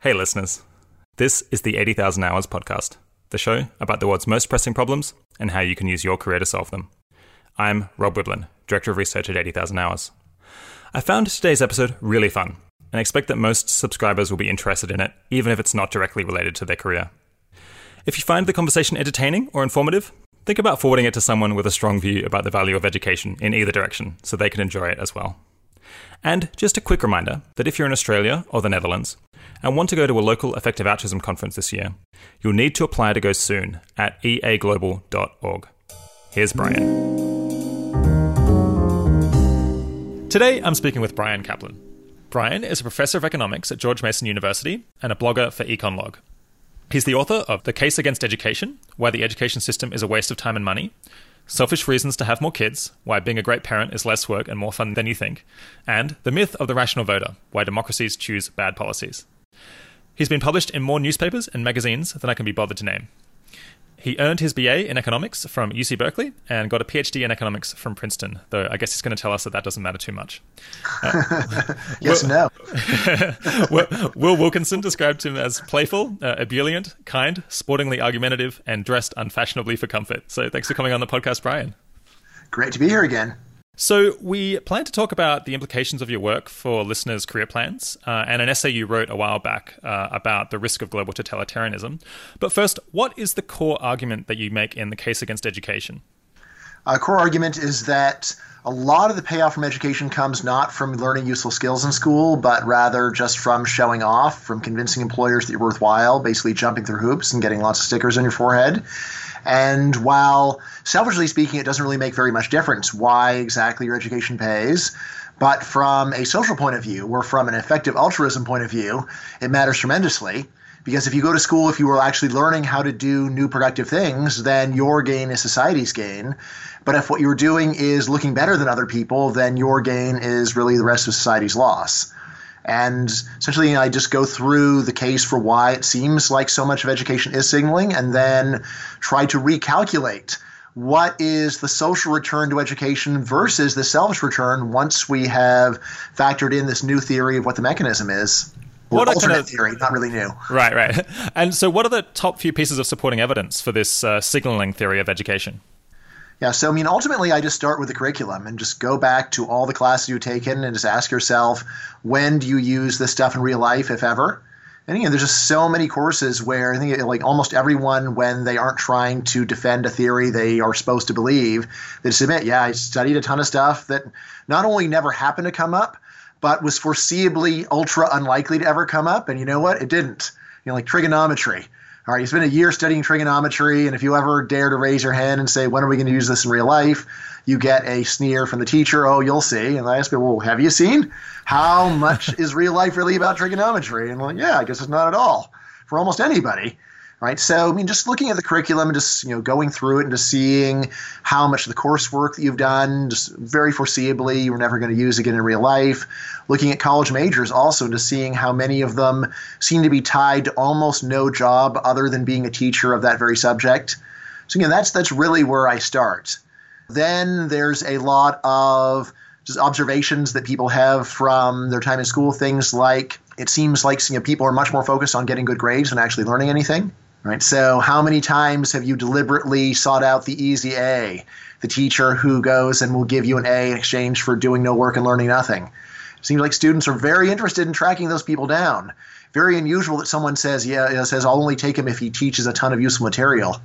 Hey, listeners. This is the 80,000 Hours podcast, the show about the world's most pressing problems and how you can use your career to solve them. I'm Rob Wiblin, Director of Research at 80,000 Hours. I found today's episode really fun and expect that most subscribers will be interested in it, even if it's not directly related to their career. If you find the conversation entertaining or informative, think about forwarding it to someone with a strong view about the value of education in either direction so they can enjoy it as well. And just a quick reminder that if you're in Australia or the Netherlands and want to go to a local effective altruism conference this year, you'll need to apply to go soon at eaglobal.org. Here's Bryan. Today I'm speaking with Bryan Caplan. Bryan is a professor of economics at George Mason University and a blogger for EconLog. He's the author of The Case Against Education Why the Education System is a Waste of Time and Money, Selfish Reasons to Have More Kids Why Being a Great Parent is Less Work and More Fun Than You Think, and The Myth of the Rational Voter Why Democracies Choose Bad Policies. He's been published in more newspapers and magazines than I can be bothered to name. He earned his BA in economics from UC Berkeley and got a PhD in economics from Princeton, though I guess he's going to tell us that that doesn't matter too much. Uh, yes, Will, no. Will Wilkinson described him as playful, uh, ebullient, kind, sportingly argumentative, and dressed unfashionably for comfort. So thanks for coming on the podcast, Bryan. Great to be here again. So, we plan to talk about the implications of your work for listeners' career plans uh, and an essay you wrote a while back uh, about the risk of global totalitarianism. But first, what is the core argument that you make in the case against education? A uh, core argument is that a lot of the payoff from education comes not from learning useful skills in school, but rather just from showing off, from convincing employers that you're worthwhile, basically jumping through hoops and getting lots of stickers on your forehead. And while selfishly speaking, it doesn't really make very much difference why exactly your education pays, but from a social point of view or from an effective altruism point of view, it matters tremendously. Because if you go to school, if you are actually learning how to do new productive things, then your gain is society's gain. But if what you're doing is looking better than other people, then your gain is really the rest of society's loss. And essentially, I just go through the case for why it seems like so much of education is signaling and then try to recalculate what is the social return to education versus the selfish return once we have factored in this new theory of what the mechanism is. What alternate kind of, theory, not really new. Right, right. And so, what are the top few pieces of supporting evidence for this uh, signaling theory of education? Yeah, so I mean, ultimately, I just start with the curriculum and just go back to all the classes you've taken and just ask yourself, when do you use this stuff in real life, if ever? And again, there's just so many courses where I think like almost everyone, when they aren't trying to defend a theory they are supposed to believe, they admit, yeah, I studied a ton of stuff that not only never happened to come up, but was foreseeably ultra unlikely to ever come up. And you know what? It didn't. You know, like trigonometry all right, you spend a year studying trigonometry, and if you ever dare to raise your hand and say, when are we going to use this in real life? You get a sneer from the teacher, oh, you'll see. And I ask people, well, have you seen? How much is real life really about trigonometry? And I'm like, yeah, I guess it's not at all for almost anybody right? So I mean, just looking at the curriculum and just you know going through it and just seeing how much of the coursework that you've done, just very foreseeably you were never going to use again in real life. Looking at college majors also, and just seeing how many of them seem to be tied to almost no job other than being a teacher of that very subject. So again, that's that's really where I start. Then there's a lot of just observations that people have from their time in school. Things like it seems like you know, people are much more focused on getting good grades than actually learning anything. Right. So, how many times have you deliberately sought out the easy A, the teacher who goes and will give you an A in exchange for doing no work and learning nothing? It seems like students are very interested in tracking those people down. Very unusual that someone says, "Yeah," says, "I'll only take him if he teaches a ton of useful material."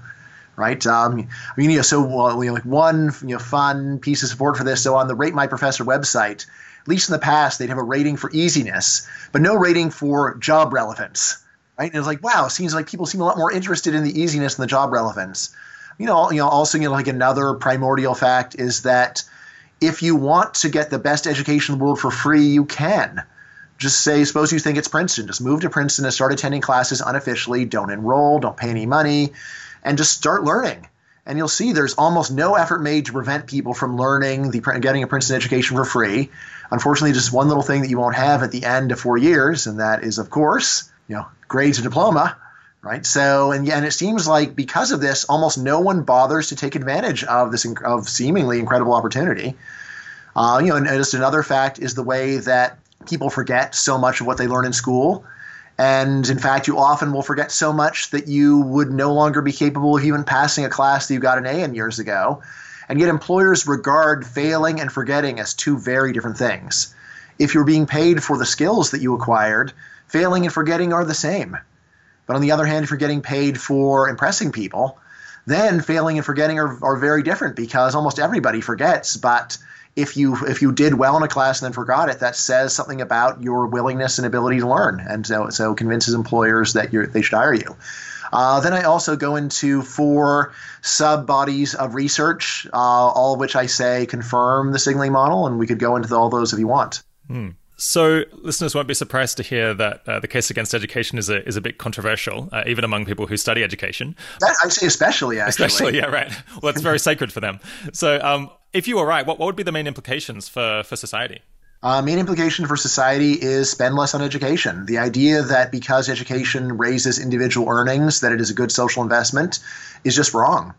Right. Um, I mean, you know, so you know, like one you know fun piece of support for this. So on the Rate My Professor website, at least in the past, they'd have a rating for easiness, but no rating for job relevance right? And it's like, wow, it seems like people seem a lot more interested in the easiness and the job relevance. You know, you know, also, you know, like another primordial fact is that if you want to get the best education in the world for free, you can. Just say, suppose you think it's Princeton, just move to Princeton and start attending classes unofficially. Don't enroll, don't pay any money, and just start learning. And you'll see there's almost no effort made to prevent people from learning the getting a Princeton education for free. Unfortunately, just one little thing that you won't have at the end of four years, and that is, of course, you know, grades a diploma, right? So, and and it seems like because of this, almost no one bothers to take advantage of this of seemingly incredible opportunity. Uh, you know, and just another fact is the way that people forget so much of what they learn in school. And in fact, you often will forget so much that you would no longer be capable of even passing a class that you got an A in years ago. And yet, employers regard failing and forgetting as two very different things. If you're being paid for the skills that you acquired, failing and forgetting are the same. But on the other hand, if you're getting paid for impressing people, then failing and forgetting are, are very different because almost everybody forgets. But if you if you did well in a class and then forgot it, that says something about your willingness and ability to learn, and so so convinces employers that you're, they should hire you. Uh, then I also go into four sub bodies of research, uh, all of which I say confirm the signaling model, and we could go into all those if you want. Hmm. So, listeners won't be surprised to hear that uh, the case against education is a is a bit controversial, uh, even among people who study education. That, I'd say especially, actually. Especially, yeah, right. Well, it's very sacred for them. So, um, if you were right, what, what would be the main implications for, for society? Uh, main implication for society is spend less on education. The idea that because education raises individual earnings, that it is a good social investment, is just wrong,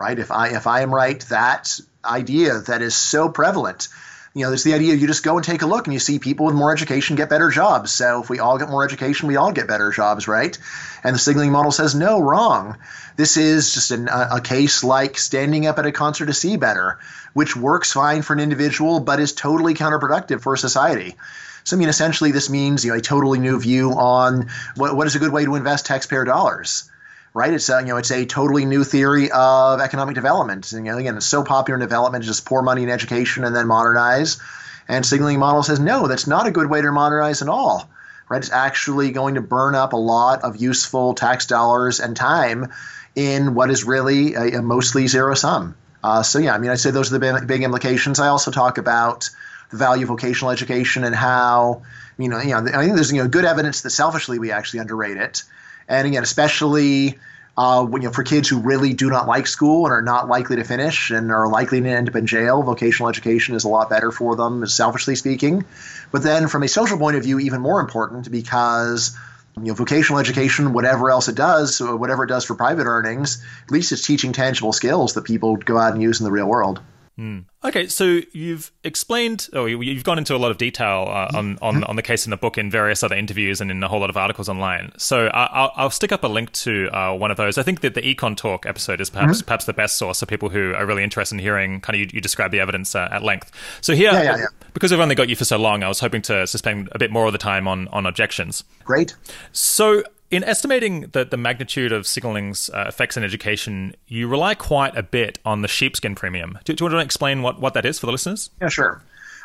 right? If I if I am right, that idea that is so prevalent you know, there's the idea you just go and take a look and you see people with more education get better jobs. So if we all get more education, we all get better jobs, right? And the signaling model says, no, wrong. This is just an, a, a case like standing up at a concert to see better, which works fine for an individual, but is totally counterproductive for a society. So, I mean, essentially, this means you know a totally new view on what, what is a good way to invest taxpayer dollars right? It's a, you know it's a totally new theory of economic development. And you know, again, it's so popular in development, just pour money in education and then modernize. And signaling model says no, that's not a good way to modernize at all. Right? It's actually going to burn up a lot of useful tax dollars and time in what is really a, a mostly zero sum. Uh, so yeah, I mean, I'd say those are the big, big implications. I also talk about the value of vocational education and how you know, you know, I think there's you know good evidence that selfishly we actually underrate it. And again, especially uh, when, you know, for kids who really do not like school and are not likely to finish and are likely to end up in jail, vocational education is a lot better for them, selfishly speaking. But then, from a social point of view, even more important because you know, vocational education, whatever else it does, whatever it does for private earnings, at least it's teaching tangible skills that people go out and use in the real world. Mm. Okay, so you've explained, or you've gone into a lot of detail uh, on, on, on the case in the book in various other interviews and in a whole lot of articles online. So uh, I'll, I'll stick up a link to uh, one of those. I think that the Econ Talk episode is perhaps mm-hmm. perhaps the best source for people who are really interested in hearing kind of you, you describe the evidence uh, at length. So here, yeah, yeah, yeah. because I've only got you for so long, I was hoping to spend a bit more of the time on on objections. Great. So in estimating the, the magnitude of signaling's uh, effects in education, you rely quite a bit on the sheepskin premium. Do, do, you want to explain what, what that is for the listeners? Yeah, sure.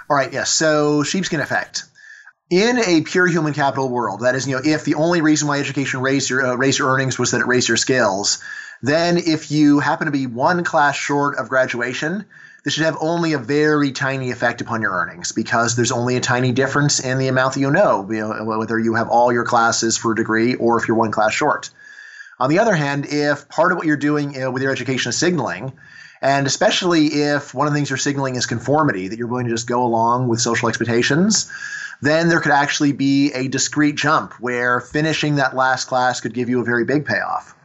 All right, yes. So, sheepskin effect. In a pure human capital world, that is, you know, if the only reason why education raised your uh, raised your earnings was that it raised your skills, then if you happen to be one class short of graduation, this should have only a very tiny effect upon your earnings because there's only a tiny difference in the amount that you know, you know, whether you have all your classes for a degree or if you're one class short. On the other hand, if part of what you're doing with your education is signaling, and especially if one of the things you're signaling is conformity, that you're willing to just go along with social expectations, then there could actually be a discrete jump where finishing that last class could give you a very big payoff.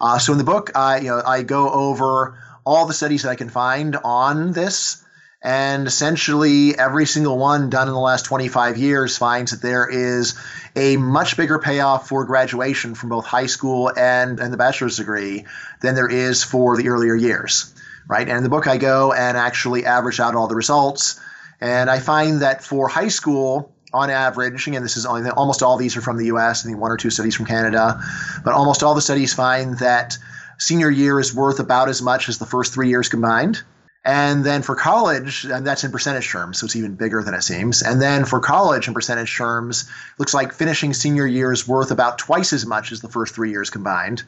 Uh, so in the book, I, you know, I go over all the studies that I can find on this. And essentially, every single one done in the last 25 years finds that there is a much bigger payoff for graduation from both high school and, and the bachelor's degree than there is for the earlier years. Right. And in the book, I go and actually average out all the results. And I find that for high school, on average, again, this is almost all these are from the US, I think one or two studies from Canada, but almost all the studies find that senior year is worth about as much as the first three years combined. And then for college, and that's in percentage terms, so it's even bigger than it seems. And then for college in percentage terms, looks like finishing senior year is worth about twice as much as the first three years combined,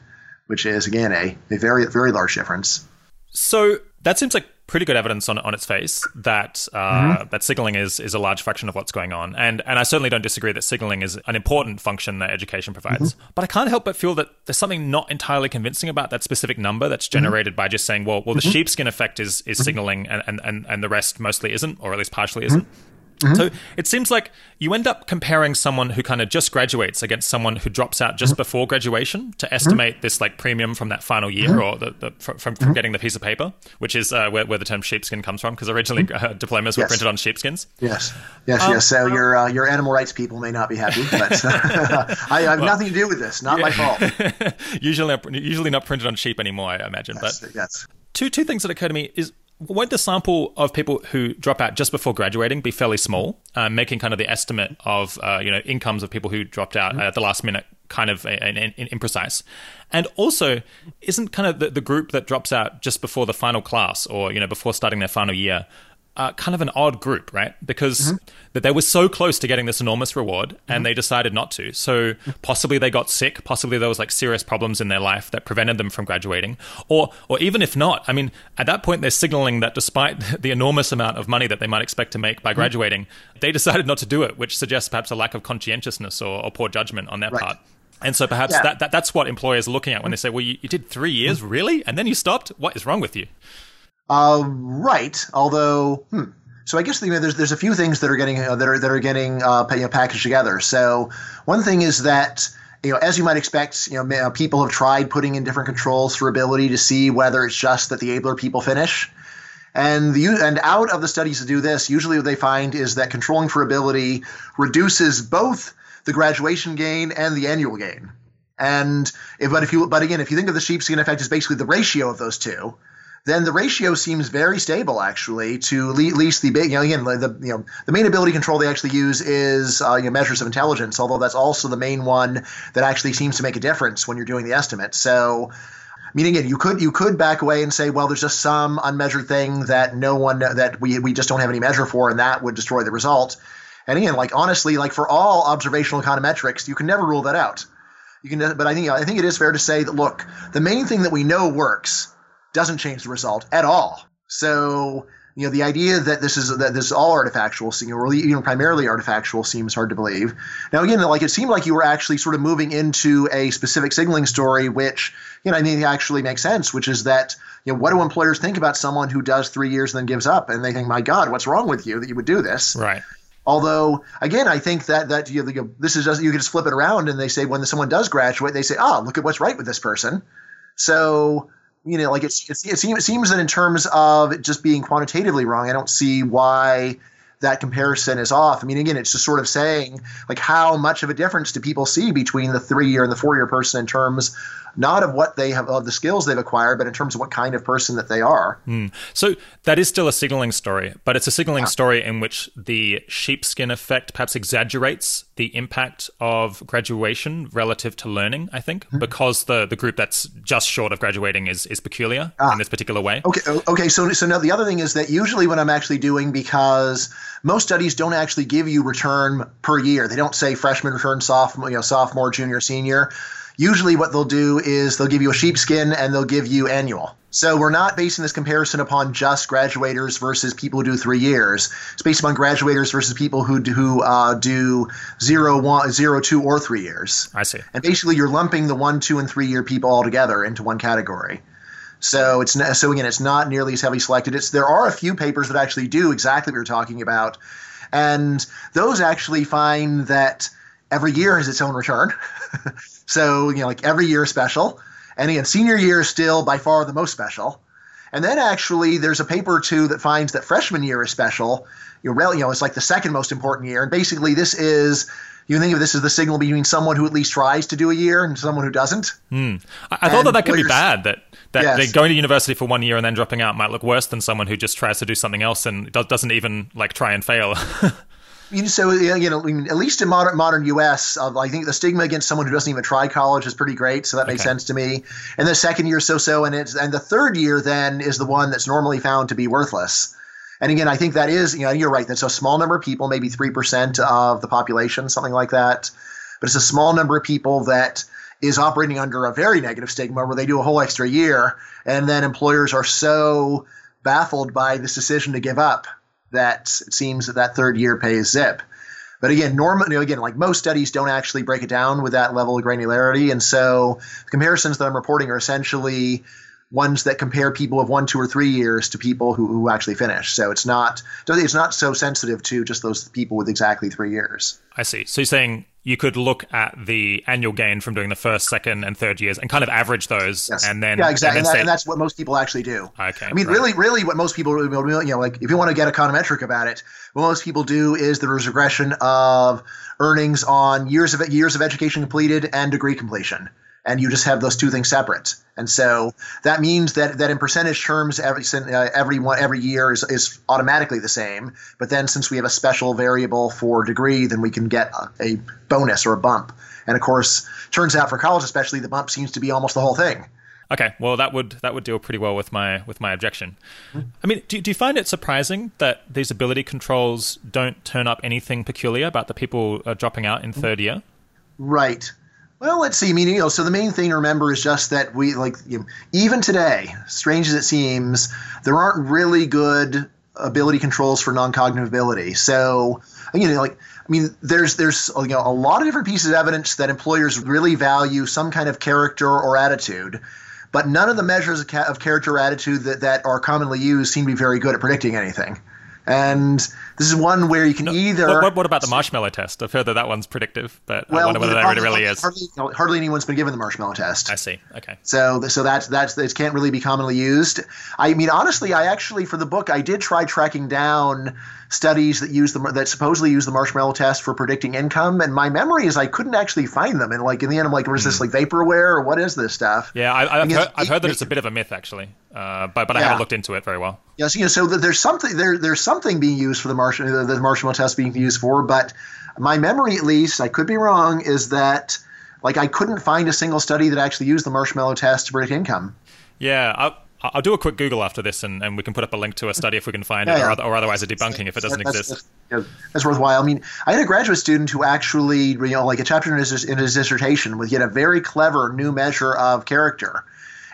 which is again a, a very very large difference. So that seems like pretty good evidence on on its face that uh, mm-hmm. that signaling is is a large fraction of what's going on, and and I certainly don't disagree that signaling is an important function that education provides. Mm-hmm. But I can't help but feel that there's something not entirely convincing about that specific number that's mm-hmm. generated mm-hmm. by just saying, well, well, the mm-hmm. sheepskin effect is is mm-hmm. signaling, and, and and and the rest mostly isn't, or at least partially isn't. Mm-hmm. So it seems like you end up comparing someone who kind of just graduates against someone who drops out just mm-hmm. before graduation to mm-hmm. estimate mm-hmm. this like premium from that final year or the, the, from, from getting the piece of paper, which is uh, where, where, the term sheepskin comes from, because originally uh, diplomas were yes. printed on sheepskins. Yes, yes, um, yes. So your uh, your animal rights people may not be happy, but I, I, have well, nothing to do with this. Not yeah. my fault. usually, usually not printed on sheep anymore, I imagine. Yes, but yes. two two things that occur to me is won't the sample of people who drop out just before graduating be fairly small, uh, making kind of the estimate of uh, you know incomes of people who dropped out mm-hmm. at the last minute kind of imprecise? And also, isn't kind of the, the group that drops out just before the final class or you know before starting their final year uh, kind of an odd group, right? Because mm-hmm. that they were so close to getting this enormous reward, and mm-hmm. they decided not to. So possibly they got sick. Possibly there was like serious problems in their life that prevented them from graduating, or or even if not, I mean, at that point they're signaling that despite the enormous amount of money that they might expect to make by mm-hmm. graduating, mm-hmm. they decided not to do it, which suggests perhaps a lack of conscientiousness or, or poor judgment on their right. part. And so perhaps yeah. that, that that's what employers are looking at when they say, "Well, you, you did three years, mm-hmm. really, and then you stopped. What is wrong with you?" Uh, right. Although, hmm, so I guess you know, there's there's a few things that are getting uh, that are that are getting uh, you know, packaged together. So one thing is that you know, as you might expect, you know, people have tried putting in different controls for ability to see whether it's just that the abler people finish. And the and out of the studies to do this, usually what they find is that controlling for ability reduces both the graduation gain and the annual gain. And if, but if you but again, if you think of the sheepskin effect as basically the ratio of those two, then the ratio seems very stable actually to at least the big you know again the you know the main ability control they actually use is uh, you know measures of intelligence although that's also the main one that actually seems to make a difference when you're doing the estimate. So meaning again you could you could back away and say well there's just some unmeasured thing that no one that we we just don't have any measure for and that would destroy the result. And again like honestly like for all observational econometrics you can never rule that out. You can but i think i think it is fair to say that look the main thing that we know works doesn't change the result at all. So you know the idea that this is that this is all artifactual or even primarily artifactual seems hard to believe now again like it seemed like you were actually sort of moving into a specific signaling story which you know i think actually makes sense which is that you know what do employers think about someone who does three years and then gives up and they think my god what's wrong with you that you would do this right Although, again, I think that that you know, this is just you can just flip it around and they say when someone does graduate, they say, "Ah, oh, look at what's right with this person." So you know, like it's, it's, it seems that in terms of just being quantitatively wrong, I don't see why that comparison is off. I mean, again, it's just sort of saying like how much of a difference do people see between the three year and the four year person in terms not of what they have of the skills they've acquired, but in terms of what kind of person that they are. Mm. So that is still a signaling story, but it's a signaling yeah. story in which the sheepskin effect perhaps exaggerates the impact of graduation relative to learning. I think mm-hmm. because the the group that's just short of graduating is is peculiar ah. in this particular way. Okay, okay. So so now the other thing is that usually what I'm actually doing because most studies don't actually give you return per year. They don't say freshman return, sophomore, you know, sophomore, junior, senior usually what they'll do is they'll give you a sheepskin and they'll give you annual. So we're not basing this comparison upon just graduators versus people who do three years. It's based upon graduators versus people who do, who uh, do zero, one, zero, two, or three years. I see. And basically, you're lumping the one, two, and three year people all together into one category. So it's so again, it's not nearly as heavily selected. It's there are a few papers that actually do exactly what you're talking about, and those actually find that every year has its own return. So, you know, like every year is special. And again, senior year is still by far the most special. And then actually, there's a paper or two that finds that freshman year is special. You know, you know, it's like the second most important year. And basically, this is you think of this as the signal between someone who at least tries to do a year and someone who doesn't. Hmm. I, I thought that that could be bad. That that yes. going to university for one year and then dropping out might look worse than someone who just tries to do something else and doesn't even like try and fail. so you know, at least in modern modern U.S., uh, I think the stigma against someone who doesn't even try college is pretty great. So that makes okay. sense to me. And the second year, so so, and it's and the third year then is the one that's normally found to be worthless. And again, I think that is, you know, you're right. That's a small number of people, maybe three percent of the population, something like that. But it's a small number of people that is operating under a very negative stigma where they do a whole extra year, and then employers are so baffled by this decision to give up that it seems that that third year pays zip. But again, normally, again, like most studies don't actually break it down with that level of granularity. And so the comparisons that I'm reporting are essentially ones that compare people of one, two, or three years to people who, who actually finish. So it's not it's not so sensitive to just those people with exactly three years. I see. So you're saying you could look at the annual gain from doing the first, second, and third years and kind of average those, yes. and then yeah, exactly, and, and, that, and, that's what most people actually do. Okay, I mean, right. really, really, what most people, you know, like if you want to get econometric about it, what most people do is there's regression of earnings on years of years of education completed and degree completion and you just have those two things separate. And so that means that that in percentage terms, every uh, every one every year is, is automatically the same. But then since we have a special variable for degree, then we can get a, a bonus or a bump. And of course, turns out for college especially, the bump seems to be almost the whole thing. Okay, well that would that would deal pretty well with my with my objection. I mean, do, do you find it surprising that these ability controls don't turn up anything peculiar about the people uh, dropping out in third year? Right. Well, let's see. I mean, you know, so the main thing to remember is just that we like you know, even today, strange as it seems, there aren't really good ability controls for non-cognitive ability. So, you know, like I mean, there's there's you know a lot of different pieces of evidence that employers really value some kind of character or attitude, but none of the measures of, ca- of character or attitude that, that are commonly used seem to be very good at predicting anything. And this is one where you can no, either. What, what, about the marshmallow test? I've heard that that one's predictive, but well, I wonder whether that really is. Hardly, hardly, anyone's been given the marshmallow test. I see. Okay. So, so that's that's it can't really be commonly used. I mean, honestly, I actually for the book I did try tracking down studies that use the that supposedly use the marshmallow test for predicting income, and my memory is I couldn't actually find them. And like in the end, I'm like, was this like vaporware or what is this stuff? Yeah, I, have heard, I've heard that it's a bit of a myth actually, uh, but but I yeah. haven't looked into it very well. Yes, you know, so there's something there. There's something being used for the marshmallow the marshmallow test being used for, but my memory, at least, I could be wrong, is that like I couldn't find a single study that actually used the marshmallow test to predict income. Yeah, I'll do a quick Google after this, and, and we can put up a link to a study if we can find yeah, it, or, or, otherwise a debunking if it doesn't that's, exist. That's, that's, worthwhile. I mean, I had a graduate student who actually, you know, like a chapter in his, in his dissertation with yet a very clever new measure of character.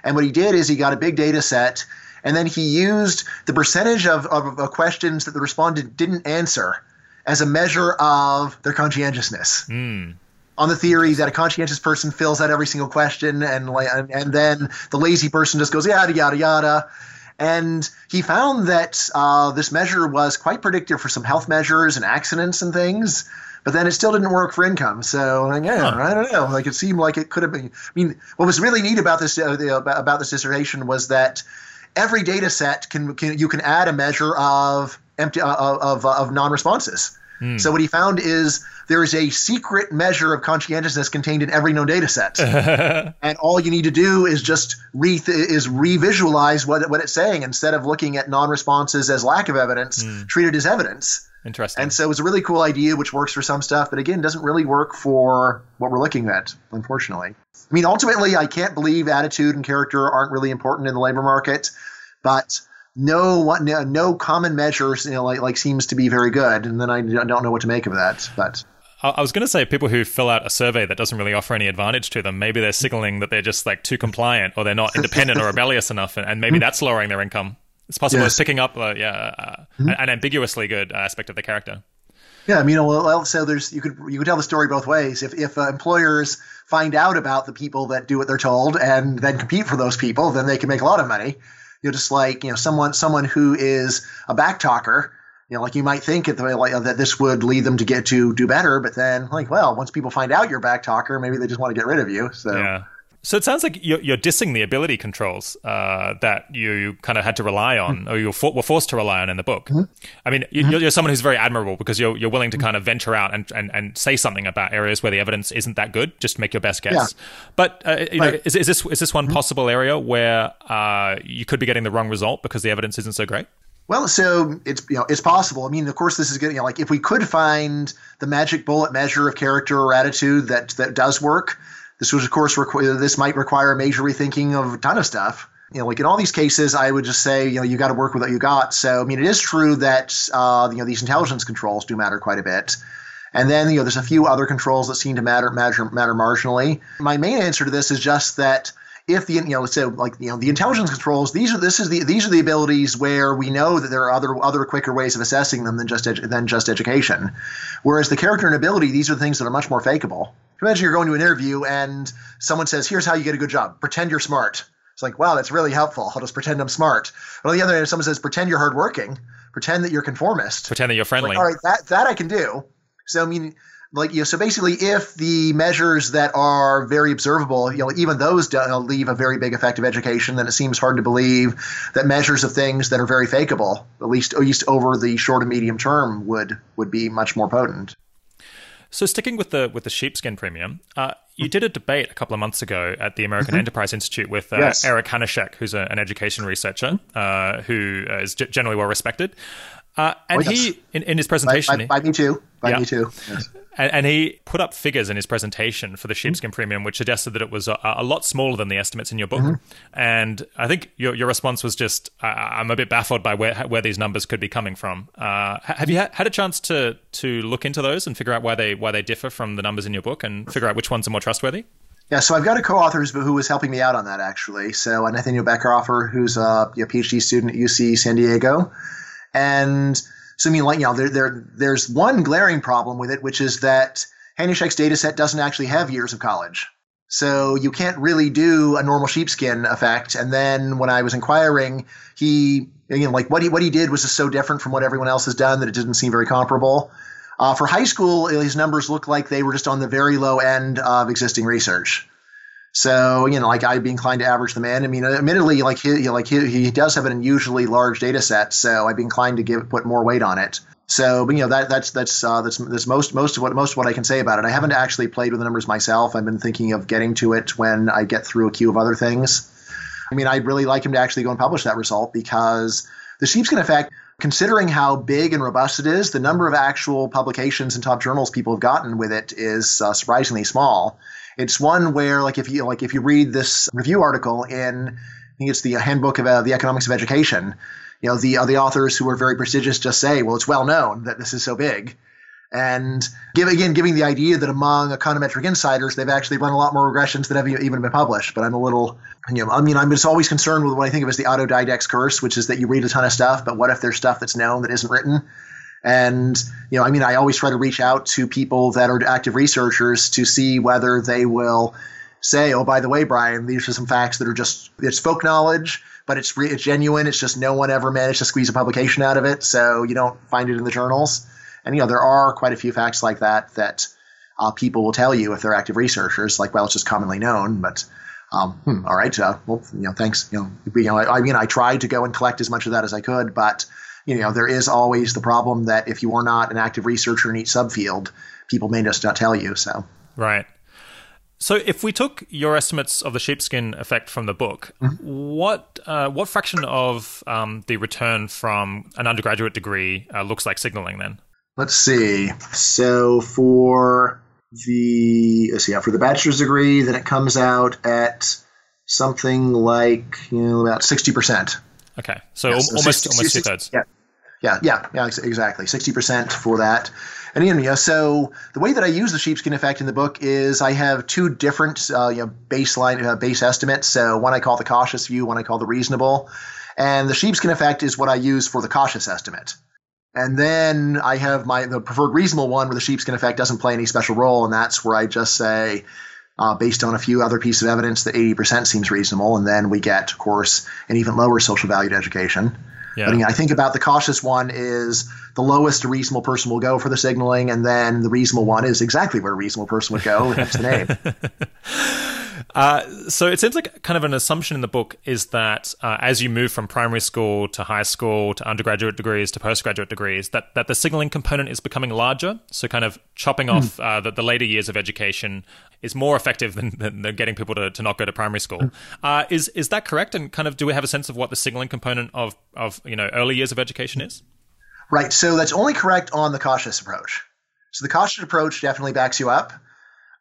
And what he did is he got a big data set, and then he used the percentage of, of, of questions that the respondent didn't answer as a measure of their conscientiousness. Mm on the theory that a conscientious person fills out every single question and and, and then the lazy person just goes yada yada yada. And he found that uh, this measure was quite predictive for some health measures and accidents and things but then it still didn't work for income. So yeah, huh. i don't know. Like it seemed like it could have been i mean what was really neat about this uh, the, about this dissertation was that every data set can, can you can add a measure of empty uh, of, of non-responses Mm. So what he found is there is a secret measure of conscientiousness contained in every known data set, and all you need to do is just re is revisualize what what it's saying instead of looking at non-responses as lack of evidence, mm. treat it as evidence. Interesting. And so it's a really cool idea, which works for some stuff, but again, doesn't really work for what we're looking at, unfortunately. I mean, ultimately, I can't believe attitude and character aren't really important in the labor market, but no no, no common measures you know like like seems to be very good and then I don't know what to make of that but I was going to say people who fill out a survey that doesn't really offer any advantage to them, maybe they're signaling that they're just like too compliant or they're not independent or rebellious enough, and, and maybe mm-hmm. that's lowering their income. It's possible yes. it's picking up, uh, yeah, uh, mm-hmm. an ambiguously good aspect of the character. Yeah, I mean, well, so there's you could you could tell the story both ways. If if uh, employers find out about the people that do what they're told and then compete for those people, then they can make a lot of money you know, just like you know, someone someone who is a back talker. You know, like you might think that, like, that this would lead them to get to do better, but then, like, well, once people find out you're a back talker, maybe they just want to get rid of you. So, yeah. So it sounds like you're, you're dissing the ability controls uh, that you kind of had to rely on, mm-hmm. or you for, were forced to rely on in the book. Mm-hmm. I mean, you, are someone who's very admirable because you're you're willing to kind of venture out and, and, and say something about areas where the evidence isn't that good, just to make your best guess. Yeah. But uh, right. know, is, is this is this one mm-hmm. possible area where uh, you could be getting the wrong result because the evidence isn't so great? Well, so it's you know it's possible. I mean, of course, this is good. You know, like if we could find the magic bullet measure of character or attitude that that does work this was, of course, requ- this might require a major rethinking of a ton of stuff. You know, like in all these cases, I would just say, you know, you got to work with what you got. So, I mean, it is true that uh, you know these intelligence controls do matter quite a bit. And then, you know, there's a few other controls that seem to matter matter matter marginally. My main answer to this is just that if the you know so like you know the intelligence controls these are this is the these are the abilities where we know that there are other other quicker ways of assessing them than just edu- than just education whereas the character and ability these are the things that are much more fakeable imagine you're going to an interview and someone says here's how you get a good job pretend you're smart It's like, wow, that's really helpful. I'll just pretend I'm smart. But on the other hand, if someone says, pretend you're hardworking, pretend that you're conformist, pretend that you're friendly. Like, All right, that that I can do. So I mean, like you know, so basically, if the measures that are very observable, you know, even those uh, leave a very big effect of education, then it seems hard to believe that measures of things that are very fakeable, at least at least over the short and medium term, would would be much more potent. So sticking with the with the sheepskin premium, uh, you did a debate a couple of months ago at the American mm-hmm. Enterprise Institute with uh, yes. Eric Hanushek, who's a, an education researcher uh, who uh, g- generally well respected. Uh, and oh, yes. he, in, in, his presentation, by, by, by me too. By yeah. me too. Yes. And, and, he put up figures in his presentation for the sheepskin mm-hmm. premium, which suggested that it was a, a, lot smaller than the estimates in your book. Mm-hmm. And I think your, your response was just, uh, "I'm a bit baffled by where where these numbers could be coming from." Uh, have you ha- had a chance to to look into those and figure out why they why they differ from the numbers in your book, and figure out which ones are more trustworthy? Yeah, so I've got a co-author who was helping me out on that actually. So Nathaniel Bechhofer, who's a, a PhD student at UC San Diego, and so I mean, like you know, there, there there's one glaring problem with it, which is that Hanushek's data set doesn't actually have years of college. So you can't really do a normal sheepskin effect. And then when I was inquiring, he you know like what he what he did was just so different from what everyone else has done that it didn't seem very comparable. Uh, for high school, his numbers look like they were just on the very low end of existing research. So you know, like I'd be inclined to average them in. I mean, admittedly, like he like he, he does have an unusually large data set, so I'd be inclined to give put more weight on it. So, but you know that that's that's uh, that's that's most most of what most of what I can say about it. I haven't actually played with the numbers myself. I've been thinking of getting to it when I get through a queue of other things. I mean, I'd really like him to actually go and publish that result because the sheepskin effect, considering how big and robust it is, the number of actual publications and top journals people have gotten with it is uh, surprisingly small. It's one where like if you like if you read this review article in I think it's the handbook of uh, the economics of education, you know the uh, the authors who are very prestigious just say, well, it's well known that this is so big. And give, again, giving the idea that among econometric insiders, they've actually run a lot more regressions that have even been published. But I'm a little, you know, I mean, I'm just always concerned with what I think of as the autodidact's curse, which is that you read a ton of stuff, but what if there's stuff that's known that isn't written? And, you know, I mean, I always try to reach out to people that are active researchers to see whether they will say, oh, by the way, Bryan, these are some facts that are just, it's folk knowledge, but it's, re- it's genuine. It's just no one ever managed to squeeze a publication out of it. So you don't find it in the journals. And, you know, there are quite a few facts like that that uh, people will tell you if they're active researchers, like, well, it's just commonly known, but. Um, hmm, all right. Uh, well, you know, thanks. You know, you know, I, I mean, I tried to go and collect as much of that as I could, but you know, there is always the problem that if you are not an active researcher in each subfield, people may just not tell you. So right. So, if we took your estimates of the sheepskin effect from the book, mm-hmm. what uh, what fraction of um, the return from an undergraduate degree uh, looks like signaling? Then, let's see. So, for the let's see, yeah, for the bachelor's degree, then it comes out at something like you know about sixty percent. Okay, so yeah, so almost 60, almost two thirds. Yeah, yeah, yeah, yeah, exactly. Sixty percent for that. And again, you know, so the way that I use the sheepskin effect in the book is I have two different uh, you know, baseline uh, base estimates. So one I call the cautious view, one I call the reasonable. And the sheepskin effect is what I use for the cautious estimate. And then I have my the preferred reasonable one where the sheepskin effect doesn't play any special role, and that's where I just say, uh, based on a few other pieces of evidence, that 80% seems reasonable, and then we get, of course, an even lower social value to education. Yeah. But again, I think about the cautious one is the lowest a reasonable person will go for the signaling, and then the reasonable one is exactly where a reasonable person would go. That's the name. Uh, so it seems like kind of an assumption in the book is that uh, as you move from primary school to high school to undergraduate degrees to postgraduate degrees, that, that the signaling component is becoming larger. So kind of chopping mm. off uh, the, the, later years of education is more effective than, than, than getting people to, to not go to primary school. Mm. is is that correct? And kind of do we have a sense of what the signaling component of of you know early years of education is? Right. So that's only correct on the cautious approach. So the cautious approach definitely backs you up.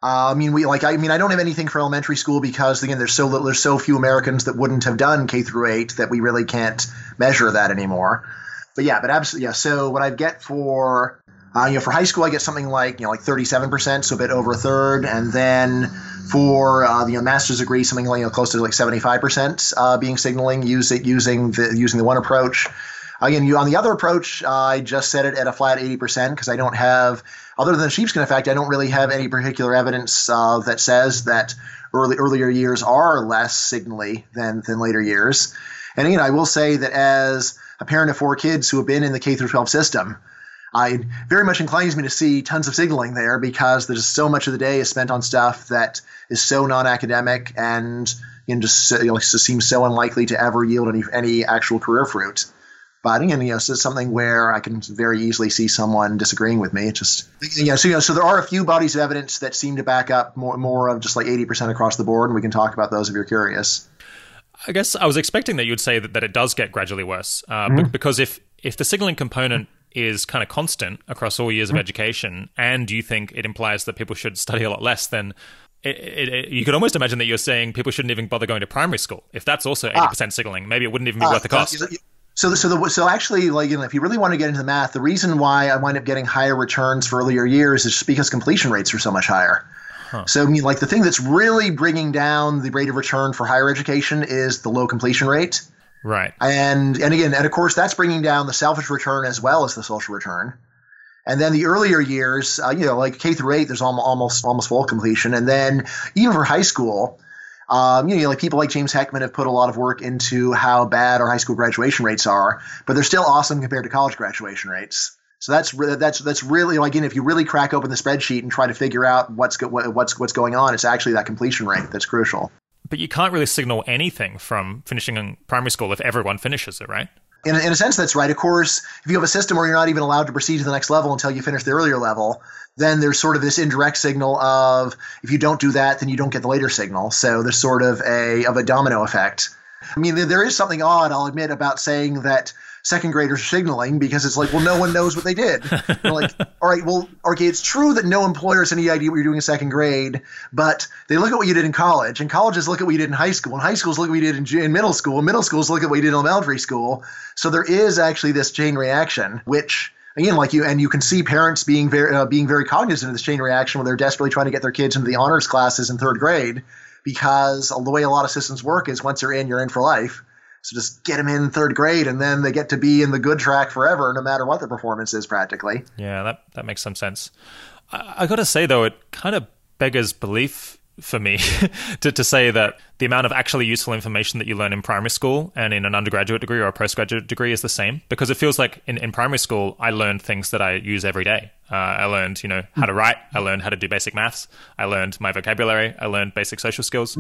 Uh, I mean, we like. I mean, I don't have anything for elementary school because again, there's so little, there's so few Americans that wouldn't have done K through eight that we really can't measure that anymore. But yeah, but absolutely, yeah. So what I get for uh, you know, for high school, I get something like you know, like 37 percent, so a bit over a third, and then for uh, the you know, master's degree, something like you know, close to like 75 percent uh, being signaling using using the using the one approach. Again, you on the other approach, uh, I just set it at a flat 80% because I don't have, other than the sheepskin effect, I don't really have any particular evidence uh, that says that early earlier years are less signally than than later years. And again, I will say that as a parent of four kids who have been in the K through 12 system, I very much inclines me to see tons of signaling there because there's so much of the day is spent on stuff that is so non-academic and you know, just, you know, just seems so unlikely to ever yield any any actual career fruit. But again, you know, so it's something where I can very easily see someone disagreeing with me. It just you know, so you know, so there are a few bodies of evidence that seem to back up more more of just like eighty percent across the board, and we can talk about those if you're curious. I guess I was expecting that you'd say that, that it does get gradually worse, uh, mm-hmm. because if if the signaling component is kind of constant across all years of mm-hmm. education, and you think it implies that people should study a lot less, then it, it, it, you could almost imagine that you're saying people shouldn't even bother going to primary school. If that's also 80% ah. signaling, maybe it wouldn't even be ah, worth the cost. So, so, the, so actually, like, you know, if you really want to get into the math, the reason why I wind up getting higher returns for earlier years is just because completion rates are so much higher. Huh. So, I mean, like, the thing that's really bringing down the rate of return for higher education is the low completion rate. Right. And and again, and of course, that's bringing down the selfish return as well as the social return. And then the earlier years, uh, you know, like K through eight, there's almost almost full completion. And then even for high school, um, you know, like people like James Heckman have put a lot of work into how bad our high school graduation rates are, but they're still awesome compared to college graduation rates. So that's that's that's really like, again, if you really crack open the spreadsheet and try to figure out what's go, what's what's going on, it's actually that completion rate that's crucial. But you can't really signal anything from finishing in primary school if everyone finishes it, right? In a, in a sense, that's right. Of course, if you have a system where you're not even allowed to proceed to the next level until you finish the earlier level, then there's sort of this indirect signal of if you don't do that, then you don't get the later signal. So there's sort of a of a domino effect. I mean, there is something odd, I'll admit, about saying that second graders signaling because it's like, well, no one knows what they did. They're like, all right, well, okay, it's true that no employer has any idea what you're doing in second grade, but they look at what you did in college, and colleges look at what you did in high school, and high schools look at what you did in, in middle school, and middle schools look at what you did in elementary school. So there is actually this chain reaction, which again, like you, and you can see parents being very uh, being very cognizant of this chain reaction when they're desperately trying to get their kids into the honors classes in third grade, because the way a lot of systems work is once you're in, you're in for life. So just get them in third grade, and then they get to be in the good track forever, no matter what the performance is, practically. Yeah, that that makes some sense. I, I got to say though, it kind of beggars belief for me to, to say that the amount of actually useful information that you learn in primary school and in an undergraduate degree or a postgraduate degree is the same. Because it feels like in, in primary school i learned things that i use every day. Uh, i learned you know how to write. I learned how to do basic maths. I learned my vocabulary. I learned basic social skills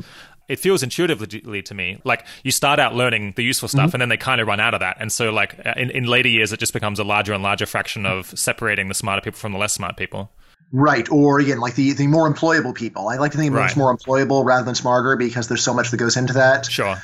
it feels intuitively to me like you start out learning the useful stuff mm-hmm. and then they kind of run out of that and so like in, in later years it just becomes a larger and larger fraction of separating the smarter people from the less smart people Right. Or again, like the, the more employable people. I like to think of right. more employable rather than smarter because there's so much that goes into that. Sure.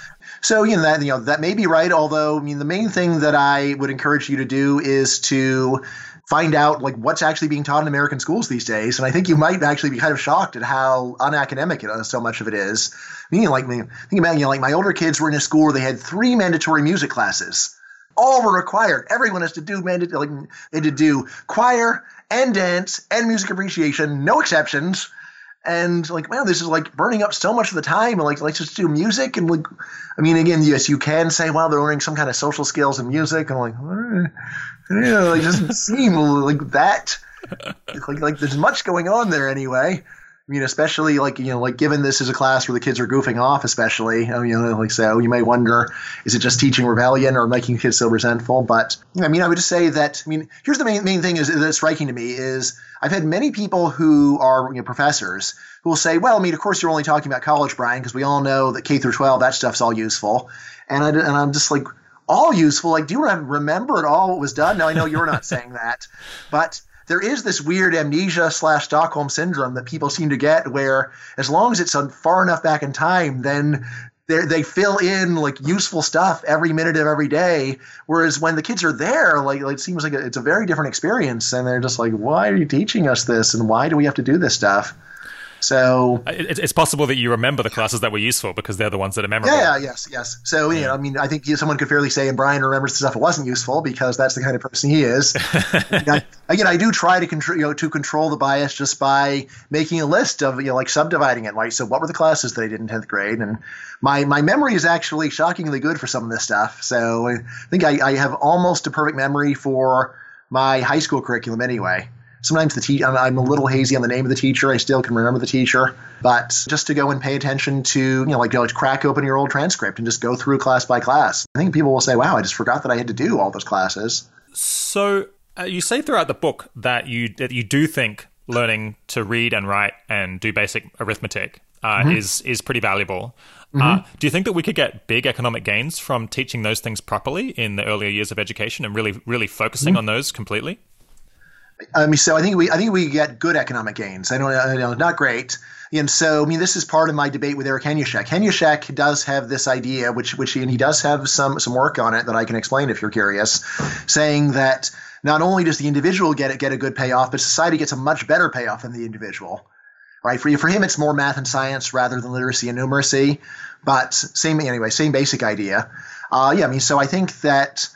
So, you know, that you know, that may be right, although I mean the main thing that I would encourage you to do is to find out like what's actually being taught in American schools these days. And I think you might actually be kind of shocked at how unacademic it, uh, so much of it is. I mean, like me think about you know, like my older kids were in a school where they had three mandatory music classes. All were required. Everyone has to do mandatory like they had to do choir, and dance and music appreciation, no exceptions. And like, man, this is like burning up so much of the time. And like, let's just do music. And like, I mean, again, yes, you can say, wow they're learning some kind of social skills in music. And like, eh, yeah, it doesn't seem like that. Like, like there's much going on there anyway. I mean, especially like you know, like given this is a class where the kids are goofing off, especially you know, like so you may wonder, is it just teaching rebellion or making kids so resentful? But I mean, I would just say that I mean, here's the main main thing is that's striking to me is I've had many people who are you know, professors who will say, well, I mean, of course you're only talking about college, Bryan, because we all know that K through 12 that stuff's all useful, and I, and I'm just like all useful. Like, do you remember at all what was done? Now I know you're not saying that, but there is this weird amnesia slash Stockholm syndrome that people seem to get where as long as it's far enough back in time, then they fill in like useful stuff every minute of every day. Whereas when the kids are there, like, like it seems like it's a very different experience, and they're just like, "Why are you teaching us this? And why do we have to do this stuff?" So uh, it's possible that you remember the classes that were useful because they're the ones that are memorable. Yeah, yes, yes. So you know, I mean, I think someone could fairly say, and Bryan remembers the stuff that wasn't useful because that's the kind of person he is. I, again, I do try to control, you know, to control the bias just by making a list of, you know, like subdividing it. Right. so what were the classes that I did in tenth grade? And my my memory is actually shockingly good for some of this stuff. So I think I, I have almost a perfect memory for my high school curriculum anyway sometimes the te- I'm, a little hazy on the name of the teacher. I still can remember the teacher, but just to go and pay attention to, you know, like go crack open your old transcript and just go through class by class. I think people will say, "Wow, I just forgot that I had to do all those classes." So uh, you say throughout the book that you that you do think learning to read and write and do basic arithmetic uh, mm-hmm. is is pretty valuable. Uh, mm-hmm. Uh, do you think that we could get big economic gains from teaching those things properly in the earlier years of education and really really focusing mm-hmm. on those completely? I mean, so I think we I think we get good economic gains. I don't know not great. And so, I mean, this is part of my debate with Eric Hanushek. Hanushek does have this idea, which which he, and he does have some some work on it that I can explain if you're curious, saying that not only does the individual get it, get a good payoff, but society gets a much better payoff than the individual. Right? For you for him, it's more math and science rather than literacy and numeracy. But same anyway, same basic idea. Uh, yeah, I mean, so I think that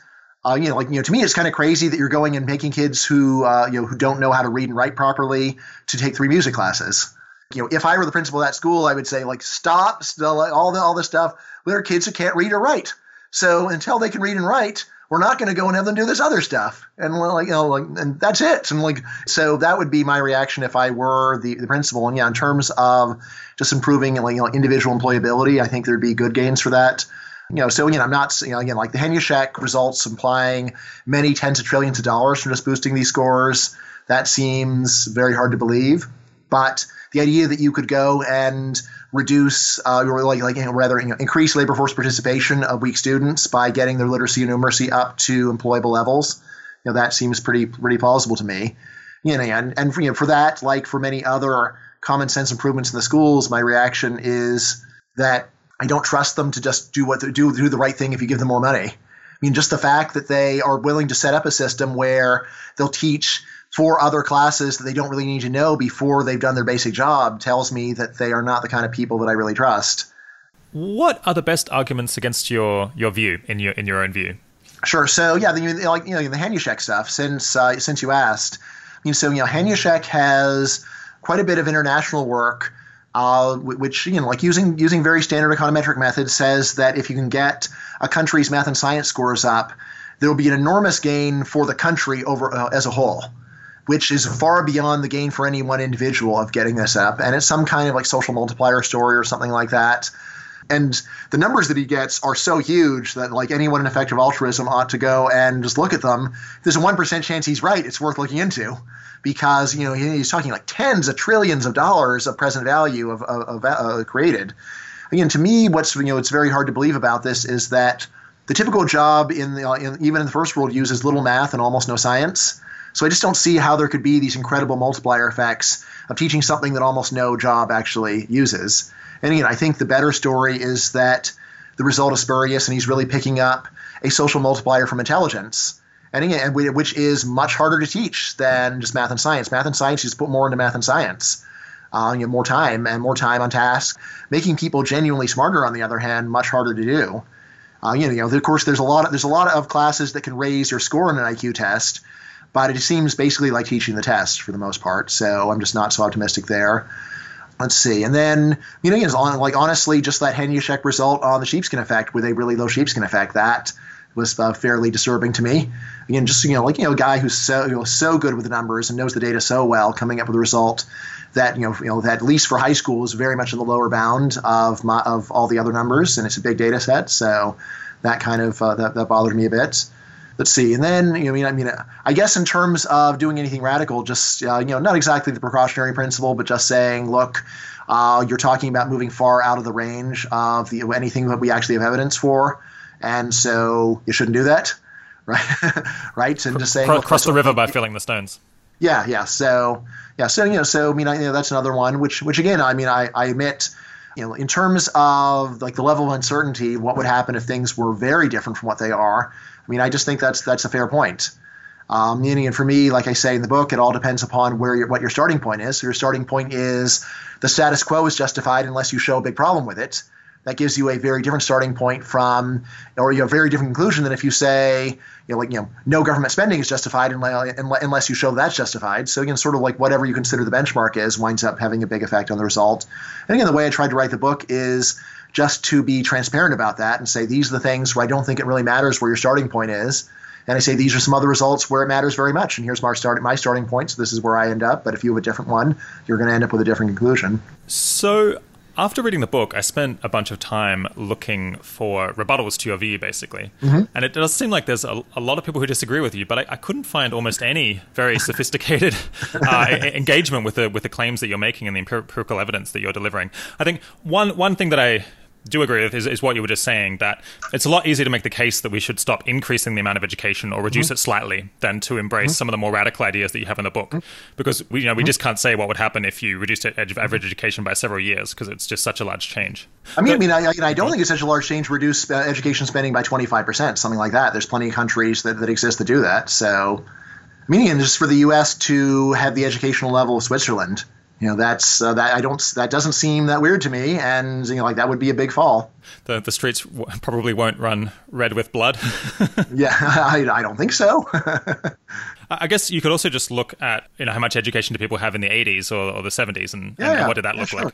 uh, you know, like you know, to me, it's kind of crazy that you're going and making kids who uh, you know who don't know how to read and write properly to take three music classes. You know, if I were the principal of that school, I would say like stop all the all this stuff. There are kids who can't read or write. So until they can read and write, we're not going to go and have them do this other stuff. And like you know, like and that's it. And like so that would be my reaction if I were the, the principal. And yeah, in terms of just improving like you know individual employability, I think there'd be good gains for that you know, so again, I'm not, you know, again, like the Hanushek results implying many tens of trillions of dollars from just boosting these scores. That seems very hard to believe. But the idea that you could go and reduce, uh, or like, like you know, rather you know, increase labor force participation of weak students by getting their literacy and numeracy up to employable levels, you know, that seems pretty pretty plausible to me. You know, and and for, you know, for that, like for many other common sense improvements in the schools, my reaction is that I don't trust them to just do what they do, do the right thing if you give them more money. I mean, just the fact that they are willing to set up a system where they'll teach four other classes that they don't really need to know before they've done their basic job tells me that they are not the kind of people that I really trust. What are the best arguments against your your view in your in your own view? Sure. So yeah, the, like you know the Hanushek stuff. Since uh, since you asked, I mean, so you know Hanushek has quite a bit of international work uh, which you know, like using using very standard econometric methods, says that if you can get a country's math and science scores up, there will be an enormous gain for the country over uh, as a whole, which is far beyond the gain for any one individual of getting this up. And it's some kind of like social multiplier story or something like that. And the numbers that he gets are so huge that like anyone in effective altruism ought to go and just look at them. If there's a one percent chance he's right, it's worth looking into because you know he's talking like tens of trillions of dollars of present value of, of, of uh, created. Again, to me, what's you know it's very hard to believe about this is that the typical job in, the, in even in the first world uses little math and almost no science. So I just don't see how there could be these incredible multiplier effects of teaching something that almost no job actually uses. And again, I think the better story is that the result is spurious, and he's really picking up a social multiplier from intelligence and again, which is much harder to teach than just math and science. Math and science, you just put more into math and science. Uh, you know, more time and more time on task. Making people genuinely smarter, on the other hand, much harder to do. Uh, you, know, you know, of course, there's a lot of there's a lot of classes that can raise your score in an IQ test, but it seems basically like teaching the test for the most part. So I'm just not so optimistic there. Let's see, and then you know, like honestly, just that Hanushek result on the sheepskin effect with a really low sheepskin effect that was uh, fairly disturbing to me. Again, just you know, like you know, a guy who's so you know, so good with the numbers and knows the data so well, coming up with a result that you know, you know, that at least for high school is very much in the lower bound of my, of all the other numbers, and it's a big data set, so that kind of uh, that, that bothered me a bit. Let's see, and then you know, I mean, I mean, I guess in terms of doing anything radical, just uh, you know, not exactly the precautionary principle, but just saying, look, uh, you're talking about moving far out of the range of the anything that we actually have evidence for and so you shouldn't do that, right? right? And just saying cross, cross the river by filling the stones. Yeah, yeah. So yeah, so you know, so I mean, I, you know, that's another one. Which, which again, I mean, I, I admit, you know, in terms of like the level of uncertainty, what would happen if things were very different from what they are? I mean, I just think that's that's a fair point. Um, and for me, like I say in the book, it all depends upon where your, what your starting point is. So your starting point is the status quo is justified unless you show a big problem with it. That gives you a very different starting point from, or you know, a very different conclusion than if you say, you know, like you know, no government spending is justified unless you show that's justified. So again, sort of like whatever you consider the benchmark is winds up having a big effect on the result. And again, the way I tried to write the book is just to be transparent about that and say these are the things where I don't think it really matters where your starting point is and I say these are some other results where it matters very much. And here's my start my starting point. So this is where I end up. But if you have a different one, you're going to end up with a different conclusion. So after reading the book, I spent a bunch of time looking for rebuttals to your view, basically. Mm-hmm. And it does seem like there's a, a, lot of people who disagree with you, but I, I couldn't find almost any very sophisticated uh, engagement with the with the claims that you're making and the empirical evidence that you're delivering. I think one one thing that I do agree with is, is, what you were just saying that it's a lot easier to make the case that we should stop increasing the amount of education or reduce mm-hmm. it slightly than to embrace mm-hmm. some of the more radical ideas that you have in the book mm-hmm. because we you know we mm-hmm. just can't say what would happen if you reduced average education by several years because it's just such a large change. I mean, but, I mean, I, I, don't think it's such a large change to reduce uh, education spending by 25%, something like that. There's plenty of countries that, that exist to do that. So, I mean, just for the U.S. to have the educational level of Switzerland – you know that's uh, that I don't that doesn't seem that weird to me, and you know like that would be a big fall. The the streets w- probably won't run red with blood. yeah, I, I don't think so. I guess you could also just look at you know how much education do people have in the 80s or, or the 70s, and, yeah, and, what did that yeah, look sure. like? Uh,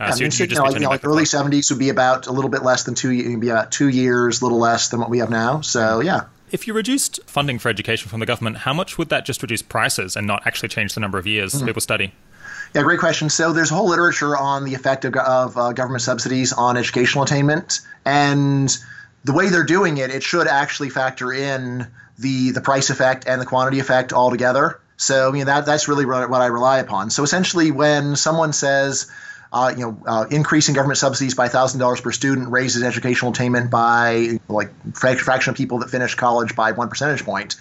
yeah, so I mean, you, you know, like, you know, like early 70s would be about a little bit less than two, be about two years, a little less than what we have now. So yeah. If you reduced funding for education from the government, how much would that just reduce prices and not actually change the number of years mm-hmm. people study? Yeah, great question. So there's a whole literature on the effect of, of uh, government subsidies on educational attainment, and the way they're doing it, it should actually factor in the the price effect and the quantity effect all together. So I mean that that's really what I rely upon. So essentially, when someone says uh, you know, uh, increasing government subsidies by thousand dollars per student raises educational attainment by like fraction of people that finish college by one percentage point.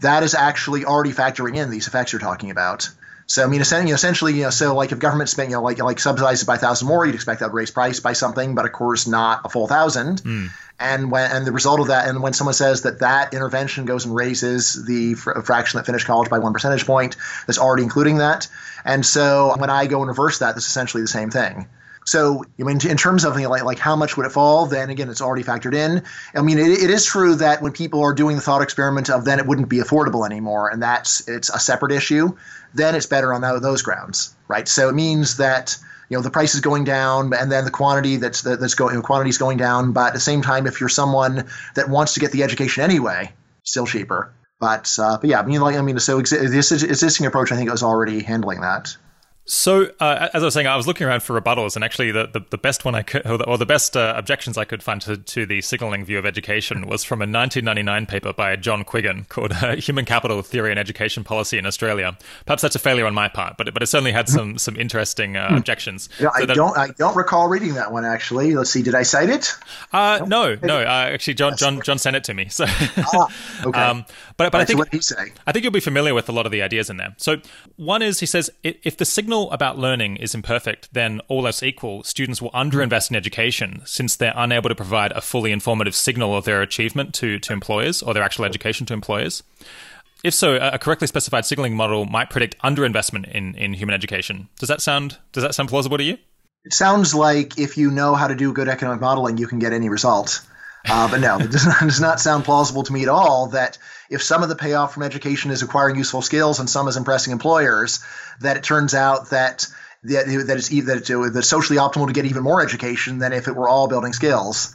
That is actually already factoring in these effects you're talking about. So I mean, essentially, you know, so like if government spent, you know, like like subsidizes by a thousand more, you'd expect that would raise price by something, but of course not a full thousand. Mm. And when and the result of that, and when someone says that that intervention goes and raises the fr- fraction that finished college by one percentage point, that's already including that. And so when I go and reverse that, that's essentially the same thing. So, I mean, in terms of you know, like, like how much would it fall, then again, it's already factored in. I mean, it, it is true that when people are doing the thought experiment of then it wouldn't be affordable anymore, and that's it's a separate issue then it's better on those grounds, right? So it means that you know the price is going down, and then the quantity that's that's going quantity is going down. But at the same time, if you're someone that wants to get the education anyway, still cheaper. But uh, but yeah, I mean, like I mean, so this existing approach, I think, is already handling that. So, uh, as I was saying, I was looking around for rebuttals, and actually, the, the, the best one I could, or the, or the best uh, objections I could find to, to, the signaling view of education was from a 1999 paper by John Quiggin called uh, "Human Capital Theory and Education Policy in Australia." Perhaps that's a failure on my part, but but it certainly had some some interesting uh, hmm. objections. Yeah, so I that, don't I don't recall reading that one actually. Let's see, did I cite it? Uh, no, no. Uh, actually, John John John sent it to me. So, ah, okay. Um, but but I think what he say. I think you'll be familiar with a lot of the ideas in there. So, one is he says if the signal about learning is imperfect, then all else equal, students will underinvest in education since they're unable to provide a fully informative signal of their achievement to, to employers or their actual education to employers. If so, a correctly specified signaling model might predict underinvestment in, in human education. Does that sound does that sound plausible to you? It sounds like if you know how to do good economic modeling, you can get any result. Uh, but no, it does not, does not sound plausible to me at all that if some of the payoff from education is acquiring useful skills and some is impressing employers, that it turns out that that, that it's that it's, that socially optimal to get even more education than if it were all building skills.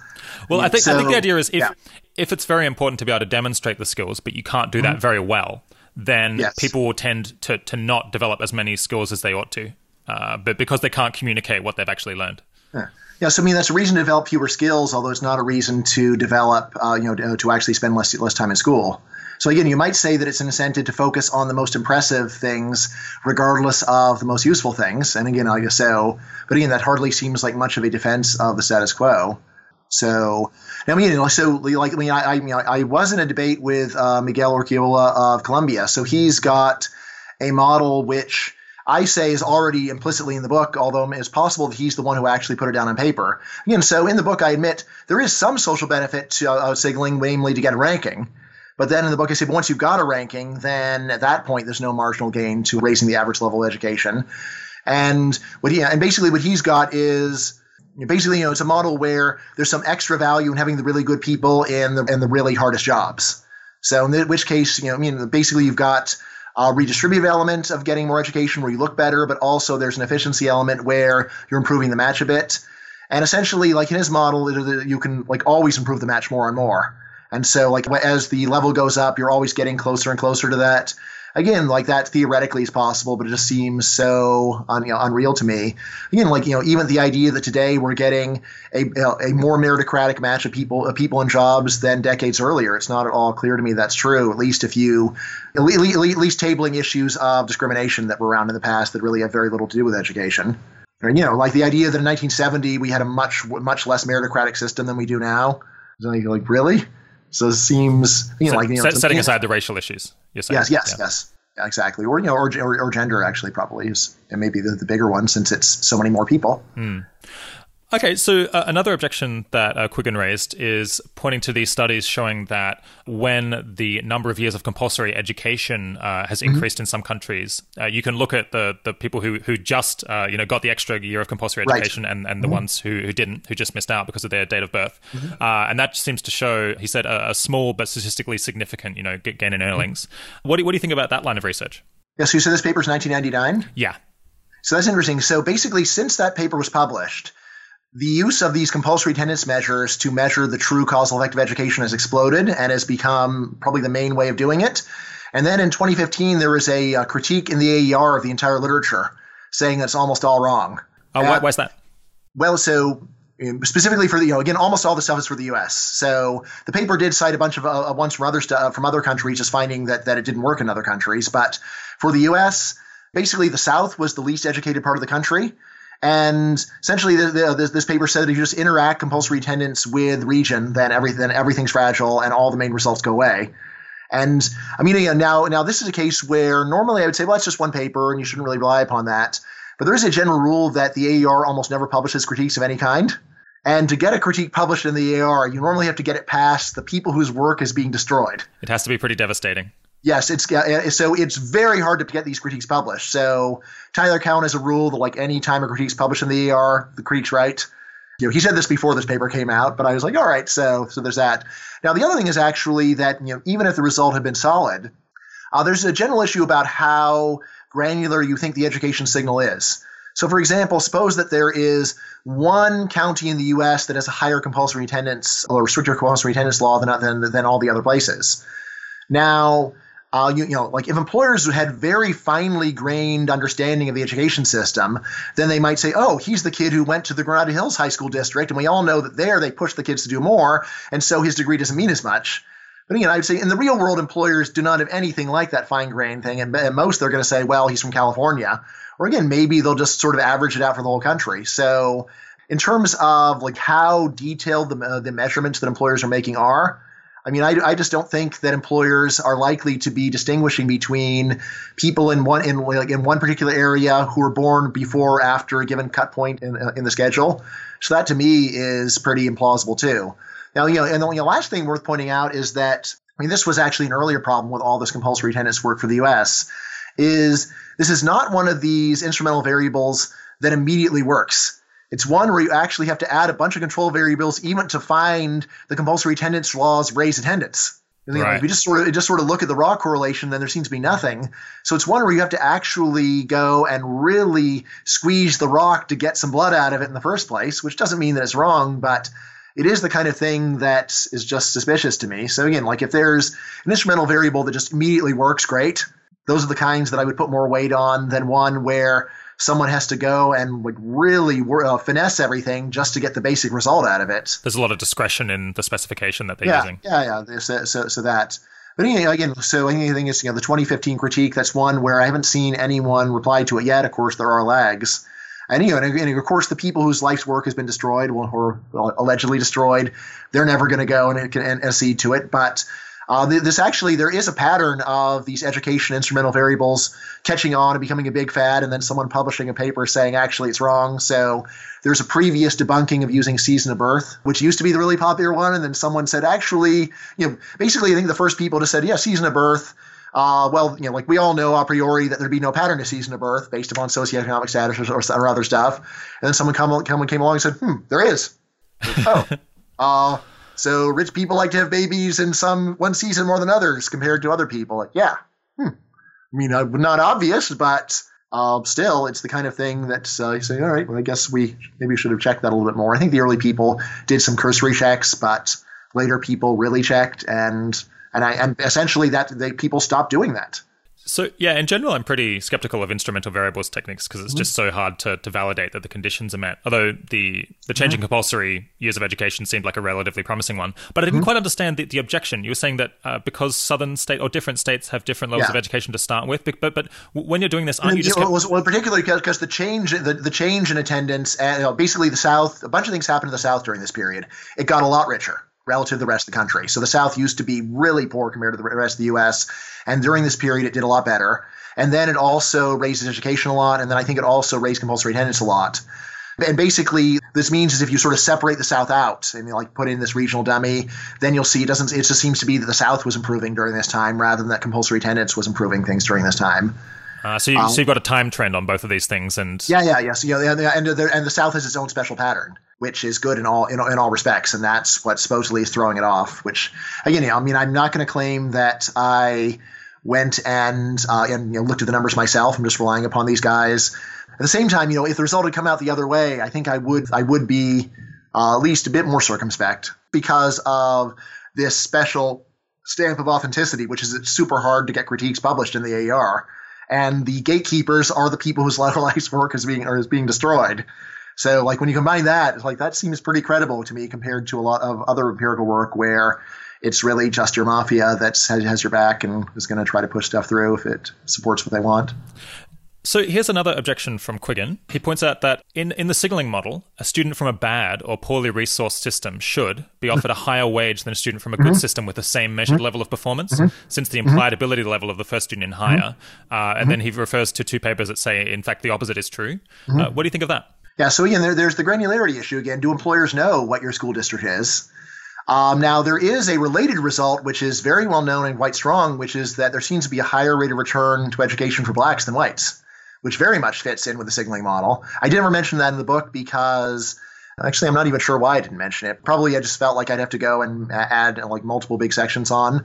Well, I think so, I think the idea is if yeah. if it's very important to be able to demonstrate the skills, but you can't do that mm-hmm. very well, then yes. people will tend to to not develop as many skills as they ought to, uh, but because they can't communicate what they've actually learned. Yeah. Yeah, so I mean that's a reason to develop fewer skills, although it's not a reason to develop, uh, you know, to actually spend less less time in school. So again, you might say that it's an incentive to focus on the most impressive things, regardless of the most useful things. And again, I guess so. But again, that hardly seems like much of a defense of the status quo. So, I mean, you know, so like, I mean, I, I, mean, I was in a debate with uh, Miguel Urquiola of Columbia. So he's got a model which I say is already implicitly in the book, although it's possible that he's the one who actually put it down on paper. Again, so in the book, I admit there is some social benefit to uh, signaling, namely to get a ranking. But then in the book, I say, but once you've got a ranking, then at that point, there's no marginal gain to raising the average level of education. And what he and basically what he's got is basically you know it's a model where there's some extra value in having the really good people in the in the really hardest jobs. So in which case, you know, I mean, basically you've got a redistributive element of getting more education where you look better, but also there's an efficiency element where you're improving the match a bit. And essentially, like in his model, you can like always improve the match more and more. And so, like as the level goes up, you're always getting closer and closer to that again, like that theoretically is possible, but it just seems so un, you know, unreal to me. Again, like you know, even the idea that today we're getting a, a more meritocratic match of people of people in jobs than decades earlier. It's not at all clear to me that's true. At least if you at least, tabling issues of discrimination that were around in the past that really have very little to do with education. And, you know, like the idea that in 1970 we had a much much less meritocratic system than we do now. Like, like really? So it seems you know, so, like you know, setting aside the racial issues. Yes, yes, yeah. yes, yeah, exactly. Or you know, or, or, or gender actually probably is and maybe the, the bigger one since it's so many more people. Hmm. Okay, so uh, another objection that uh, Quiggin raised is pointing to these studies showing that when the number of years of compulsory education uh, has mm-hmm. increased in some countries, uh, you can look at the the people who who just uh, you know got the extra year of compulsory education right. and, and the mm-hmm. ones who, who didn't, who just missed out because of their date of birth, mm-hmm. Uh, and that seems to show, he said, a, a, small but statistically significant you know gain in earnings. Mm-hmm. What do, what do you think about that line of research? Yeah, so you said this paper is 1999. Yeah. So that's interesting. So basically, since that paper was published the use of these compulsory attendance measures to measure the true causal effect of education has exploded and has become probably the main way of doing it. And then in 2015, there was a, a critique in the AER of the entire literature saying that's almost all wrong. Oh, uh, why's that? Well, so um, specifically for the you know again almost all the stuff is for the U.S. So the paper did cite a bunch of uh, ones from other st- from other countries, just finding that that it didn't work in other countries. But for the U.S., basically the South was the least educated part of the country, and essentially, the, the, this, this, paper said that if you just interact compulsory attendance with region, then everything everything's fragile and all the main results go away. And I mean, now now this is a case where normally I would say, well, that's just one paper and you shouldn't really rely upon that. But there is a general rule that the AER almost never publishes critiques of any kind. And to get a critique published in the AER, you normally have to get it past the people whose work is being destroyed. It has to be pretty devastating. Yes, it's so it's very hard to get these critiques published. So Tyler Cowen has a rule that like any time a critique's published in the AER, the critique's right. You know, he said this before this paper came out, but I was like, all right, so so there's that. Now the other thing is actually that you know even if the result had been solid, uh, there's a general issue about how granular you think the education signal is. So, for example, suppose that there is one county in the U.S. that has a higher compulsory attendance or stricter compulsory attendance law than, than, than all the other places. Now, uh, you, you, know, like if employers had very finely grained understanding of the education system, then they might say, "Oh, he's the kid who went to the Granada Hills High School district, and we all know that there they push the kids to do more, and so his degree doesn't mean as much." But again, I'd say in the real world, employers do not have anything like that fine grained thing, and, and most they're going to say, "Well, he's from California," or again, maybe they'll just sort of average it out for the whole country. So, in terms of like how detailed the uh, the measurements that employers are making are I mean, I, I just don't think that employers are likely to be distinguishing between people in one in like in one particular area who were born before or after a given cut point in, uh, in the schedule. So that to me is pretty implausible too. Now, you know, and the last thing worth pointing out is that I mean, this was actually an earlier problem with all this compulsory attendance work for the U.S. Is this is not one of these instrumental variables that immediately works. It's one where you actually have to add a bunch of control variables even to find the compulsory attendance laws raise attendance. Right. If we just sort of just sort of look at the raw correlation, then there seems to be nothing. So it's one where you have to actually go and really squeeze the rock to get some blood out of it in the first place, which doesn't mean that it's wrong, but it is the kind of thing that is just suspicious to me. So again, like if there's an instrumental variable that just immediately works, great. Those are the kinds that I would put more weight on than one where someone has to go and like really uh, finesse everything just to get the basic result out of it. There's a lot of discretion in the specification that they're yeah, using. Yeah, yeah. So, so, so that. But anyway, again, so anything is you know the 2015 critique. That's one where I haven't seen anyone reply to it yet. Of course, there are lags. And, you know, and, and of course, the people whose life's work has been destroyed well, or allegedly destroyed, they're never going to go and, and, and accede to it. But Uh, this actually, there is a pattern of these education instrumental variables catching on and becoming a big fad, and then someone publishing a paper saying actually it's wrong. So there's a previous debunking of using season of birth, which used to be the really popular one, and then someone said actually, you know, basically I think the first people just said yeah, season of birth. Uh, well, you know, like we all know a priori that there'd be no pattern to season of birth based upon socioeconomic status or, or, other stuff. And then someone come, come came along and said, hmm, there is. oh. Uh, so rich people like to have babies in some one season more than others compared to other people. Like, yeah, hmm. I mean, uh, not obvious, but uh, still, it's the kind of thing that uh, you say, all right, well, I guess we maybe should have checked that a little bit more. I think the early people did some cursory checks, but later people really checked, and and I and essentially that they people stopped doing that. So yeah, in general, I'm pretty skeptical of instrumental variables techniques because it's mm-hmm. just so hard to, to validate that the conditions are met. Although the the changing mm-hmm. compulsory years of education seemed like a relatively promising one, but I didn't mm-hmm. quite understand the, the objection. You were saying that uh, because southern state or different states have different levels yeah. of education to start with, but but, but when you're doing this, aren't you just kept- well, particularly because the change the, the change in attendance, and, you know, basically the South, a bunch of things happened to the South during this period. It got a lot richer relative to the rest of the country. So the South used to be really poor compared to the rest of the U.S. And during this period, it did a lot better. And then it also raises education a lot. And then I think it also raised compulsory attendance a lot. And basically, this means is if you sort of separate the South out and you like put in this regional dummy, then you'll see it doesn't. It just seems to be that the South was improving during this time rather than that compulsory attendance was improving things during this time. Uh, so, you, um, so you've got a time trend on both of these things, and yeah, yeah, yes, yeah, and, and, the, and the South has its own special pattern, which is good in all in, in all respects, and that's what supposedly is throwing it off. Which again, I mean, I'm not going to claim that I went and uh, and you know, looked at the numbers myself. I'm just relying upon these guys. At the same time, you know, if the result had come out the other way, I think I would I would be uh, at least a bit more circumspect because of this special stamp of authenticity, which is it's super hard to get critiques published in the AER. And the gatekeepers are the people whose life's work is being or is being destroyed. So, like when you combine that, it's like that seems pretty credible to me compared to a lot of other empirical work where it's really just your mafia that has your back and is going to try to push stuff through if it supports what they want. So here's another objection from Quiggin. He points out that in, in the signaling model, a student from a bad or poorly resourced system should be offered a higher wage than a student from a good mm-hmm. system with the same measured mm-hmm. level of performance, mm-hmm. since the implied ability level of the first student is higher. Uh, and then he refers to two papers that say, in fact, the opposite is true. Uh, what do you think of that? Yeah, so again, there, there's the granularity issue again. Do employers know what your school district is? Um, now, there is a related result, which is very well known and quite strong, which is that there seems to be a higher rate of return to education for blacks than whites, which very much fits in with the signaling model. I didn't mention that in the book because actually I'm not even sure why I didn't mention it. Probably I just felt like I'd have to go and add like multiple big sections on.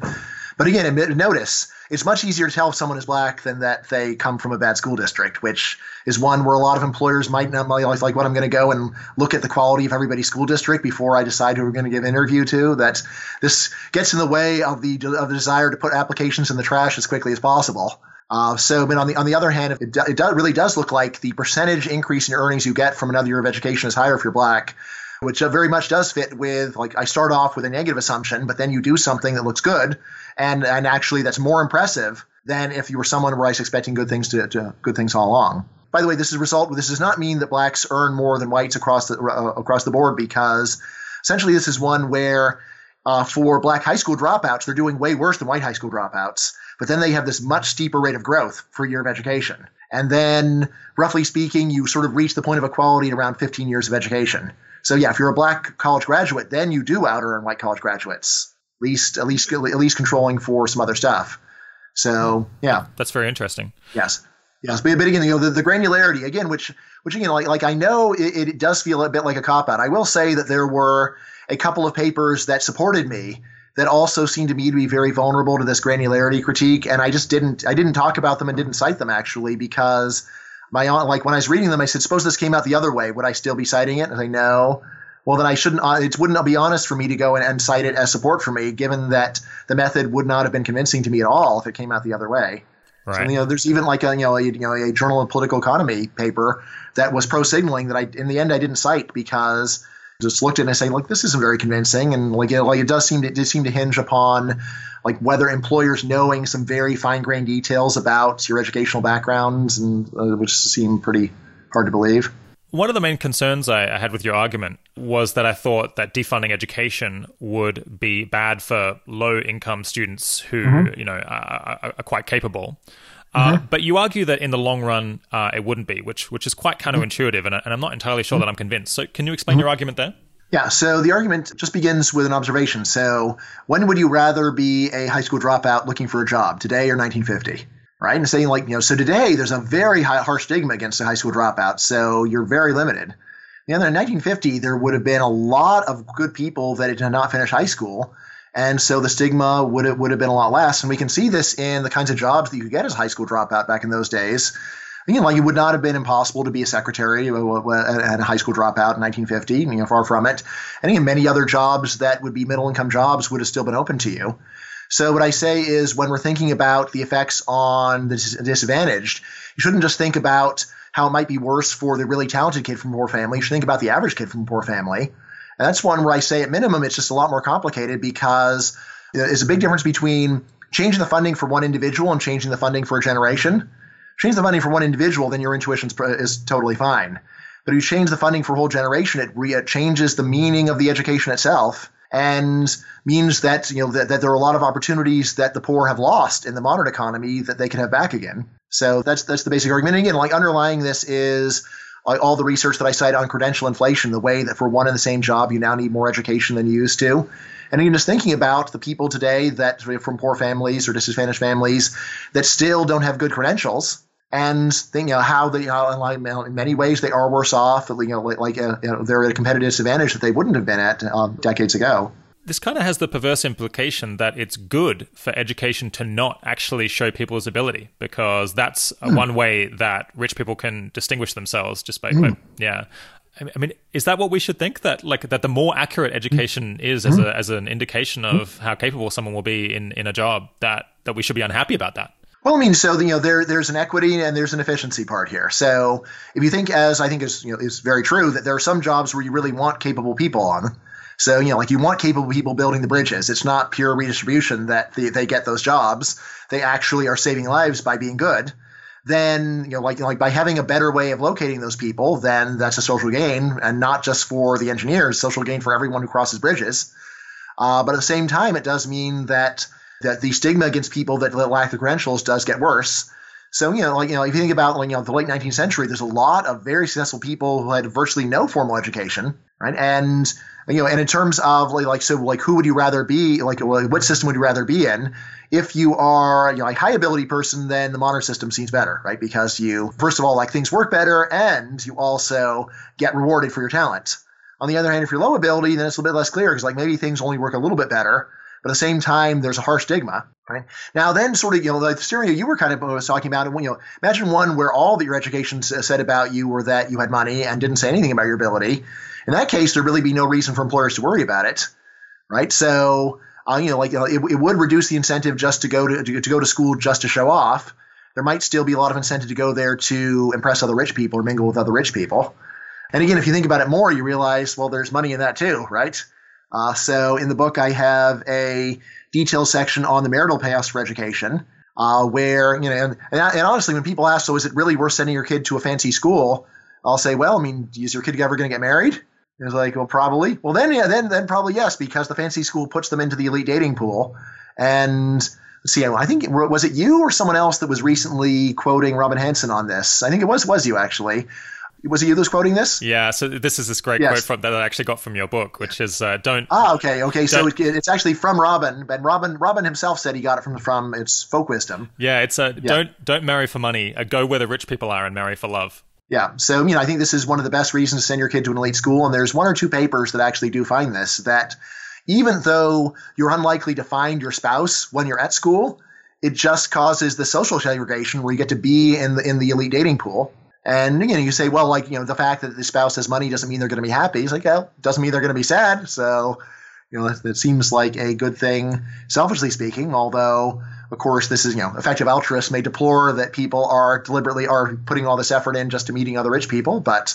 But again, notice it's much easier to tell if someone is black than that they come from a bad school district, which is one where a lot of employers might not like, like what I'm going to go and look at the quality of everybody's school district before I decide who we're going to give an interview to. That this gets in the way of the of the desire to put applications in the trash as quickly as possible. Uh, so, but on the on the other hand, it, do, it do, really does look like the percentage increase in earnings you get from another year of education is higher if you're black which very much does fit with like I start off with a negative assumption, but then you do something that looks good, and and actually that's more impressive than if you were someone I was expecting good things to, to good things all along. By the way, this is result. This does not mean that blacks earn more than whites across the uh, across the board because essentially this is one where uh, for black high school dropouts they're doing way worse than white high school dropouts. But then they have this much steeper rate of growth a year of education. And then, roughly speaking, you sort of reach the point of equality at around 15 years of education. So yeah, if you're a black college graduate, then you do out earn white college graduates least at least at least controlling for some other stuff. So yeah, that's very interesting. Yes, yes, but, but again, you know, the, the granularity again, which which again, like like I know it, it does feel a bit like a cop out. I will say that there were a couple of papers that supported me that also seemed to me to be very vulnerable to this granularity critique, and I just didn't I didn't talk about them and didn't cite them actually because my aunt like when I was reading them, I said, suppose this came out the other way, would I still be citing it? And I say no well, then I shouldn't. Uh, it wouldn't be honest for me to go and, and cite it as support for me, given that the method would not have been convincing to me at all if it came out the other way. Right. So, you know, there's even like a you know a, you know a Journal of Political Economy paper that was pro signaling that I in the end I didn't cite because just looked at it and say like this isn't very convincing and like it, like it does seem to it did seem to hinge upon like whether employers knowing some very fine grained details about your educational backgrounds and uh, which seem pretty hard to believe. One of the main concerns I, I, had with your argument was that I thought that defunding education would be bad for low income students who, mm-hmm. you know, are, are, quite capable. Uh, mm-hmm. but you argue that in the long run, uh, it wouldn't be, which which is quite counterintuitive, and, and I'm not entirely sure mm-hmm. that I'm convinced. So, can you explain your argument there? Yeah, so the argument just begins with an observation. So, when would you rather be a high school dropout looking for a job, today or 1950? Right? And saying, like, you know, so today there's a very high, harsh stigma against the high school dropout, so you're very limited. You know, in 1950, there would have been a lot of good people that did not finish high school, and so the stigma would have, would have been a lot less. And we can see this in the kinds of jobs that you could get as a high school dropout back in those days you know, like it would not have been impossible to be a secretary at a high school dropout in 1950. You know, far from it. And again, many other jobs that would be middle income jobs would have still been open to you. So what I say is, when we're thinking about the effects on the disadvantaged, you shouldn't just think about how it might be worse for the really talented kid from a poor family. You should think about the average kid from a poor family. And that's one where I say, at minimum, it's just a lot more complicated because there's a big difference between changing the funding for one individual and changing the funding for a generation change the funding for one individual, then your intuition is totally fine. But if you change the funding for a whole generation, it, re- it changes the meaning of the education itself and means that you know that, that, there are a lot of opportunities that the poor have lost in the modern economy that they can have back again. So that's that's the basic argument. And again, like underlying this is all the research that I cite on credential inflation, the way that for one and the same job you now need more education than you used to. And even just thinking about the people today that from poor families or disadvantaged families that still don't have good credentials, and you know how they, know, like, in many ways they are worse off. You know, like uh, you know, they're at a competitive disadvantage that they wouldn't have been at um, decades ago. This kind of has the perverse implication that it's good for education to not actually show people's ability because that's mm. one way that rich people can distinguish themselves just by, mm. by yeah. I mean, is that what we should think that like that the more accurate education is as, hmm. a, as an indication of how capable someone will be in, in a job that that we should be unhappy about that? Well, I mean, so you know, there there's an equity and there's an efficiency part here. So if you think, as I think is you know is very true, that there are some jobs where you really want capable people on. So you know, like you want capable people building the bridges. It's not pure redistribution that they, they get those jobs. They actually are saving lives by being good. Then you know, like like by having a better way of locating those people, then that's a social gain, and not just for the engineers, social gain for everyone who crosses bridges. Uh, but at the same time, it does mean that that the stigma against people that lack the credentials does get worse. So, you know, like, you know, if you think about, like, you know, the late 19th century, there's a lot of very successful people who had virtually no formal education, right? And, you know, and in terms of like, like so, like, who would you rather be, like, what system would you rather be in? If you are, you know, a high ability person, then the modern system seems better, right? Because you, first of all, like, things work better and you also get rewarded for your talent. On the other hand, if you're low ability, then it's a little bit less clear because, like, maybe things only work a little bit better but at the same time, there's a harsh stigma. Right now, then sort of you know like the scenario you were kind of was talking about, you know, imagine one where all that your education said about you were that you had money and didn't say anything about your ability. In that case, there'd really be no reason for employers to worry about it, right? So, uh, you know, like you know, it, it, would reduce the incentive just to go to, to to go to school just to show off. There might still be a lot of incentive to go there to impress other rich people or mingle with other rich people. And again, if you think about it more, you realize, well, there's money in that too, right? Uh, so in the book, I have a detailed section on the marital payoffs for education, uh, where you know, and, and, honestly, when people ask, so is it really worth sending your kid to a fancy school? I'll say, well, I mean, is your kid ever going to get married? And it's like, well, probably. Well, then, yeah, then, then probably yes, because the fancy school puts them into the elite dating pool. And see, I think was it you or someone else that was recently quoting Robin Hanson on this? I think it was was you actually, was it you that's quoting this? Yeah. So this is this great yes. quote from, that I actually got from your book, which is uh, "Don't." Ah, okay, okay. So it, it's actually from Robin, but Robin Robin himself said he got it from from its folk wisdom. Yeah, it's a yeah. don't don't marry for money. Uh, go where the rich people are and marry for love. Yeah. So you know, I think this is one of the best reasons to send your kid to an elite school, and there's one or two papers that actually do find this that even though you're unlikely to find your spouse when you're at school, it just causes the social segregation where you get to be in the in the elite dating pool and you know, you say, well, like you know, the fact that the spouse has money doesn't mean they're going to be happy. It's like, well, doesn't mean they're going to be sad. So, you know, it, it seems like a good thing, selfishly speaking. Although, of course, this is you know, effective altruists may deplore that people are deliberately are putting all this effort in just to meeting other rich people, but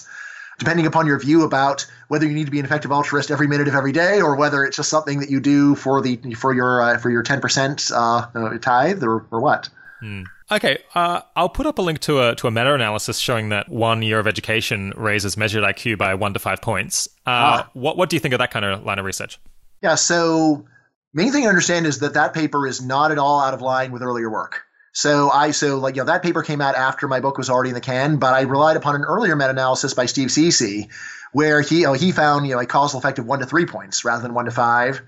depending upon your view about whether you need to be an effective altruist every minute of every day or whether it's just something that you do for the for your uh, for your 10% uh, tithe or, or what Hmm. Okay, uh, I'll put up a link to a to a meta analysis showing that one year of education raises measured IQ by one to five points. Uh, ah. What what do you think of that kind of line of research? Yeah, so main thing to understand is that that paper is not at all out of line with earlier work. So I so like you know that paper came out after my book was already in the can, but I relied upon an earlier meta-analysis by Steve Ceci, where he you know, he found you know a causal effect of one to three points rather than one to five.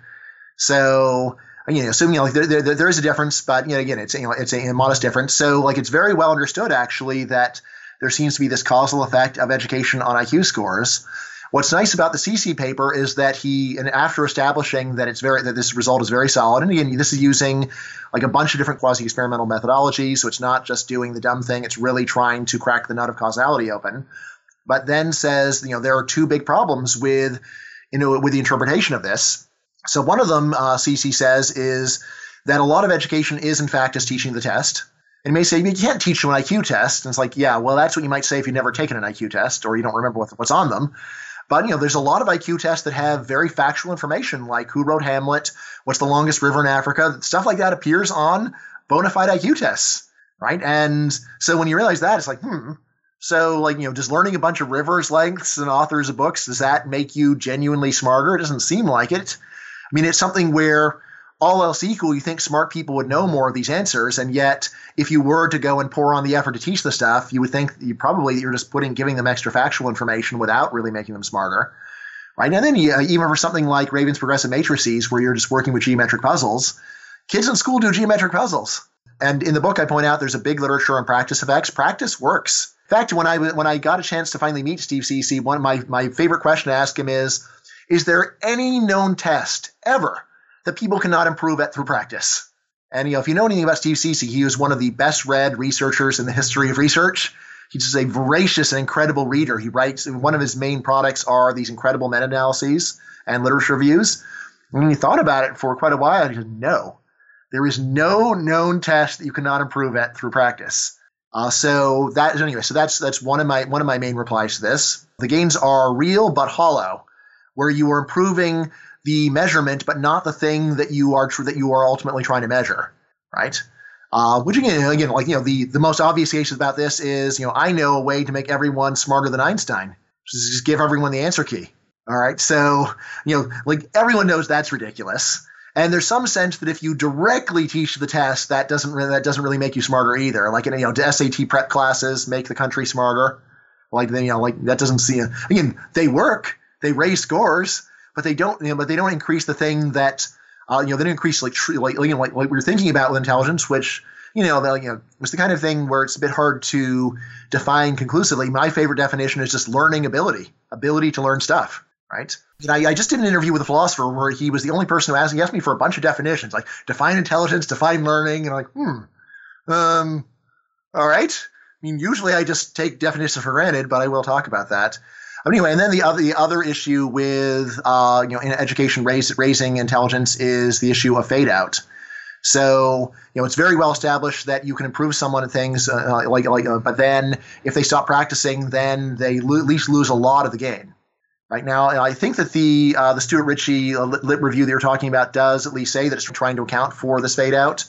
So you know, assuming you know, like there, there, there is a difference, but you know, again, it's you know, it's a, a modest difference. So like it's very well understood actually that there seems to be this causal effect of education on IQ scores. What's nice about the Ceci paper is that he, and after establishing that it's very that this result is very solid, and again, this is using like a bunch of different quasi-experimental methodologies, so it's not just doing the dumb thing; it's really trying to crack the nut of causality open. But then says, you know, there are two big problems with, you know, with the interpretation of this. So one of them, uh, Ceci says, is that a lot of education is in fact just teaching the test. And may say you can't teach you an IQ test. And it's like, yeah, well, that's what you might say if you've never taken an IQ test or you don't remember what, what's on them. But you know, there's a lot of IQ tests that have very factual information, like who wrote Hamlet, what's the longest river in Africa, stuff like that appears on bona fide IQ tests, right? And so when you realize that, it's like, hmm. So like you know, does learning a bunch of rivers lengths and authors of books does that make you genuinely smarter? It doesn't seem like it. I mean, it's something where all else equal, you think smart people would know more of these answers, and yet if you were to go and pour on the effort to teach the stuff, you would think you probably you're just putting giving them extra factual information without really making them smarter, right? And then you, even for something like Raven's progressive matrices, where you're just working with geometric puzzles, kids in school do geometric puzzles. And in the book, I point out there's a big literature on practice effects. Practice works. In fact, when I when I got a chance to finally meet Steve Ceci, one of my my favorite question to ask him is is there any known test ever that people cannot improve at through practice? And you know, if you know anything about Steve Ceci, he was one of the best read researchers in the history of research. He's just a voracious and incredible reader. He writes one of his main products are these incredible meta-analyses and literature reviews. And he thought about it for quite a while, he said, "No, there is no known test that you cannot improve at through practice." Uh, so that anyway, so that's that's one of my one of my main replies to this. The gains are real but hollow where you are improving the measurement, but not the thing that you are tr- that you are ultimately trying to measure, right? Uh, which again, again, like you know, the the most obvious case about this is you know I know a way to make everyone smarter than Einstein. Just, give everyone the answer key. All right, so you know, like everyone knows that's ridiculous. And there's some sense that if you directly teach the test, that doesn't really, that doesn't really make you smarter either. Like you know, SAT prep classes make the country smarter. Like then you know, like that doesn't see again. They work, they raise scores, but they don't, you know, but they don't increase the thing that, uh, you know, they don't increase like, like, you know, like, like we were thinking about with intelligence, which, you know, the, you know, was the kind of thing where it's a bit hard to define conclusively. My favorite definition is just learning ability, ability to learn stuff, right? And I, I just did an interview with a philosopher where he was the only person who asked, he asked me for a bunch of definitions, like define intelligence, define learning, and I'm like, hmm, um, all right. I mean, usually I just take definitions for granted, but I will talk about that anyway, and then the other the other issue with uh, you know in education raise, raising intelligence is the issue of fade out. So you know it's very well established that you can improve someone at things uh, uh like like, uh, but then if they stop practicing, then they lo- at least lose a lot of the gain. Right now, I think that the uh, the Stuart Ritchie uh, lit review that you're talking about does at least say that it's trying to account for this fade out.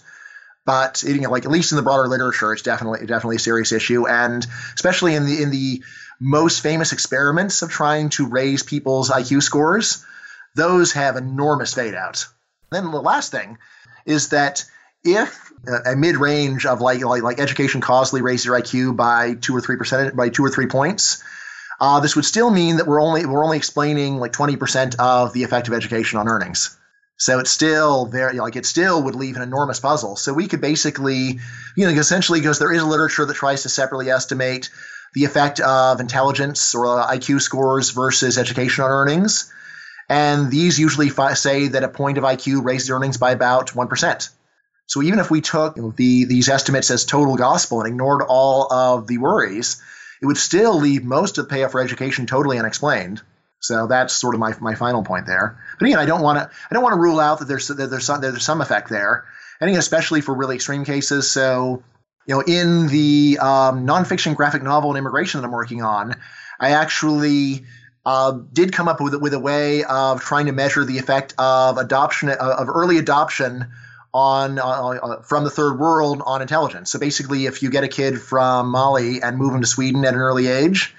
But you know, like at least in the broader literature, it's definitely definitely a serious issue, and especially in the in the most famous experiments of trying to raise people's IQ scores, those have enormous fade outs. Then the last thing is that if a mid range of like, like like education causally raises your IQ by two or three percent by two or three points, uh, this would still mean that we're only we're only explaining like twenty percent of the effect of education on earnings. So it's still very like it still would leave an enormous puzzle. So we could basically, you know, essentially because there is literature that tries to separately estimate the effect of intelligence or uh, IQ scores versus education on earnings. And these usually fi- say that a point of IQ raises earnings by about 1%. So even if we took the, these estimates as total gospel and ignored all of the worries, it would still leave most of the payoff for education totally unexplained. So that's sort of my, my final point there. But again, I don't want to I don't want to rule out that there's that there's some, there's some effect there. I think especially for really extreme cases. So you know, in the um, nonfiction graphic novel on immigration that I'm working on, I actually uh, did come up with with a way of trying to measure the effect of adoption of early adoption on uh, uh, from the third world on intelligence. So basically, if you get a kid from Mali and move him to Sweden at an early age,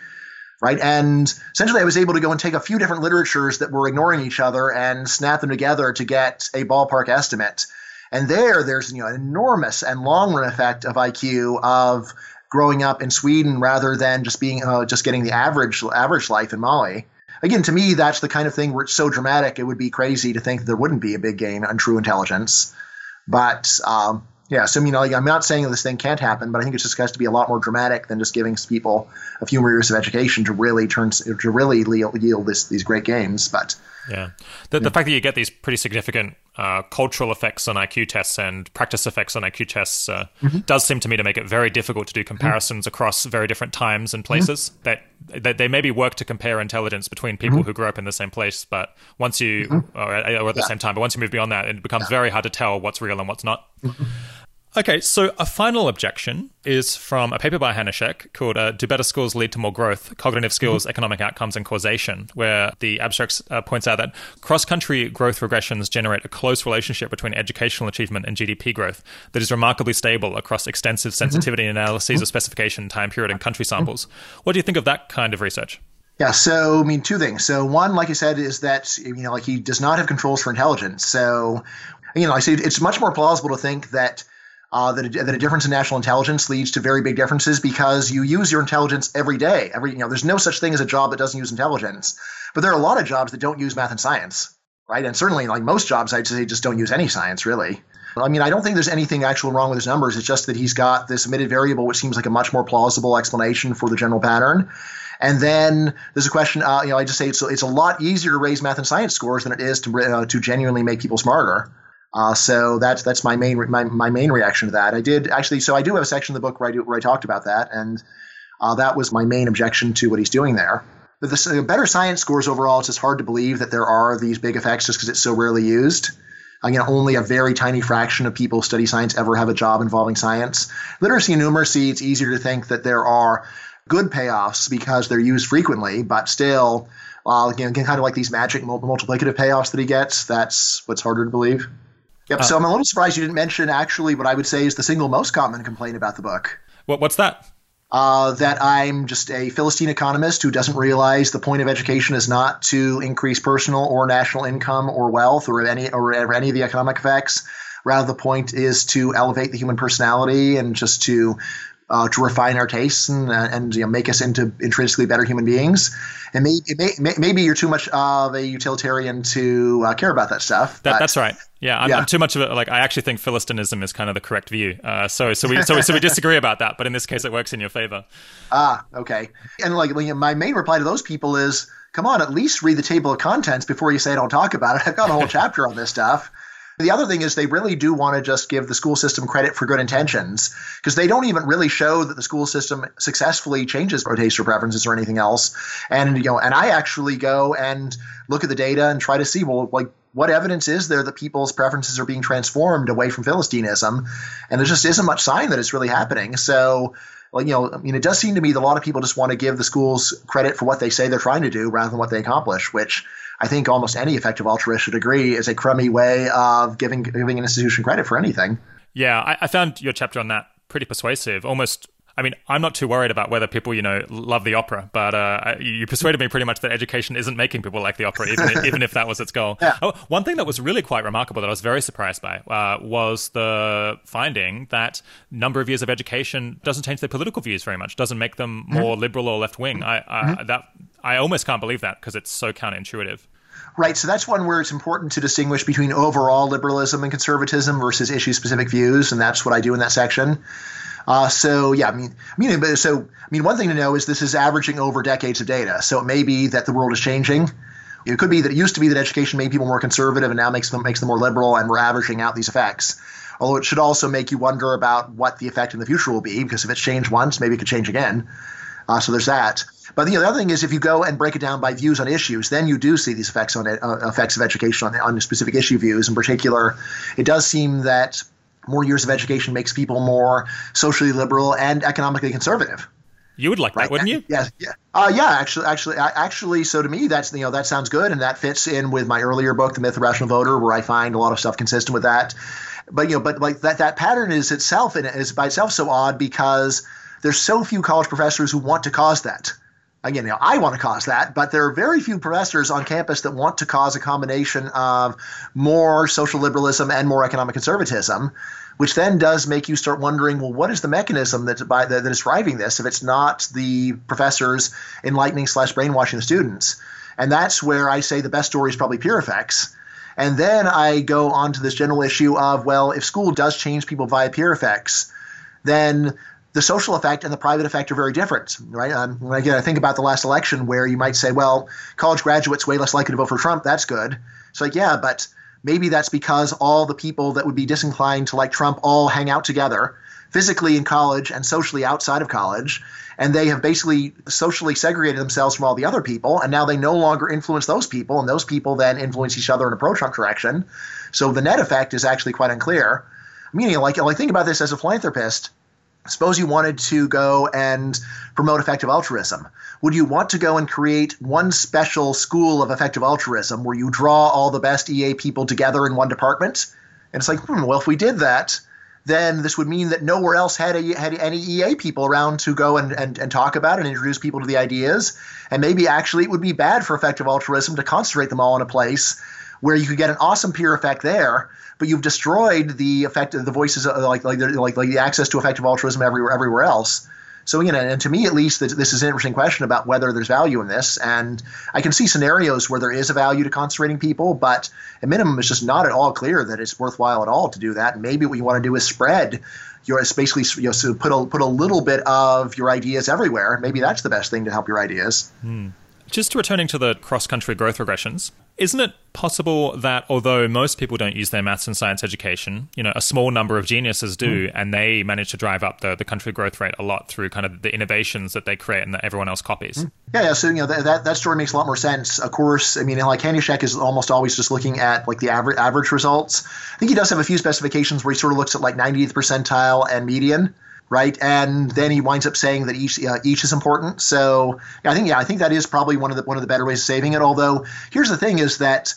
right? And essentially, I was able to go and take a few different literatures that were ignoring each other and snap them together to get a ballpark estimate. And there, there's you know an enormous and long run effect of IQ of growing up in Sweden rather than just being uh, just getting the average average life in Mali. Again, to me, that's the kind of thing where it's so dramatic. It would be crazy to think there wouldn't be a big gain on true intelligence. But um, yeah, so you know, like, I'm not saying this thing can't happen, but I think it just has to be a lot more dramatic than just giving people a few more years of education to really turn to really yield this, these great games. But yeah, the, yeah. the fact that you get these pretty significant uh, cultural effects on IQ tests and practice effects on IQ tests uh, mm-hmm. does seem to me to make it very difficult to do comparisons mm-hmm. across very different times and places. Mm-hmm. That, that they maybe work to compare intelligence between people mm-hmm. who grew up in the same place, but once you mm-hmm. or, or, at the same time, but once you move beyond that, it becomes yeah. very hard to tell what's real and what's not. Mm-hmm. Okay, so a final objection is from a paper by Hanushek called uh, Do Better Schools Lead to More Growth? Cognitive Skills, mm-hmm. Economic Outcomes, and Causation, where the abstract uh, points out that cross country growth regressions generate a close relationship between educational achievement and GDP growth that is remarkably stable across extensive mm-hmm. sensitivity mm-hmm. analyses mm-hmm. of specification, time period, and country samples. What do you think of that kind of research? Yeah, so I mean, two things. So one, like I said, is that you know, like he does not have controls for intelligence. So you know, I say it's much more plausible to think that uh, that, a, that a difference in national intelligence leads to very big differences because you use your intelligence every day. Every you know, there's no such thing as a job that doesn't use intelligence, but there are a lot of jobs that don't use math and science, right? And certainly, like most jobs, I'd say just don't use any science really. I mean, I don't think there's anything actual wrong with his numbers. It's just that he's got this omitted variable, which seems like a much more plausible explanation for the general pattern. And then there's a question. Uh, you know, I just say it's it's a lot easier to raise math and science scores than it is to uh, to genuinely make people smarter. Uh, so that's that's my main my, my main reaction to that. I did actually. So I do have a section in the book where I do, where I talked about that, and uh, that was my main objection to what he's doing there. But the better science scores overall, it's just hard to believe that there are these big effects just because it's so rarely used. Again, only a very tiny fraction of people who study science ever have a job involving science. Literacy and numeracy, it's easier to think that there are good payoffs because they're used frequently, but still, uh, again, kind of like these magic multiplicative payoffs that he gets, that's what's harder to believe. Yep. Uh, so I'm a little surprised you didn't mention actually what I would say is the single most common complaint about the book. What, what's that? Uh, that I'm just a Philistine economist who doesn't realize the point of education is not to increase personal or national income or wealth or any or any of the economic effects. Rather, the point is to elevate the human personality and just to uh, to refine our tastes and, uh, and you know, make us into intrinsically better human beings. And maybe, may, maybe you're too much of a utilitarian to uh, care about that stuff. That, that's right. Yeah I'm, yeah I'm, too much of a like. I actually think philistinism is kind of the correct view. Uh, so, so we, so, so we disagree about that. But in this case, it works in your favor. Ah, okay. And like my main reply to those people is, come on, at least read the table of contents before you say I don't talk about it. I've got a whole chapter on this stuff. The other thing is they really do want to just give the school system credit for good intentions because they don't even really show that the school system successfully changes taste or preferences or anything else. And you know, and I actually go and look at the data and try to see well, like what evidence is there that people's preferences are being transformed away from Philistinism? And there just isn't much sign that it's really happening. So well, you know, I mean, it does seem to me that a lot of people just want to give the schools credit for what they say they're trying to do rather than what they accomplish, which I think almost any effective altruist would agree is a crummy way of giving giving an institution credit for anything. Yeah, I, I found your chapter on that pretty persuasive, almost I mean, I'm not too worried about whether people, you know, love the opera, but uh, you persuaded me pretty much that education isn't making people like the opera, even if, even if that was its goal. Yeah. Oh, one thing that was really quite remarkable that I was very surprised by uh, was the finding that number of years of education doesn't change their political views very much, doesn't make them mm-hmm. more mm-hmm. liberal or left wing. I, I mm-hmm. that I almost can't believe that because it's so counterintuitive. Right. So that's one where it's important to distinguish between overall liberalism and conservatism versus issue specific views. And that's what I do in that section. Uh, so yeah, I mean, I mean, so I mean, one thing to know is this is averaging over decades of data. So it may be that the world is changing. It could be that it used to be that education made people more conservative and now makes them makes them more liberal, and we're averaging out these effects. Although it should also make you wonder about what the effect in the future will be, because if it's changed once, maybe it could change again. Uh, so there's that. But the other thing is, if you go and break it down by views on issues, then you do see these effects on it, uh, effects of education on, on specific issue views. In particular, it does seem that more years of education makes people more socially liberal and economically conservative. You would like that, right? wouldn't you? Yeah, yeah, uh, yeah. Actually, actually, actually. So to me, that's you know that sounds good, and that fits in with my earlier book, The Myth of Rational Voter, where I find a lot of stuff consistent with that. But you know, but like that that pattern is itself and is by itself so odd because there's so few college professors who want to cause that. Again, you know, I want to cause that, but there are very few professors on campus that want to cause a combination of more social liberalism and more economic conservatism which then does make you start wondering, well, what is the mechanism that, by, that is driving this if it's not the professors enlightening slash brainwashing the students? And that's where I say the best story is probably peer effects. And then I go on to this general issue of, well, if school does change people via peer effects, then the social effect and the private effect are very different, right? Um, when again, I think about the last election where you might say, well, college graduates way less likely to vote for Trump. That's good. It's like, yeah, but Maybe that's because all the people that would be disinclined to like Trump all hang out together physically in college and socially outside of college. And they have basically socially segregated themselves from all the other people. And now they no longer influence those people. And those people then influence each other in a pro Trump direction. So the net effect is actually quite unclear. Meaning, like, like think about this as a philanthropist suppose you wanted to go and promote effective altruism. Would you want to go and create one special school of effective altruism where you draw all the best ea people together in one department? And it's like hmm, well if we did that then this would mean that nowhere else had, a, had any ea people around to go and, and, and talk about and introduce people to the ideas. And maybe actually it would be bad for effective altruism to concentrate them all in a place where you could get an awesome peer effect there but you've destroyed the effect of the voices like like like like the access to effective altruism everywhere everywhere else. So again, and to me at least, this is an interesting question about whether there's value in this. And I can see scenarios where there is a value to concentrating people, but at minimum, it's just not at all clear that it's worthwhile at all to do that. And maybe what you want to do is spread your it's basically you know so put a put a little bit of your ideas everywhere. Maybe that's the best thing to help your ideas. Hmm. Just returning to the cross country growth regressions, isn't it possible that although most people don't use their maths and science education, you know, a small number of geniuses do, mm. and they manage to drive up the, the country growth rate a lot through kind of the innovations that they create and that everyone else copies? Mm. Yeah, yeah. So you know that, that, that story makes a lot more sense. Of course, I mean, like Hanushek is almost always just looking at like the average average results. I think he does have a few specifications where he sort of looks at like 90th percentile and median right? And then he winds up saying that each uh, each is important. So yeah, I think yeah, I think that is probably one of the one of the better ways of saving it. Although here's the thing: is that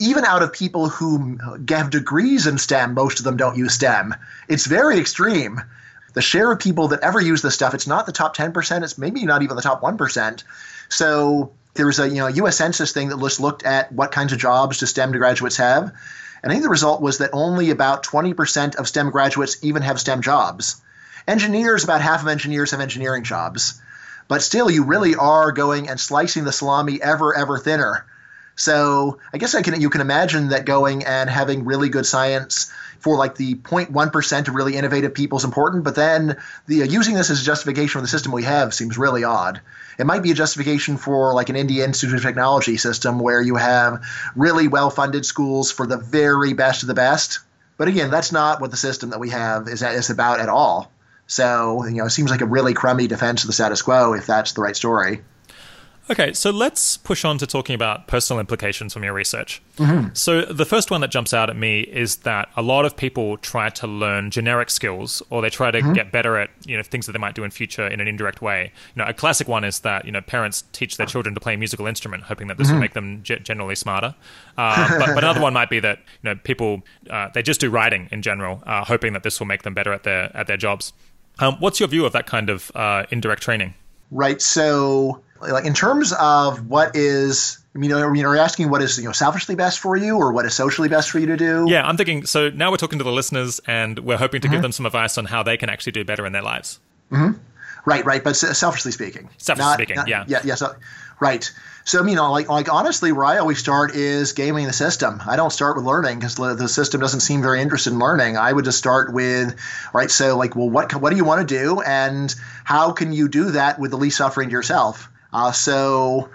even out of people who have degrees in STEM, most of them don't use STEM. It's very extreme. The share of people that ever use this stuff, it's not the top 10%, it's maybe not even the top 1%. So there was a you know U.S. Census thing that just looked at what kinds of jobs do STEM graduates have, and I think the result was that only about 20% of STEM graduates even have STEM jobs. Engineers, about half of engineers have engineering jobs. But still, you really are going and slicing the salami ever, ever thinner. So I guess I can you can imagine that going and having really good science for like the 0.1% of really innovative people is important, but then the uh, using this as a justification for the system we have seems really odd. It might be a justification for like an Indian Institute of Technology system where you have really well-funded schools for the very best of the best. But again, that's not what the system that we have is, is about at all. So, you know, it seems like a really crummy defense of the status quo if that's the right story. Okay, so let's push on to talking about personal implications from your research. Mm-hmm. So, the first one that jumps out at me is that a lot of people try to learn generic skills or they try to mm-hmm. get better at you know things that they might do in future in an indirect way. You know, a classic one is that you know parents teach their children to play a musical instrument, hoping that this mm-hmm. will make them g- generally smarter. Uh, but, but, another one might be that you know people uh, they just do writing in general, uh, hoping that this will make them better at their at their jobs. Um, what's your view of that kind of uh, indirect training? Right. So, like in terms of what is you know, are you asking what is you know selfishly best for you, or what is socially best for you to do? Yeah, I'm thinking. So now we're talking to the listeners, and we're hoping to mm-hmm. give them some advice on how they can actually do better in their lives. Mm-hmm. Right, right. But selfishly speaking, selfishly not, speaking, not, yeah, yeah, yeah. So, right. So you know, like like honestly, where I always start is gaming the system. I don't start with learning because the system doesn't seem very interested in learning. I would just start with, right. So like, well, what what do you want to do, and how can you do that with the least suffering to yourself? Uh, so,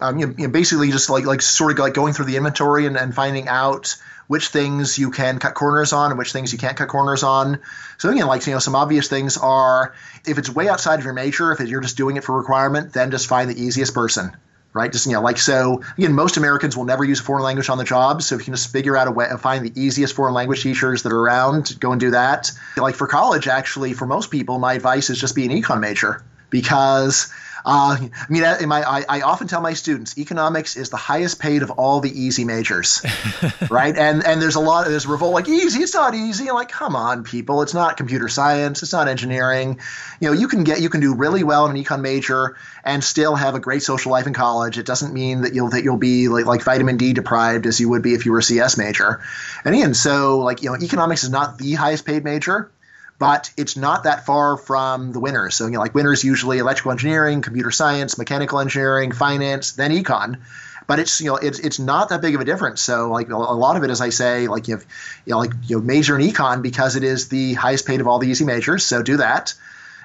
um, you, know, basically just like like sort of like going through the inventory and, and finding out which things you can cut corners on and which things you can't cut corners on. So again, like you know, some obvious things are if it's way outside of your major, if you're just doing it for requirement, then just find the easiest person right? Just you know, like so. Again, most Americans will never use a foreign language on the job, so if you can just figure out a way, of find the easiest foreign language teachers that are around, go and do that. Like for college, actually, for most people, my advice is just be an econ major. because uh, I mean, my, I, I, often tell my students economics is the highest paid of all the easy majors, right? And and there's a lot of there's revolt like easy. It's not easy. I'm like, come on, people. It's not computer science. It's not engineering. You know, you can get you can do really well in an econ major and still have a great social life in college. It doesn't mean that you'll that you'll be like like vitamin D deprived as you would be if you were a CS major. And again, so like you know, economics is not the highest paid major but it's not that far from the winners. So, you know, like winners usually electrical engineering, computer science, mechanical engineering, finance, then econ. But it's you know it's it's not that big of a difference. So like a lot of it, as I say, like you have you know like you know major in econ because it is the highest paid of all the easy majors. So do that.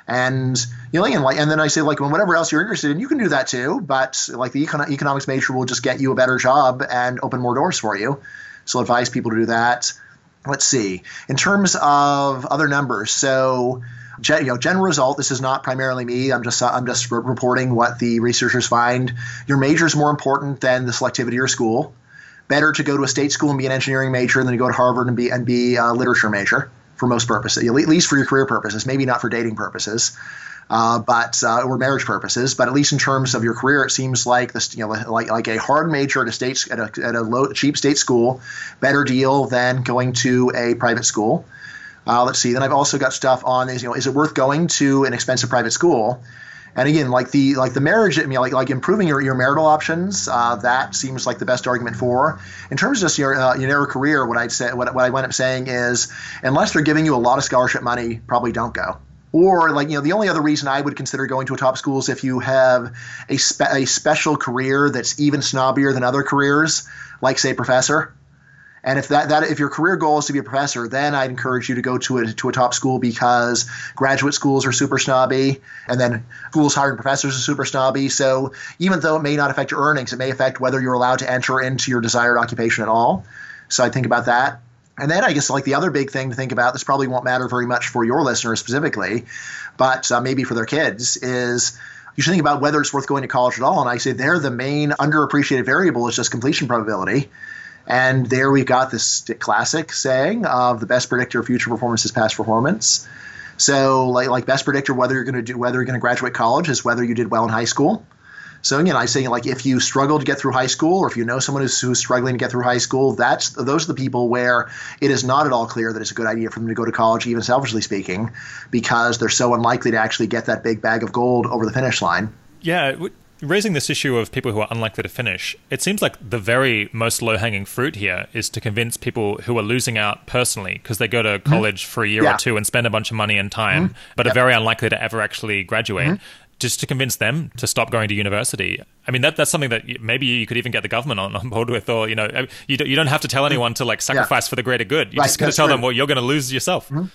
And you know, and like, and then I say like, well, whatever else you're interested in, you can do that too. But like the econ- economics major will just get you a better job and open more doors for you. So advise people to do that let's see. In terms of other numbers, so you know, general result. This is not primarily me. I'm just I'm just reporting what the researchers find. Your major is more important than the selectivity of your school. Better to go to a state school and be an engineering major than to go to Harvard and be and be a literature major for most purposes, at least for your career purposes. Maybe not for dating purposes uh, but uh, or marriage purposes. But at least in terms of your career, it seems like this, you know, like like a hard major at a state at a, at a low cheap state school, better deal than going to a private school. Uh, let's see. Then I've also got stuff on is you know is it worth going to an expensive private school? And again, like the like the marriage, I mean, like like improving your, your marital options, uh, that seems like the best argument for. In terms of just your uh, your career, what I'd say, what, what I wind up saying is, unless they're giving you a lot of scholarship money, probably don't go. Or like you know the only other reason I would consider going to a top school is if you have a, spe- a special career that's even snobbier than other careers, like say professor. And if that, that if your career goal is to be a professor, then I'd encourage you to go to a to a top school because graduate schools are super snobby, and then schools hiring professors are super snobby. So even though it may not affect your earnings, it may affect whether you're allowed to enter into your desired occupation at all. So I think about that. And then I guess like the other big thing to think about, this probably won't matter very much for your listeners specifically, but uh, maybe for their kids, is you should think about whether it's worth going to college at all. And I say there, the main underappreciated variable is just completion probability. And there we've got this classic saying of the best predictor of future performance is past performance. So, like, like best predictor whether you're going to do whether you're going to graduate college is whether you did well in high school. So again, I say like if you struggle to get through high school, or if you know someone who's, who's struggling to get through high school, that's those are the people where it is not at all clear that it's a good idea for them to go to college, even selfishly speaking, because they're so unlikely to actually get that big bag of gold over the finish line. Yeah, raising this issue of people who are unlikely to finish, it seems like the very most low hanging fruit here is to convince people who are losing out personally because they go to mm-hmm. college mm-hmm. for a year yeah. or two and spend a bunch of money and time, mm-hmm. but yep. are very unlikely to ever actually graduate. Mm-hmm just to convince them to stop going to university. I mean, that that's something that maybe you could even get the government on, on board with, or you know, you don't, you don't have to tell anyone to like sacrifice yeah. for the greater good. You right, just got to tell true. them, well, you're going to lose yourself. Mm-hmm.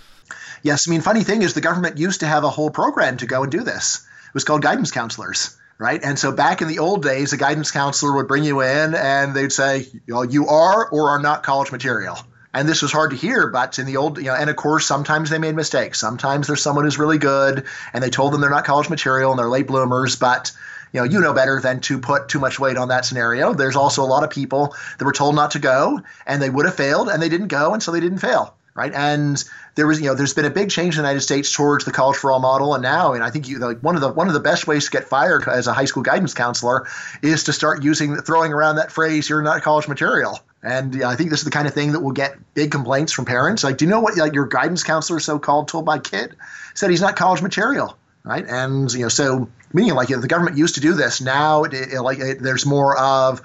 Yes, I mean, funny thing is, the government used to have a whole program to go and do this. It was called guidance counselors right? And so back in the old days, a guidance counselor would bring you in and they'd say, you, know, you are or are not college material and this was hard to hear, but in the old, you know, and of course, sometimes they made mistakes. Sometimes there's someone who's really good, and they told them they're not college material and they're late bloomers, but you know, you know better than to put too much weight on that scenario. There's also a lot of people that were told not to go, and they would have failed, and they didn't go, and so they didn't fail right? And there was, you know, there's been a big change in the United States towards the college for all model, and now, and I think you like one of the one of the best ways to get fired as a high school guidance counselor is to start using throwing around that phrase, "You're not college material." And I think this is the kind of thing that will get big complaints from parents. Like, do you know what like your guidance counselor, so called, told my kid? Said he's not college material, right? And you know, so meaning like you know, the government used to do this. Now, it, it, like it, there's more of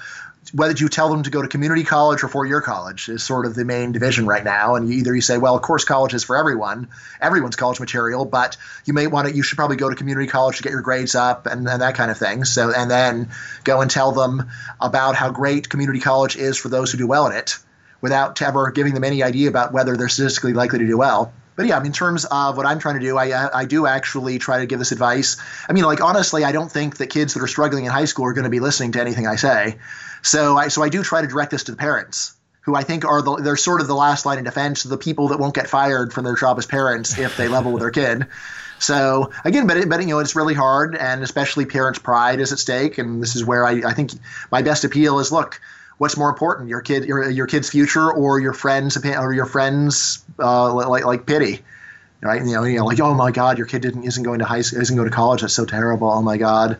whether you tell them to go to community college or four-year college is sort of the main division right now. And you either you say, well, of course, college is for everyone, everyone's college material, but you may want to, you should probably go to community college to get your grades up and, and that kind of thing. So, and then go and tell them about how great community college is for those who do well in it, without ever giving them any idea about whether they're statistically likely to do well. But yeah, I mean, in terms of what I'm trying to do, I I do actually try to give this advice. I mean, like honestly, I don't think that kids that are struggling in high school are going to be listening to anything I say. So I so I do try to direct this to the parents who I think are the they're sort of the last line of defense, the people that won't get fired from their job as parents if they level with their kid. So again, but, but you know it's really hard, and especially parents' pride is at stake. And this is where I, I think my best appeal is: look, what's more important, your kid, your, your kid's future, or your friends or your friends uh, like like pity? right? You know, you know, like oh my God, your kid didn't isn't going to high isn't going to college. That's so terrible. Oh my God,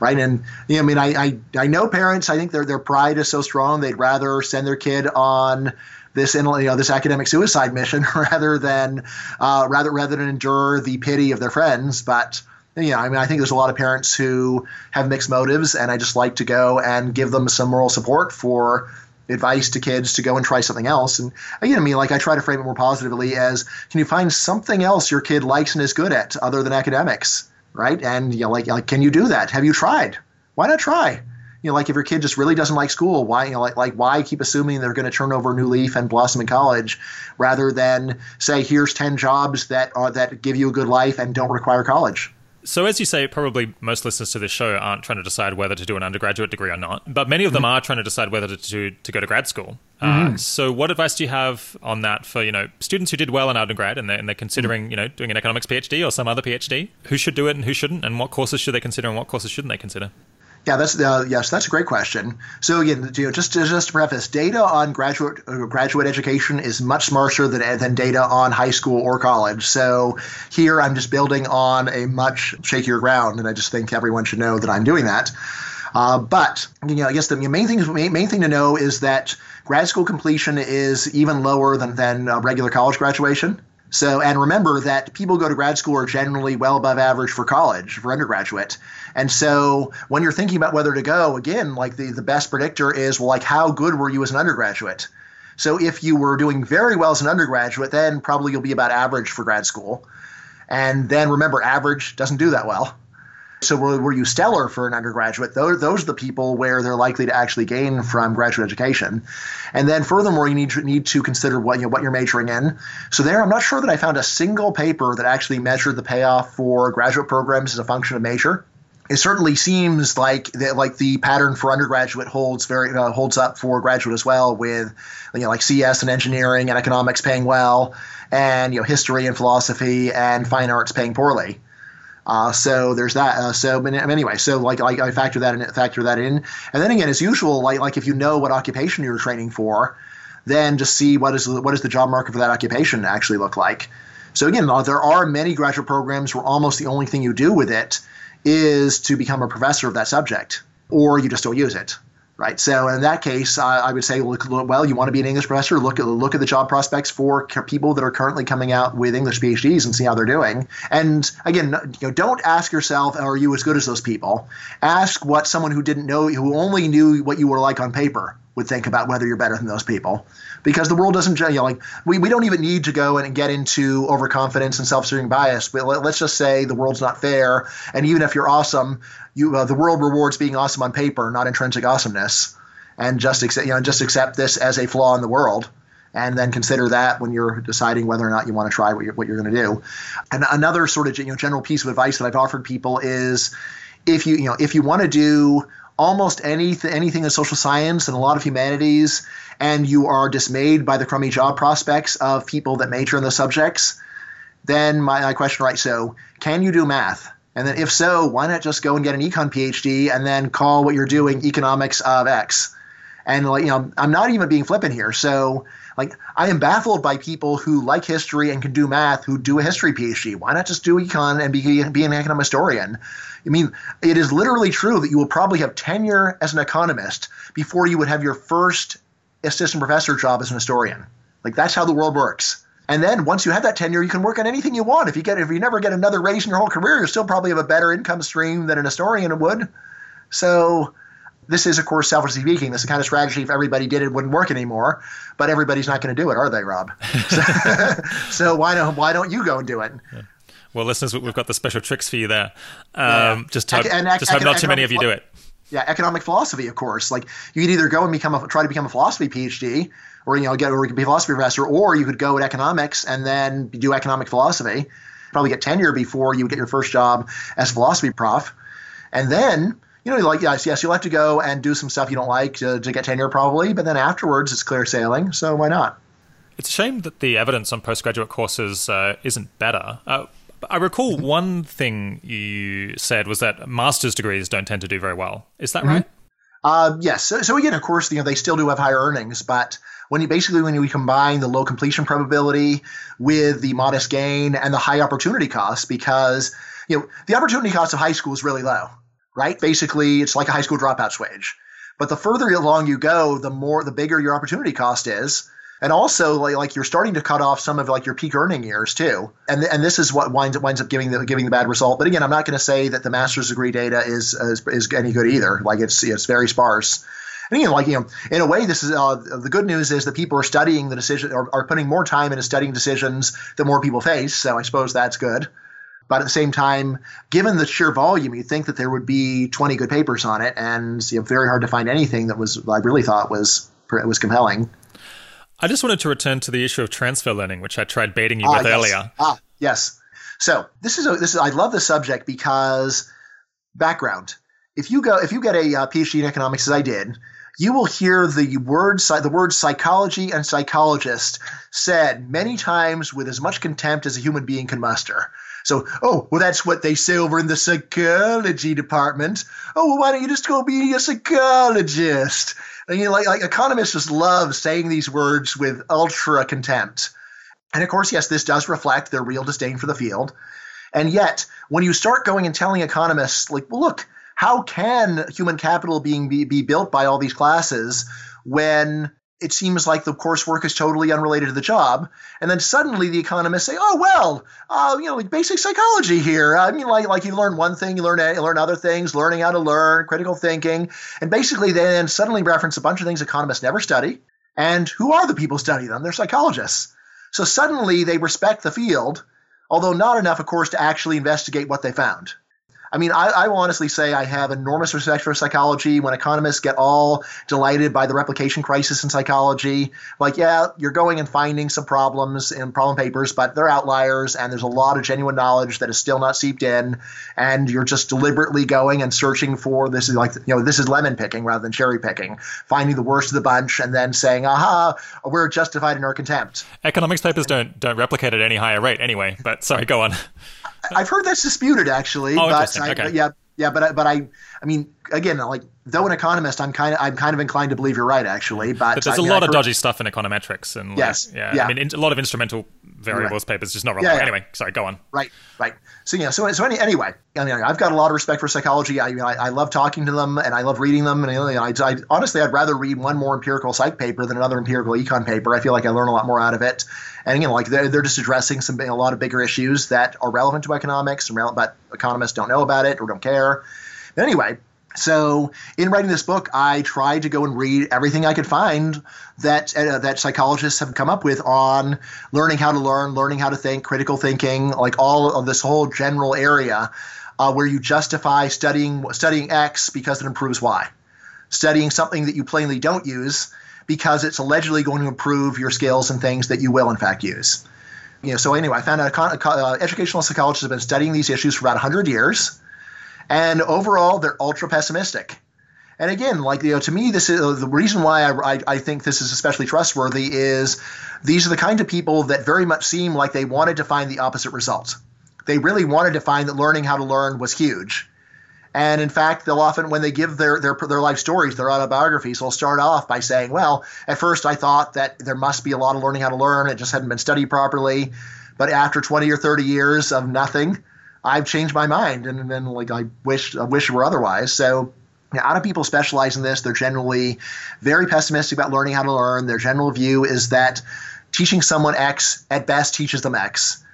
right? And you know, I mean, I, I I know parents. I think their their pride is so strong they'd rather send their kid on this you know this academic suicide mission rather than uh, rather rather than endure the pity of their friends. But you know, I mean, I think there's a lot of parents who have mixed motives, and I just like to go and give them some moral support for advice to kids to go and try something else. And again, I mean, like I try to frame it more positively as can you find something else your kid likes and is good at other than academics, right? And you know, like, like can you do that? Have you tried? Why not try? You know, like if your kid just really doesn't like school, why you know, like like why keep assuming they're going to turn over a new leaf and blossom in college, rather than say here's ten jobs that are that give you a good life and don't require college. So, as you say, probably most listeners to this show aren't trying to decide whether to do an undergraduate degree or not, but many of them mm-hmm. are trying to decide whether to to, to go to grad school. Uh, mm-hmm. Uh, so, what advice do you have on that for you know students who did well in undergrad and they're, and they're considering mm-hmm. you know doing an economics PhD or some other PhD? Who should do it and who shouldn't, and what courses should they consider and what courses shouldn't they consider? Yeah, that's uh, yes, that's a great question. So again, you know, just just to preface, data on graduate uh, graduate education is much smarter than than data on high school or college. So here, I'm just building on a much shakier ground, and I just think everyone should know that I'm doing that. Uh, but you know, I guess the main thing main thing to know is that grad school completion is even lower than than uh, regular college graduation. So, and remember that people go to grad school are generally well above average for college, for undergraduate. And so when you're thinking about whether to go, again, like the, the best predictor is, well, like how good were you as an undergraduate? So if you were doing very well as an undergraduate, then probably you'll be about average for grad school. And then remember, average doesn't do that well. So were, were you stellar for an undergraduate? Those, those are the people where they're likely to actually gain from graduate education. And then furthermore, you need to, need to consider what, you know, what you're majoring in. So there, I'm not sure that I found a single paper that actually measured the payoff for graduate programs as a function of major it certainly seems like that like the pattern for undergraduate holds very uh, holds up for graduate as well with you know like CS and engineering and economics paying well and you know history and philosophy and fine arts paying poorly. Uh, so there's that. Uh, so, anyway, so like, like I factor that in, factor that in, and then again, as usual, like like if you know what occupation you're training for, then just see what is what does the job market for that occupation actually look like. So again, uh, there are many graduate programs where almost the only thing you do with it is to become a professor of that subject, or you just don't use it right? So in that case, I, I would say, look, look, well, you want to be an English professor, look at look at the job prospects for people that are currently coming out with English PhDs and see how they're doing. And again, you know, don't ask yourself, are you as good as those people? Ask what someone who didn't know, who only knew what you were like on paper, would think about whether you're better than those people because the world doesn't you know like we, we don't even need to go and get into overconfidence and self-serving bias but let, us just say the world's not fair and even if you're awesome you uh, the world rewards being awesome on paper not intrinsic awesomeness and just accept you know just accept this as a flaw in the world and then consider that when you're deciding whether or not you want to try what you're, what you're going to do and another sort of you know general piece of advice that I've offered people is if you you know if you want to do almost anything anything in social science and a lot of humanities and you are dismayed by the crummy job prospects of people that major in the subjects, then my, my question, right? So, can you do math? And then, if so, why not just go and get an econ PhD and then call what you're doing economics of X? And like, you know, I'm not even being flippant here. So, like, I am baffled by people who like history and can do math who do a history PhD. Why not just do econ and be, be an economic historian? I mean, it is literally true that you will probably have tenure as an economist before you would have your first assistant professor job as an historian. Like that's how the world works. And then once you have that tenure, you can work on anything you want. If you get if you never get another raise in your whole career, you still probably have a better income stream than an historian would. So this is, of course, selfishly speaking, this is the kind of strategy if everybody did it wouldn't work anymore. But everybody's not going to do it, are they, Rob? so, so, why don't why don't you go and do it? Yeah. Well, listeners, we've got the special tricks for you there. Um, yeah. Just hope, and, just hope not too many of you do it yeah, economic philosophy, of course. Like you could either go and become a try to become a philosophy PhD, or you know get or be a philosophy professor, or you could go at economics and then do economic philosophy. Probably get tenure before you would get your first job as a philosophy prof, and then you know like yes yes you'll have to go and do some stuff you don't like to, to get tenure probably, but then afterwards it's clear sailing. So why not? It's a shame that the evidence on postgraduate courses uh, isn't better. Uh, I recall mm-hmm. one thing you said was that master's degrees don't tend to do very well. Is that mm-hmm. right? Uh, yes. So, so, again, of course, you know they still do have higher earnings, but when you basically when you combine the low completion probability with the modest gain and the high opportunity cost, because you know the opportunity cost of high school is really low, right? Basically, it's like a high school dropout's wage. But the further along you go, the more the bigger your opportunity cost is and also like, like you're starting to cut off some of like your peak earning years too and and this is what winds, up winds up giving the giving the bad result but again i'm not going to say that the master's degree data is, is is any good either like it's it's very sparse and again, like you know, in a way, this is uh, the good news is that people are studying the decision or are putting more time into studying decisions that more people face. So I suppose that's good. But at the same time, given the sheer volume, you'd think that there would be 20 good papers on it, and you know, very hard to find anything that was I really thought was was compelling. I just wanted to return to the issue of transfer learning, which I tried baiting you ah, with yes. earlier. Ah, yes. So this is a, this is I love the subject because background. If you go if you get a uh, PhD in economics as I did, you will hear the word the word psychology and psychologist said many times with as much contempt as a human being can muster. So, oh, well, that's what they say over in the psychology department. Oh, well, why don't you just go be a psychologist? And, you know, like, like economists just love saying these words with ultra contempt. And of course, yes, this does reflect their real disdain for the field. And yet, when you start going and telling economists, like, well, look, how can human capital being be, be built by all these classes when it seems like the coursework is totally unrelated to the job. And then suddenly the economists say, "Oh well, uh, you know, basic psychology here. I mean, like like you learn one thing, you learn you learn other things, learning how to learn, critical thinking, and basically they then suddenly reference a bunch of things economists never study. And who are the people studying them? They're psychologists. So suddenly they respect the field, although not enough, of course, to actually investigate what they found. I mean, I, I, will honestly say I have enormous respect for psychology. When economists get all delighted by the replication crisis in psychology, like, yeah, you're going and finding some problems in problem papers, but they're outliers, and there's a lot of genuine knowledge that is still not seeped in, and you're just deliberately going and searching for this is like, you know, this is lemon picking rather than cherry picking, finding the worst of the bunch, and then saying, aha, we're justified in our contempt. Economics papers don't don't replicate at any higher rate anyway. But sorry, go on. I've heard that's disputed actually. Oh, but I, okay. yeah, yeah, but but I I mean again like though an economist I'm kind of I'm kind of inclined to believe you're right actually. But, but there's I a mean, lot I've of dodgy stuff in econometrics and like, yes, yeah, yeah. I mean in, a lot of instrumental variables right. papers just not relevant. Yeah, yeah. Anyway, sorry, go on. Right, right. So yeah, so so any, anyway, I mean I've got a lot of respect for psychology. I I, I love talking to them and I love reading them and I, I, honestly I'd rather read one more empirical psych paper than another empirical econ paper. I feel like I learn a lot more out of it. And again, like they're, they're just addressing some a lot of bigger issues that are relevant to economics, but economists don't know about it or don't care. But anyway, so in writing this book, I tried to go and read everything I could find that uh, that psychologists have come up with on learning how to learn, learning how to think, critical thinking, like all of this whole general area uh, where you justify studying studying X because it improves Y, studying something that you plainly don't use because it's allegedly going to improve your skills and things that you will in fact use. You know, so anyway, I found out uh, educational psychologists have been studying these issues for about 100 years, and overall they're ultra pessimistic. And again, like you know, to me, this is uh, the reason why I, I, I think this is especially trustworthy is these are the kind of people that very much seem like they wanted to find the opposite result. They really wanted to find that learning how to learn was huge and in fact, they'll often, when they give their, their, their life stories, their autobiographies, they'll start off by saying, well, at first I thought that there must be a lot of learning how to learn. It just hadn't been studied properly. But after 20 or 30 years of nothing, I've changed my mind. And then like I wish, I wish it were otherwise. So a lot of people specialize in this. They're generally very pessimistic about learning how to learn. Their general view is that teaching someone X at best teaches them X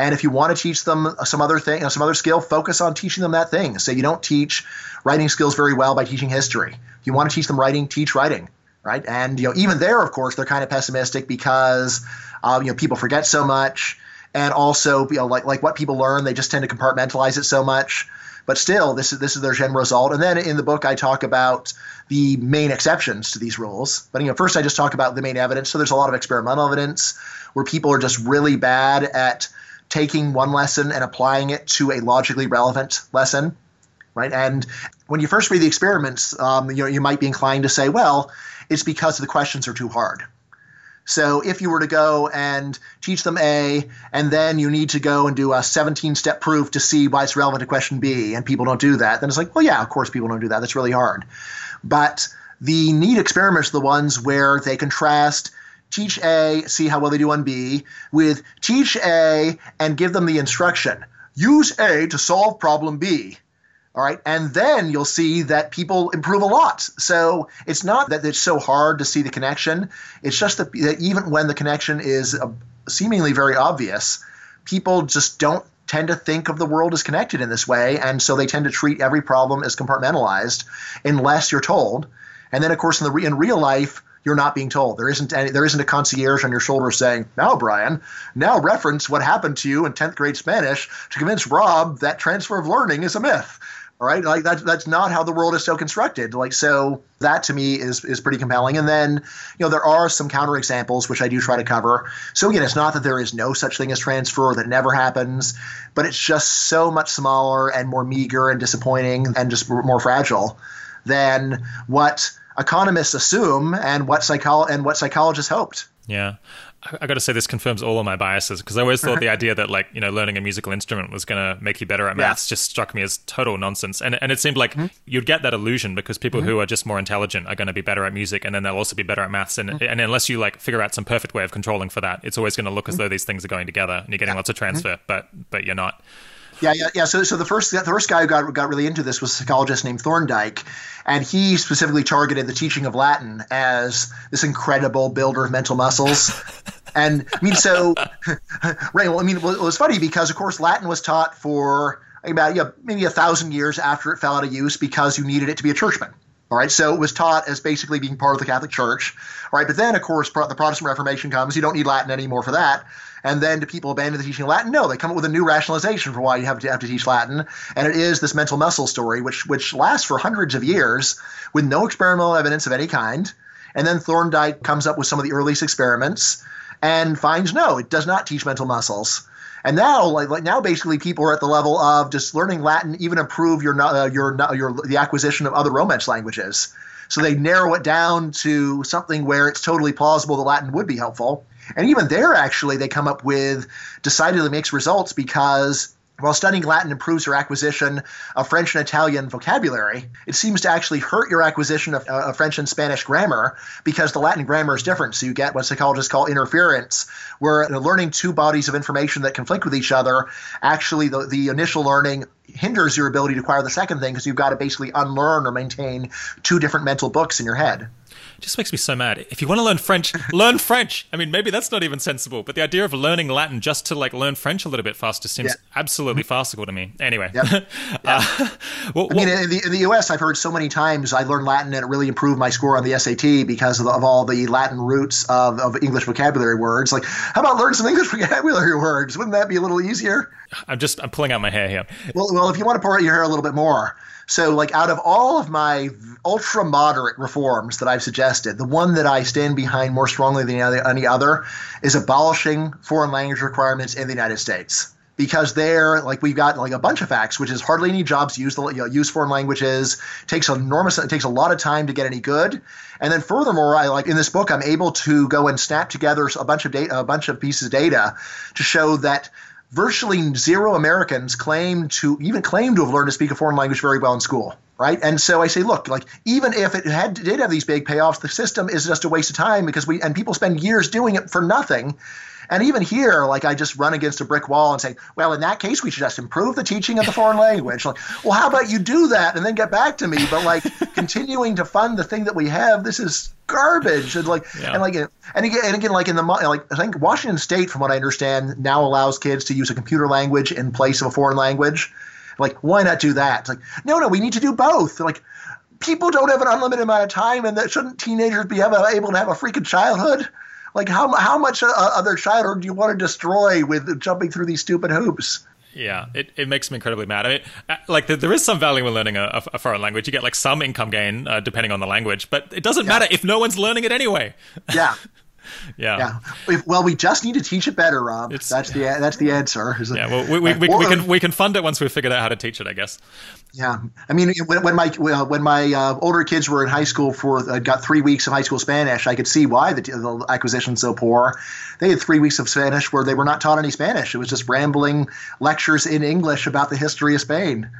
and if you want to teach them some other thing, some other skill, focus on teaching them that thing. So you don't teach writing skills very well by teaching history. If you want to teach them writing, teach writing, right? And you know, even there, of course, they're kind of pessimistic because uh, you know people forget so much, and also you know, like like what people learn, they just tend to compartmentalize it so much. But still, this is this is their general result. And then in the book, I talk about the main exceptions to these rules. But you know, first I just talk about the main evidence. So there's a lot of experimental evidence where people are just really bad at taking one lesson and applying it to a logically relevant lesson, right? And when you first read the experiments, um, you know, you might be inclined to say, well, it's because the questions are too hard. So if you were to go and teach them A, and then you need to go and do a 17 step proof to see why it's relevant to question B, and people don't do that, then it's like, well, yeah, of course people don't do that. That's really hard. But the neat experiments are the ones where they contrast teach A, see how well they do on B, with teach A and give them the instruction use A to solve problem B. All right. And then you'll see that people improve a lot. So it's not that it's so hard to see the connection. It's just that, that even when the connection is uh, seemingly very obvious, people just don't tend to think of the world as connected in this way. And so they tend to treat every problem as compartmentalized unless you're told. And then, of course, in, the, in real life, you're not being told. There isn't any, there isn't a concierge on your shoulder saying, "Now, Bryan, now reference what happened to you in 10th grade Spanish to convince Rob that transfer of learning is a myth." All right, like that's that's not how the world is so constructed. Like so, that to me is is pretty compelling. And then, you know, there are some counterexamples which I do try to cover. So again, it's not that there is no such thing as transfer that never happens, but it's just so much smaller and more meager and disappointing and just more fragile than what economists assume and what psycholo- and what psychologists hoped. Yeah. I got to say this confirms all of my biases because I always thought the idea that like you know learning a musical instrument was going to make you better at maths yeah. just struck me as total nonsense and and it seemed like mm-hmm. you'd get that illusion because people mm-hmm. who are just more intelligent are going to be better at music and then they'll also be better at maths and mm-hmm. and unless you like figure out some perfect way of controlling for that it's always going to look as mm-hmm. though these things are going together and you're getting lots of transfer mm-hmm. but but you're not yeah, yeah, yeah. So, so the first the first guy who got got really into this was a psychologist named Thorndike, and he specifically targeted the teaching of Latin as this incredible builder of mental muscles. and I mean, so right. Well, I mean, it was funny because of course Latin was taught for about yeah, maybe a thousand years after it fell out of use because you needed it to be a churchman. All right, so it was taught as basically being part of the Catholic Church. All right, but then of course the Protestant Reformation comes. You don't need Latin anymore for that. And then do people abandon the teaching of Latin? No, they come up with a new rationalization for why you have to have to teach Latin, and it is this mental muscle story, which which lasts for hundreds of years with no experimental evidence of any kind. And then Thorndike comes up with some of the earliest experiments and finds no, it does not teach mental muscles. And now, like, like now, basically, people are at the level of just learning Latin even improve your uh, your your the acquisition of other Romance languages. So they narrow it down to something where it's totally plausible that Latin would be helpful. And even there, actually, they come up with decidedly mixed results because while studying Latin improves your acquisition of French and Italian vocabulary, it seems to actually hurt your acquisition of, uh, of, French and Spanish grammar because the Latin grammar is different. So you get what psychologists call interference, where learning two bodies of information that conflict with each other, actually the, the initial learning hinders your ability to acquire the second thing because you've got to basically unlearn or maintain two different mental books in your head just makes me so mad. If you want to learn French, learn French. I mean, maybe that's not even sensible, but the idea of learning Latin just to like learn French a little bit faster seems yeah. absolutely farcical to me. Anyway, yep. yeah. uh, well, I mean, in the, in the, U.S., I've heard so many times I learned Latin and it really improved my score on the SAT because of, of all the Latin roots of, of English vocabulary words. Like, how about learn some English vocabulary words? Wouldn't that be a little easier? I'm just I'm pulling out my hair here. Well, well, if you want to pull out your hair a little bit more. So, like, out of all of my ultra moderate reforms that I've suggested, the one that I stand behind more strongly than any other is abolishing foreign language requirements in the United States. Because there, like we've got like a bunch of facts, which is hardly any jobs use the you know, use foreign languages. takes enormous. It takes a lot of time to get any good. And then furthermore, I like in this book, I'm able to go and snap together a bunch of data, a bunch of pieces of data to show that virtually zero Americans claim to even claim to have learned to speak a foreign language very well in school, right? And so I say, look, like even if it had did have these big payoffs, the system is just a waste of time because we and people spend years doing it for nothing. And even here, like I just run against a brick wall and say, well, in that case, we should just improve the teaching of the foreign language. Like, well, how about you do that and then get back to me? But like continuing to fund the thing that we have, this is garbage. And like, yeah. and like, and again, and again, like in the like, I think Washington State, from what I understand, now allows kids to use a computer language in place of a foreign language. Like, why not do that? It's like, no, no, we need to do both. like, people don't have an unlimited amount of time, and that shouldn't teenagers be able to have a freaking childhood? Like how how much uh, other childhood do you want to destroy with jumping through these stupid hoops? Yeah, it, it makes me incredibly mad. I mean, uh, like there is some value in learning a, a foreign language. You get like some income gain uh, depending on the language, but it doesn't yeah. matter if no one's learning it anyway. Yeah, yeah. Yeah. Well, we just need to teach it better, Rob. It's, that's the that's the answer. Yeah. Well, we, we, we, we, can we can fund it once we've figured out how to teach it, I guess. Yeah. I mean, when, when my when my uh, older kids were in high school for uh, got three weeks of high school Spanish, I could see why the, the acquisition's so poor. They had three weeks of Spanish where they were not taught any Spanish. It was just rambling lectures in English about the history of Spain.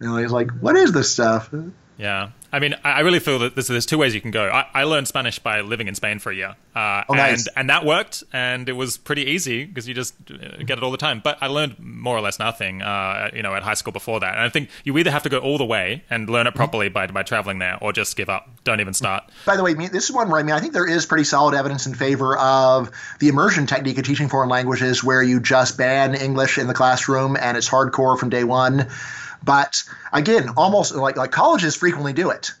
You know, he's like, "What is this stuff?" Yeah. I mean, I really feel that there's, there's two ways you can go. I, I, learned Spanish by living in Spain for a year, uh, oh, nice. and and that worked, and it was pretty easy because you just uh, get it all the time. But I learned more or less nothing, uh, you know, at high school before that. And I think you either have to go all the way and learn it properly by by traveling there, or just give up, don't even start. By the way, this is one where I mean I think there is pretty solid evidence in favor of the immersion technique of teaching foreign languages, where you just ban English in the classroom and it's hardcore from day one. But again, almost like like colleges frequently do it.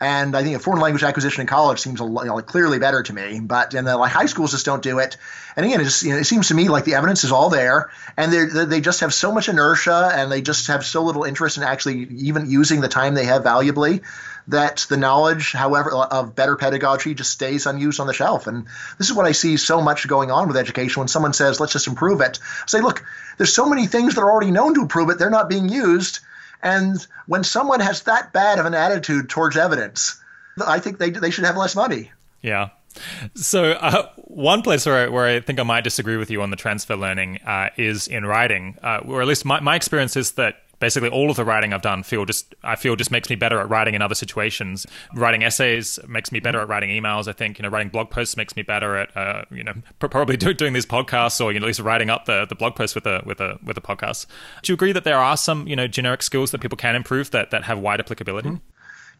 And I think a foreign language acquisition in college seems a, you know, like clearly better to me. But in the uh, like high schools just don't do it. And again, it, just, you know, it seems to me like the evidence is all there, and they they just have so much inertia, and they just have so little interest in actually even using the time they have valuably that the knowledge, however, of better pedagogy just stays unused on the shelf. And this is what I see so much going on with education. When someone says, let's just improve it, I say, look, there's so many things that are already known to improve it, they're not being used. And when someone has that bad of an attitude towards evidence, I think they, they should have less money. Yeah. So uh, one place where I, where I think I might disagree with you on the transfer learning uh, is in writing, uh, or at least my, my experience is that basically all of the writing I've done feel just I feel just makes me better at writing in other situations. Writing essays makes me better at writing emails. I think you know writing blog posts makes me better at uh, you know probably do, doing these podcasts or you know at least writing up the, the blog post with a with a with a podcast. Do you agree that there are some you know generic skills that people can improve that that have wide applicability? Mm-hmm.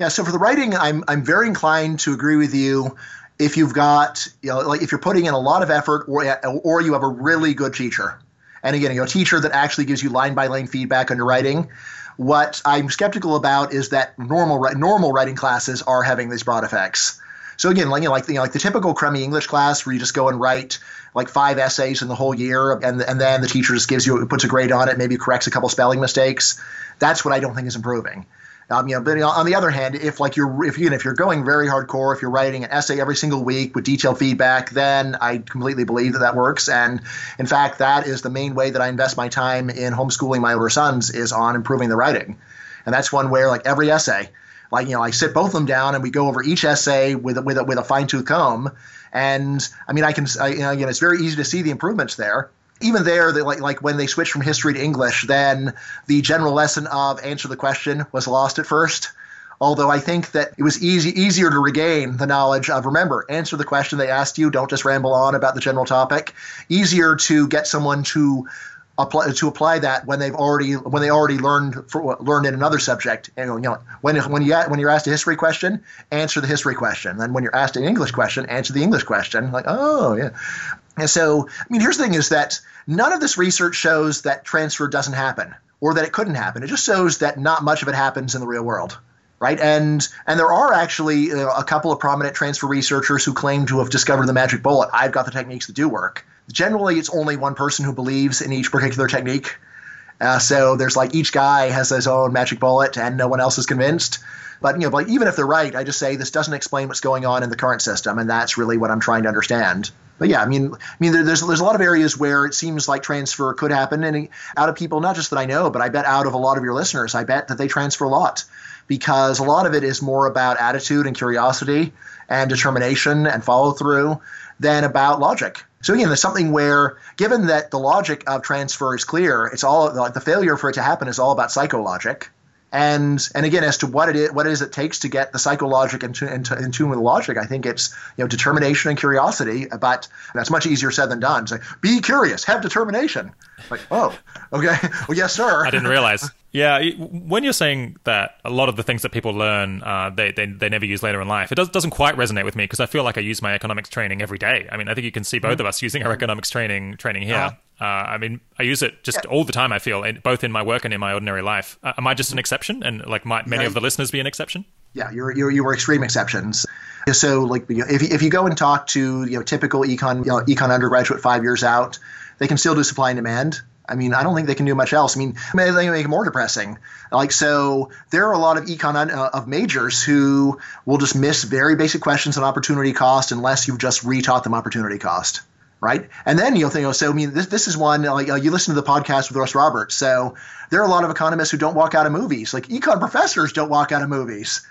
Yeah. So for the writing, I'm I'm very inclined to agree with you if you've got you know like if you're putting in a lot of effort or or you have a really good teacher and again, you know, a teacher that actually gives you line by line feedback on your writing. What I'm skeptical about is that normal normal writing classes are having these broad effects. So again, like you know, like, you know, like the typical crummy English class where you just go and write like five essays in the whole year, and and then the teacher just gives you puts a grade on it, maybe corrects a couple spelling mistakes. That's what I don't think is improving. Um, you know, but on the other hand, if like you're if you if you're going very hardcore, if you're writing an essay every single week with detailed feedback, then I completely believe that that works. And in fact, that is the main way that I invest my time in homeschooling my older sons is on improving the writing. And that's one where like every essay, like you know, I sit both of them down and we go over each essay with with a, with a fine tooth comb. And I mean, I can I, you know, again, it's very easy to see the improvements there even there, they, like like when they switched from history to English, then the general lesson of answer the question was lost at first. Although I think that it was easy easier to regain the knowledge of remember answer the question they asked you. Don't just ramble on about the general topic. Easier to get someone to apply to apply that when they've already when they already learned for, learned in another subject. And you know when when you when you're asked a history question, answer the history question. Then when you're asked an English question, answer the English question. Like oh yeah. And so, I mean, here's the thing is that none of this research shows that transfer doesn't happen or that it couldn't happen. It just shows that not much of it happens in the real world. Right, and and there are actually uh, a couple of prominent transfer researchers who claim to have discovered the magic bullet. I've got the techniques that do work. Generally, it's only one person who believes in each particular technique. Uh, so there's like each guy has his own magic bullet, and no one else is convinced. But you know, like even if they're right, I just say this doesn't explain what's going on in the current system, and that's really what I'm trying to understand but yeah, I mean, I mean, there, there's there's a lot of areas where it seems like transfer could happen, and out of people, not just that I know, but I bet out of a lot of your listeners, I bet that they transfer a lot because a lot of it is more about attitude and curiosity and determination and follow through than about logic. So again, there's something where, given that the logic of transfer is clear, it's all the failure for it to happen is all about psychologic and and again as to what it is what it is it takes to get the psychologic into, into in tune with the logic i think it's you know determination and curiosity but that's much easier said than done. Say be curious have determination. Like oh okay. Well yes sir. I didn't realize. Yeah when you're saying that a lot of the things that people learn uh, they, they, they never use later in life it does, doesn't quite resonate with me because i feel like i use my economics training every day. I mean i think you can see both mm-hmm. of us using our economics training training here. Uh-huh. Uh, I mean, I use it just yeah. all the time. I feel, both in my work and in my ordinary life. Uh, am I just an exception, and like might many yeah. of the listeners be an exception? Yeah, you're, you're you were extreme exceptions. So, like, if you, if you go and talk to you know typical econ you know, econ undergraduate five years out, they can still do supply and demand. I mean, I don't think they can do much else. I mean, they make it more depressing. Like, so there are a lot of econ uh, of majors who will just miss very basic questions on opportunity cost unless you've just retaught them opportunity cost right? And then you'll think, oh, so I mean, this this is one like uh, you listen to the podcast with Russ Roberts. So there are a lot of economists who don't walk out of movies. Like econ professors don't walk out of movies.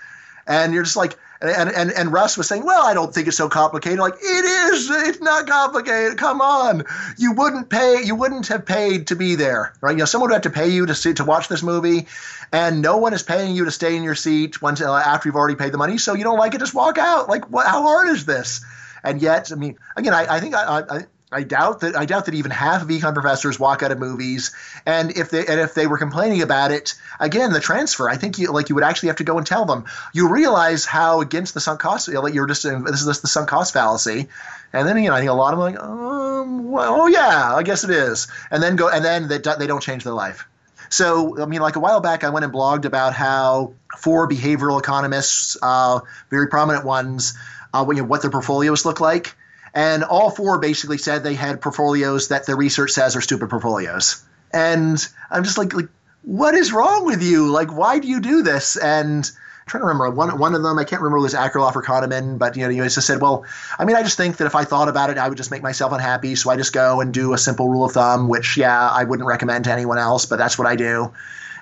and you're just like and, and and Russ was saying, "Well, I don't think it's so complicated." Like it is. It's not complicated. Come on, you wouldn't pay. You wouldn't have paid to be there, right? You know, someone would have to pay you to see to watch this movie, and no one is paying you to stay in your seat once uh, after you've already paid the money. So you don't like it, just walk out. Like, what? How hard is this? And yet, I mean, again, I, I think I, I I doubt that I doubt that even half of econ professors walk out of movies. And if they and if they were complaining about it, again, the transfer, I think you like you would actually have to go and tell them. You realize how against the sunk cost. You know, you're just this is just the sunk cost fallacy. And then you know, I think a lot of them like, um, well, oh yeah, I guess it is. And then go and then they, they don't change their life. So, I mean, like a while back, I went and blogged about how four behavioral economists, uh, very prominent ones, uh, you know, what their portfolios look like. And all four basically said they had portfolios that the research says are stupid portfolios. And I'm just like, like, what is wrong with you? Like, why do you do this? And I'm trying to remember one one of them. I can't remember was Akerlof or Kahneman, but you know, he just said, "Well, I mean, I just think that if I thought about it, I would just make myself unhappy. So I just go and do a simple rule of thumb, which, yeah, I wouldn't recommend to anyone else, but that's what I do."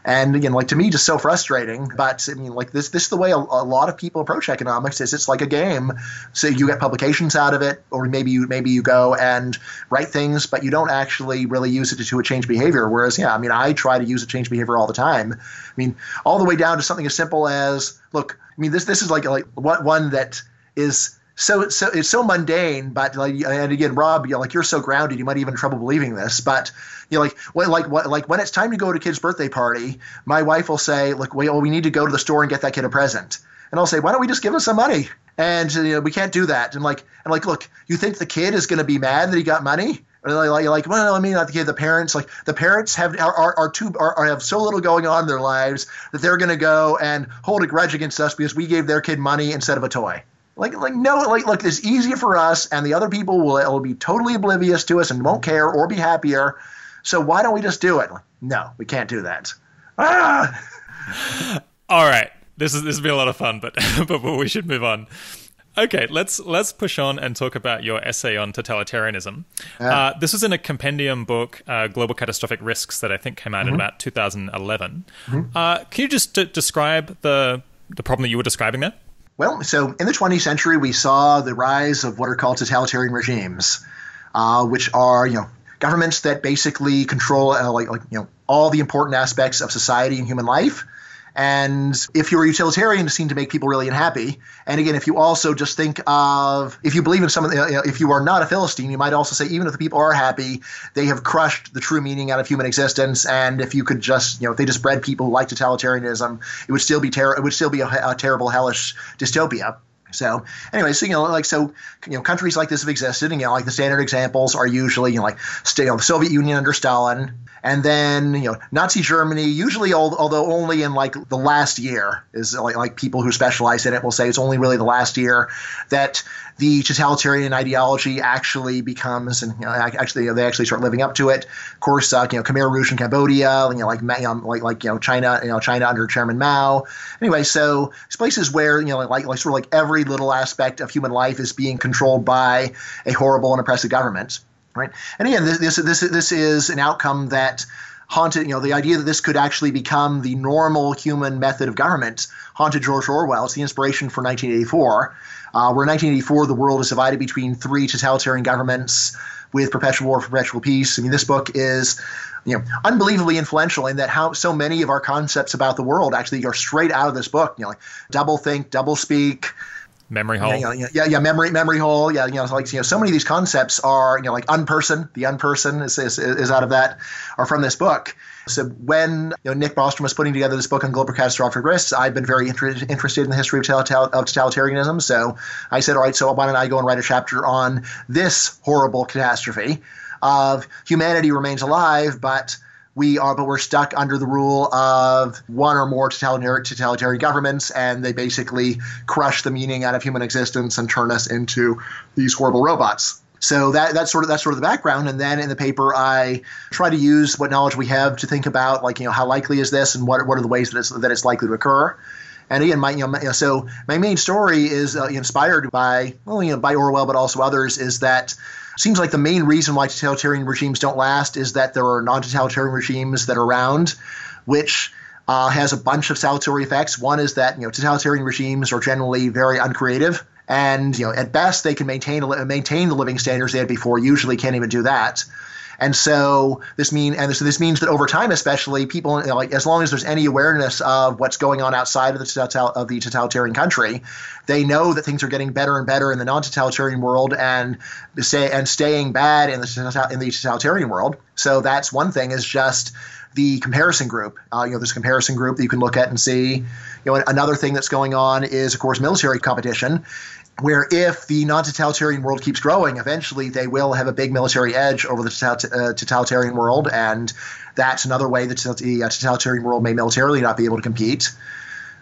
And again, like to me, just so frustrating. But I mean, like this, this is the way a, a, lot of people approach economics. Is it's like a game. So you get publications out of it, or maybe you maybe you go and write things, but you don't actually really use it to, to change behavior. Whereas, yeah, I mean, I try to use it to change behavior all the time. I mean, all the way down to something as simple as, look, I mean, this this is like like one that is so so it's so mundane, but like and again, Rob, you know, like you're so grounded, you might even trouble believing this, but you know, like when like what like when it's time to go to a kid's birthday party, my wife will say, "Look, we, well, we need to go to the store and get that kid a present," and I'll say, "Why don't we just give him some money?" And you know, we can't do that. And like and like, look, you think the kid is going to be mad that he got money? Like, like, well, I mean, not the kid, the parents. Like the parents have are are, are too are, are have so little going on in their lives that they're going to go and hold a grudge against us because we gave their kid money instead of a toy. Like, like no, like, look, it's easier for us, and the other people will, will be totally oblivious to us and won't care or be happier. So why don't we just do it? No, we can't do that. Ah! All right, this is this has been a lot of fun, but but we should move on. Okay, let's let's push on and talk about your essay on totalitarianism. Uh, this was in a compendium book, uh, "Global Catastrophic Risks," that I think came out mm-hmm. in about 2011. Mm-hmm. Uh, can you just d- describe the the problem that you were describing there? Well, so in the 20th century, we saw the rise of what are called totalitarian regimes, uh, which are you know governments that basically control uh, like like you know all the important aspects of society and human life. And if you're a utilitarian, it seems to make people really unhappy. And again, if you also just think of, if you believe in something, if you are not a Philistine, you might also say, even if the people are happy, they have crushed the true meaning out of human existence. And if you could just, you know, if they just bred people who like totalitarianism, it would still be ter- it would still be a, a terrible, hellish dystopia. So anyway, so you know, like so, you know, countries like this have existed, and you know, like the standard examples are usually you know, like you know, the Soviet Union under Stalin, and then you know Nazi Germany. Usually, although only in like the last year is like like people who specialize in it will say it's only really the last year that the totalitarian ideology actually becomes, and you know, actually they actually start living up to it. Of course, uh, you know Khmer Rouge in Cambodia, you know like like like you know China, you know China under Chairman Mao. Anyway, so it's places where you know like like sort of like every little aspect of human life is being controlled by a horrible and oppressive government, right? And again, this this this, this is an outcome that haunted, you know, the idea that this could actually become the normal human method of government haunted George Orwell. It's the inspiration for 1984. Uh, where in 1984 the world is divided between three totalitarian governments with perpetual war, for perpetual peace. I mean, this book is you know unbelievably influential in that how so many of our concepts about the world actually are straight out of this book. You know, like double think, double speak. Memory hole. Yeah, yeah, yeah, yeah, memory, memory hole. Yeah, you know, like you know, so many of these concepts are, you know, like unperson. The unperson is, is, is out of that, are from this book. So when you know, Nick Bostrom was putting together this book on global catastrophic risks, I've been very inter- interested in the history of, of totalitarianism. So I said, all right, so why don't I go and write a chapter on this horrible catastrophe of humanity remains alive, but we are, but we're stuck under the rule of one or more totalitarian, totalitarian governments, and they basically crush the meaning out of human existence and turn us into these horrible robots. So that that's sort of that's sort of the background. And then in the paper, I try to use what knowledge we have to think about, like you know, how likely is this, and what what are the ways that it's that it's likely to occur. And again, my you know, so my main story is uh, inspired by well, you know, by Orwell, but also others. Is that seems like the main reason why totalitarian regimes don't last is that there are non-totalitarian regimes that are around, which uh, has a bunch of salutary effects. One is that you know totalitarian regimes are generally very uncreative, and you know at best they can maintain maintain the living standards they had before. Usually can't even do that. And so this mean and so this means that over time, especially people you know, like as long as there's any awareness of what's going on outside of the of the totalitarian country, they know that things are getting better and better in the non-totalitarian world and say and staying bad in the in the totalitarian world. So that's one thing is just the comparison group. Uh, you know, there's a comparison group that you can look at and see. You know, another thing that's going on is, of course, military competition where if the non-totalitarian world keeps growing, eventually they will have a big military edge over the uh, totalitarian world, and that's another way that the uh, totalitarian world may militarily not be able to compete.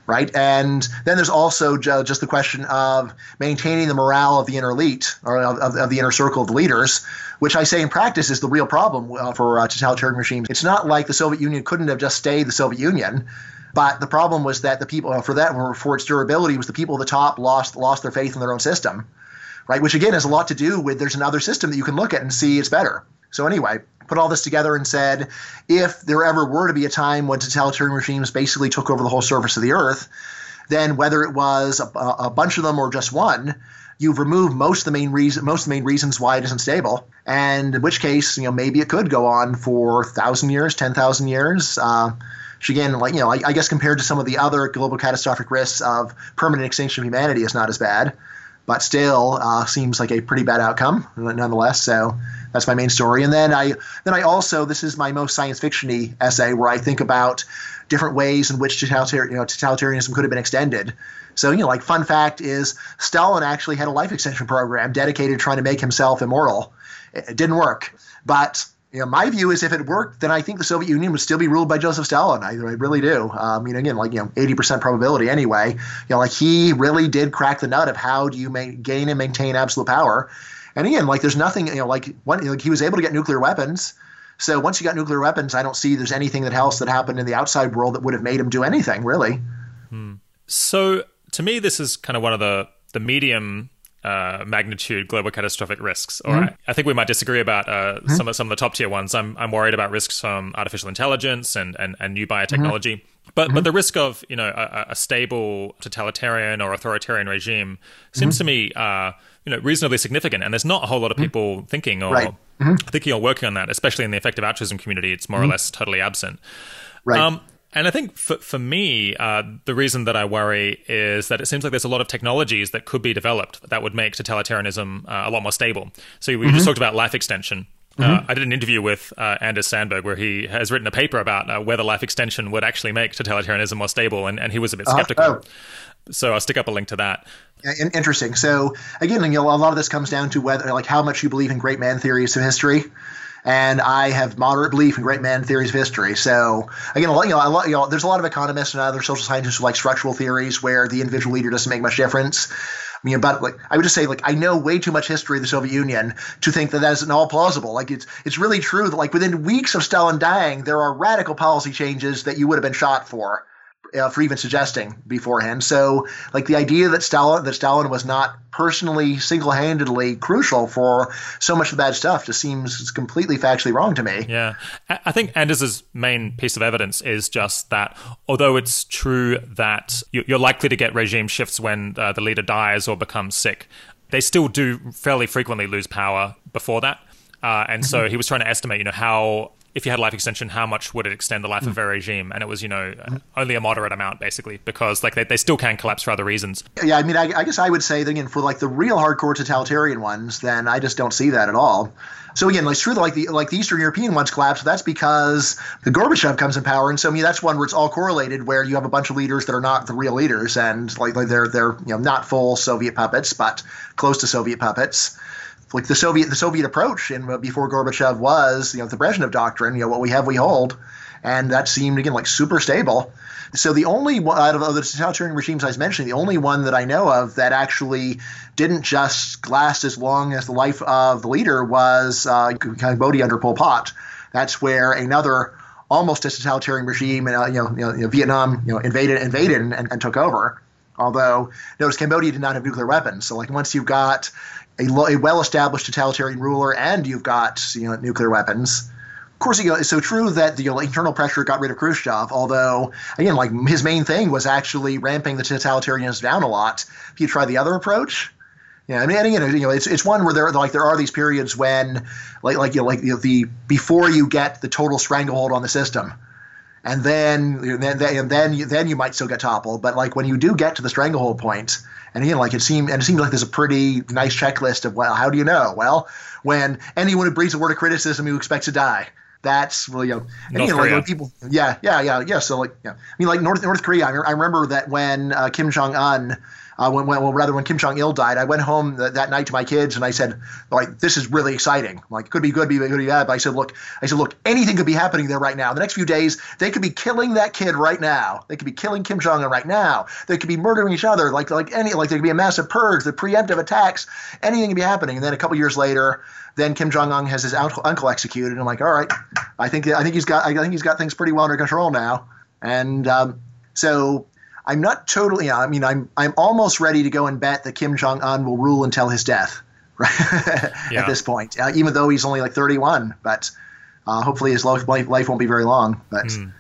Right, and then there's also just the question of maintaining the morale of the inner elite or of, of the inner circle of the leaders, which I say in practice is the real problem uh, for uh, totalitarian regimes. It's not like the Soviet Union couldn't have just stayed the Soviet Union. But the problem was that the people for that for its durability was the people at the top lost lost their faith in their own system, right? Which again has a lot to do with there's another system that you can look at and see it's better. So anyway, put all this together and said, if there ever were to be a time when totalitarian regimes basically took over the whole surface of the earth, then whether it was a, a bunch of them or just one, you've removed most of the main reason most of the main reasons why it isn't stable and in which case you know maybe it could go on for thousand years ten thousand years uh, which again, like you know, I, I, guess compared to some of the other global catastrophic risks of permanent extinction of humanity, is not as bad, but still uh, seems like a pretty bad outcome nonetheless. So that's my main story. And then I then I also this is my most science fictiony essay where I think about different ways in which totalitarian, you know, totalitarianism could have been extended. So, you know, like fun fact is Stalin actually had a life extension program dedicated to trying to make himself immortal. It, it didn't work, but you know, my view is if it worked, then I think the Soviet Union would still be ruled by Joseph Stalin. I, I really do. Um, you know, again, like you know, eighty percent probability anyway. You know, like he really did crack the nut of how do you ma- gain and maintain absolute power. And again, like there's nothing, you know, like when like he was able to get nuclear weapons. So once you got nuclear weapons, I don't see there's anything that else that happened in the outside world that would have made him do anything really. Hmm. So to me, this is kind of one of the the medium uh, magnitude global catastrophic risks. All mm-hmm. right, I think we might disagree about uh, mm-hmm. some of some of the top tier ones. I'm I'm worried about risks from artificial intelligence and and, and new biotechnology. Mm-hmm. But but mm-hmm. the risk of you know a, a, stable totalitarian or authoritarian regime seems to me uh, you know reasonably significant, and there's not a whole lot of people thinking or right. thinking or working on that, especially in the effective altruism community. It's more or less totally absent. Right. Um, and I think for, for me, uh, the reason that I worry is that it seems like there's a lot of technologies that could be developed that would make totalitarianism uh, a lot more stable. So we mm-hmm. just talked about life extension. Uh, mm-hmm. Uh, I did an interview with uh, Anders Sandberg where he has written a paper about uh, whether life extension would actually make totalitarianism more stable, and, and he was a bit uh-huh. skeptical. Oh. So I'll stick up a link to that. Interesting. So again, you know, a lot of this comes down to whether, like, how much you believe in great man theories of history and I have moderate belief in great man theories of history. So again, a lot, you know, a lot, you know, there's a lot of economists and other social scientists who like structural theories where the individual leader doesn't make much difference. I mean, but like I would just say, like I know way too much history of the Soviet Union to think that that isn't all plausible. Like it's it's really true that like within weeks of Stalin dying, there are radical policy changes that you would have been shot for uh, for even suggesting beforehand. So, like the idea that Stalin that Stalin was not personally single-handedly crucial for so much of the bad stuff just seems completely factually wrong to me. Yeah, I think Anders's main piece of evidence is just that although it's true that you're likely to get regime shifts when uh, the leader dies or becomes sick, they still do fairly frequently lose power before that. Uh, and so mm-hmm. he was trying to estimate, you know, how if you had a life extension, how much would it extend the life mm. of a regime? And it was, you know, mm. only a moderate amount, basically, because like they, they still can collapse for other reasons. Yeah, I mean, I, I guess I would say that again for like the real hardcore totalitarian ones, then I just don't see that at all. So again, it's true that like the like the Eastern European ones collapse. That's because the Gorbachev comes in power, and so I mean that's one where it's all correlated, where you have a bunch of leaders that are not the real leaders, and like, like they're they're you know not full Soviet puppets, but close to Soviet puppets like the Soviet the Soviet approach and before Gorbachev was you know the Brezhnev doctrine you know what we have we hold and that seemed again like super stable. So the only out of the totalitarian regimes I was mentioning, the only one that I know of that actually didn't just last as long as the life of the leader was uh, Cambodia under Pol Pot. That's where another almost a totalitarian regime, uh, you, know, you, know, you Vietnam, you know, invaded invaded and, and took over. Although notice Cambodia did not have nuclear weapons, so like once you've got a, a well-established totalitarian ruler and you've got you know nuclear weapons, Of course, it's so true that the you know, internal pressure got rid of Khrushchev. Although, again, like his main thing was actually ramping the totalitarianism down a lot. If you try the other approach, yeah, I mean, and, you know, you know, it's it's one where there like there are these periods when, like like you know, like you know, the before you get the total stranglehold on the system, and then then and then you, then you might still get toppled. But like when you do get to the stranglehold point, and again, like it seemed and it seemed like there's a pretty nice checklist of well, how do you know? Well, when anyone who breathes a word of criticism, you expect to die. That's well, you know, and, you know, like, people, yeah, yeah, yeah, yeah. So like, yeah, I mean, like North North Korea. I, I remember that when uh, Kim Jong Un uh, when, when, well, rather when Kim Jong Il died, I went home th- that night to my kids and I said, like, this is really exciting. Like, it could be good, be could be bad. But I said, look, I said, look, anything could be happening there right now. The next few days, they could be killing that kid right now. They could be killing Kim Jong Un right now. They could be murdering each other. Like, like any, like there could be a massive purge, the preemptive attacks. Anything could be happening. And then a couple years later, then Kim Jong Un has his uncle executed. And I'm like, all right, I think I think he's got I think he's got things pretty well under control now. And um, so I'm not totally. I mean, I'm I'm almost ready to go and bet that Kim Jong Un will rule until his death. Right yeah. at this point, uh, even though he's only like 31, but uh, hopefully his life, life won't be very long. But mm.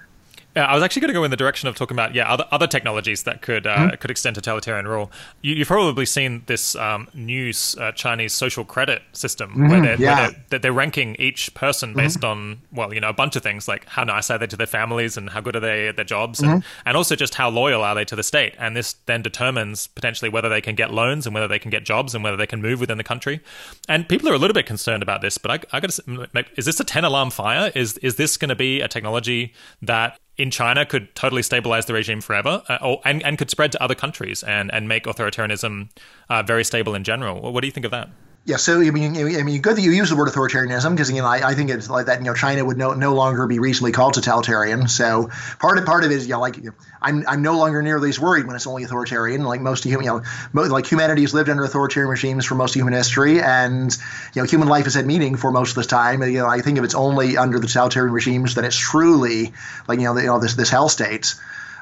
Yeah, I was actually going to go in the direction of talking about yeah other other technologies that could uh, mm-hmm. could extend totalitarian rule. You, have probably seen this um, new uh, Chinese social credit system mm-hmm. where, they're, yeah. where they're, they're, ranking each person mm-hmm. based mm-hmm. on well you know a bunch of things like how nice are they to their families and how good are they at their jobs and, mm-hmm. and also just how loyal are they to the state. And this then determines potentially whether they can get loans and whether they can get jobs and whether they can move within the country. And people are a little bit concerned about this, but I, I got to is this a ten alarm fire? Is is this going to be a technology that in China could totally stabilize the regime forever, uh, or, and, and could spread to other countries and, and make authoritarianism uh, very stable in general. What do you think of that? Yeah, so I mean, I mean, good that you use the word authoritarianism because you know I, I, think it's like that. You know, China would no, no longer be reasonably called totalitarian. So part of part of it is you know like you know, I'm I'm no longer nearly as worried when it's only authoritarian. Like most of human, you know, like humanity has lived under authoritarian regimes for most of human history, and you know, human life has had meaning for most of this time. And, you know, I think if it's only under the totalitarian regimes, then it's truly like you know, the, you know this this hell state.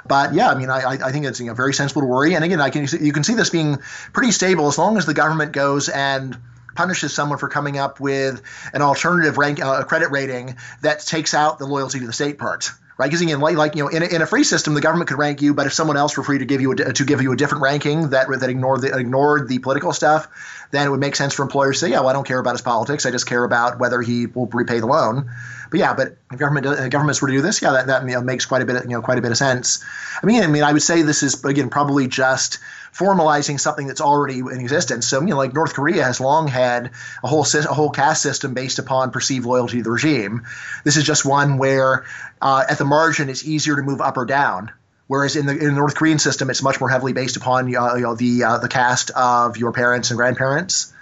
But yeah, I mean, I, I think it's you know, very sensible to worry. And again, I can you can see this being pretty stable as long as the government goes and punishes someone for coming up with an alternative rank uh, credit rating that takes out the loyalty to the state part right? Because again, like, like you know, in a, in a free system, the government could rank you, but if someone else were free to give you a, to give you a different ranking that that ignored the ignored the political stuff, then it would make sense for employers to say, yeah, well, I don't care about his politics. I just care about whether he will repay the loan. But yeah, but if government governments were to do this, yeah, that, that you know, makes quite a bit of, you know quite a bit of sense. I mean, I mean, I would say this is again probably just formalizing something that's already in existence. So, you know, like North Korea has long had a whole a whole caste system based upon perceived loyalty to the regime. This is just one where, uh, at the margin, it's easier to move up or down. Whereas in the, in the North Korean system, it's much more heavily based upon uh, you know, the uh, the caste of your parents and grandparents.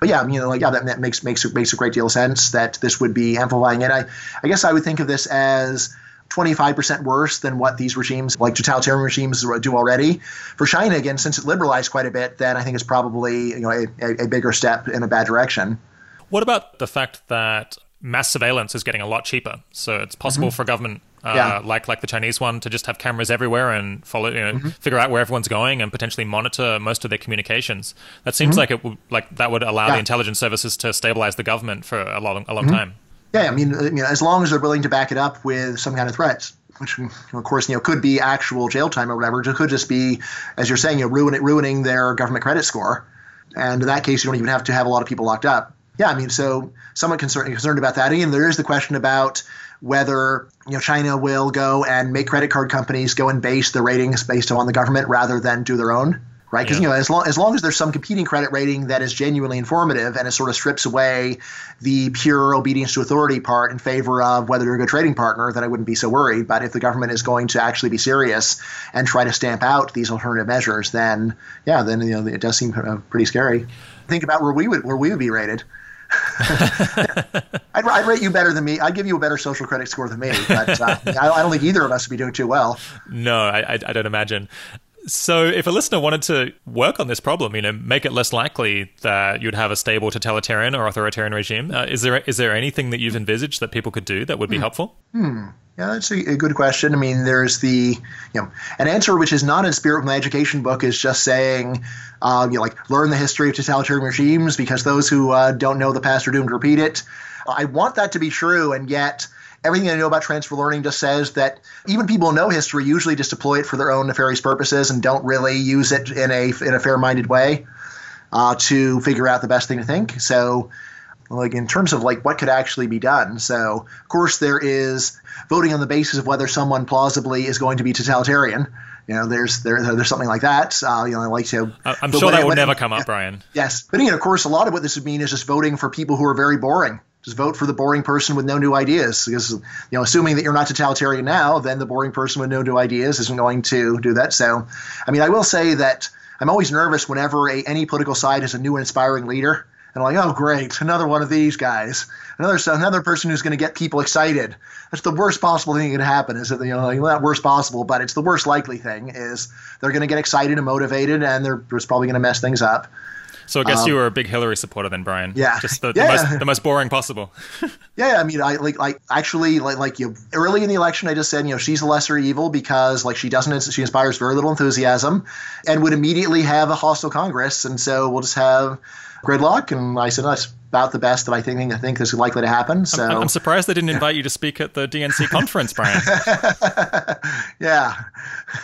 But yeah, you know, like yeah, that, that makes makes makes a great deal of sense that this would be amplifying it. I I guess I would think of this as 25% worse than what these regimes, like totalitarian regimes, do already. For China, again, since it liberalized quite a bit, then I think it's probably you know a, a bigger step in a bad direction. What about the fact that mass surveillance is getting a lot cheaper? So it's possible mm-hmm. for government uh, yeah. like like the Chinese one, to just have cameras everywhere and follow, you know, mm-hmm. figure out where everyone's going and potentially monitor most of their communications. That seems mm-hmm. like it would like that would allow yeah. the intelligence services to stabilize the government for a long a long mm-hmm. time. Yeah, I mean, you know, as long as they're willing to back it up with some kind of threats, which of course you know could be actual jail time or whatever. It could just be, as you're saying, you know, ruin, ruining their government credit score. And in that case, you don't even have to have a lot of people locked up. Yeah, I mean, so somewhat concerned concerned about that. And there is the question about whether you know China will go and make credit card companies go and base the ratings based on the government rather than do their own right? Because yeah. you know, as long as long as there's some competing credit rating that is genuinely informative and it sort of strips away the pure obedience to authority part in favor of whether you're a good trading partner, then I wouldn't be so worried. But if the government is going to actually be serious and try to stamp out these alternative measures, then yeah, then you know it does seem pretty scary. Think about where we would where we would be rated. I'd, I'd, rate you better than me. I'd give you a better social credit score than me, but uh, I, I, don't think either of us would be doing too well. No, I, I don't imagine So, if a listener wanted to work on this problem, you know, make it less likely that you'd have a stable totalitarian or authoritarian regime, uh, is there is there anything that you've envisaged that people could do that would be helpful? Hmm. Yeah, that's a, a, good question. I mean, there's the, you know, an answer which is not in spirit with my education book is just saying, uh, you know, like learn the history of totalitarian regimes because those who uh, don't know the past are doomed to repeat it. I want that to be true, and yet everything I know about transfer learning just says that even people who know history usually just deploy it for their own nefarious purposes and don't really use it in a in a fair-minded way uh, to figure out the best thing to think. So like in terms of like what could actually be done. So of course there is voting on the basis of whether someone plausibly is going to be totalitarian. You know, there's there, there's something like that. Uh, you know, I like to. I'm sure that will never come up, Bryan. Yes, but again, of course, a lot of what this would mean is just voting for people who are very boring. Just vote for the boring person with no new ideas. Because you know, assuming that you're not totalitarian now, then the boring person with no new ideas isn't going to do that. So, I mean, I will say that I'm always nervous whenever a, any political side has a new inspiring leader and I'm like, oh great, another one of these guys, another another person who's going to get people excited. That's the worst possible thing that can happen. Is that you know like, not worst possible, but it's the worst likely thing is they're going to get excited and motivated, and they're probably going to mess things up. So I guess um, you were a big Hillary supporter then, Bryan. Yeah, just the, yeah. the, most, the most boring possible. yeah, I mean, I like like actually like like you early in the election, I just said you know she's a lesser evil because like she doesn't she inspires very little enthusiasm, and would immediately have a hostile Congress, and so we'll just have gridlock. And I said, that's about the best that I think I think is likely to happen. So I'm, I'm surprised they didn't invite you to speak at the DNC conference, Bryan. yeah.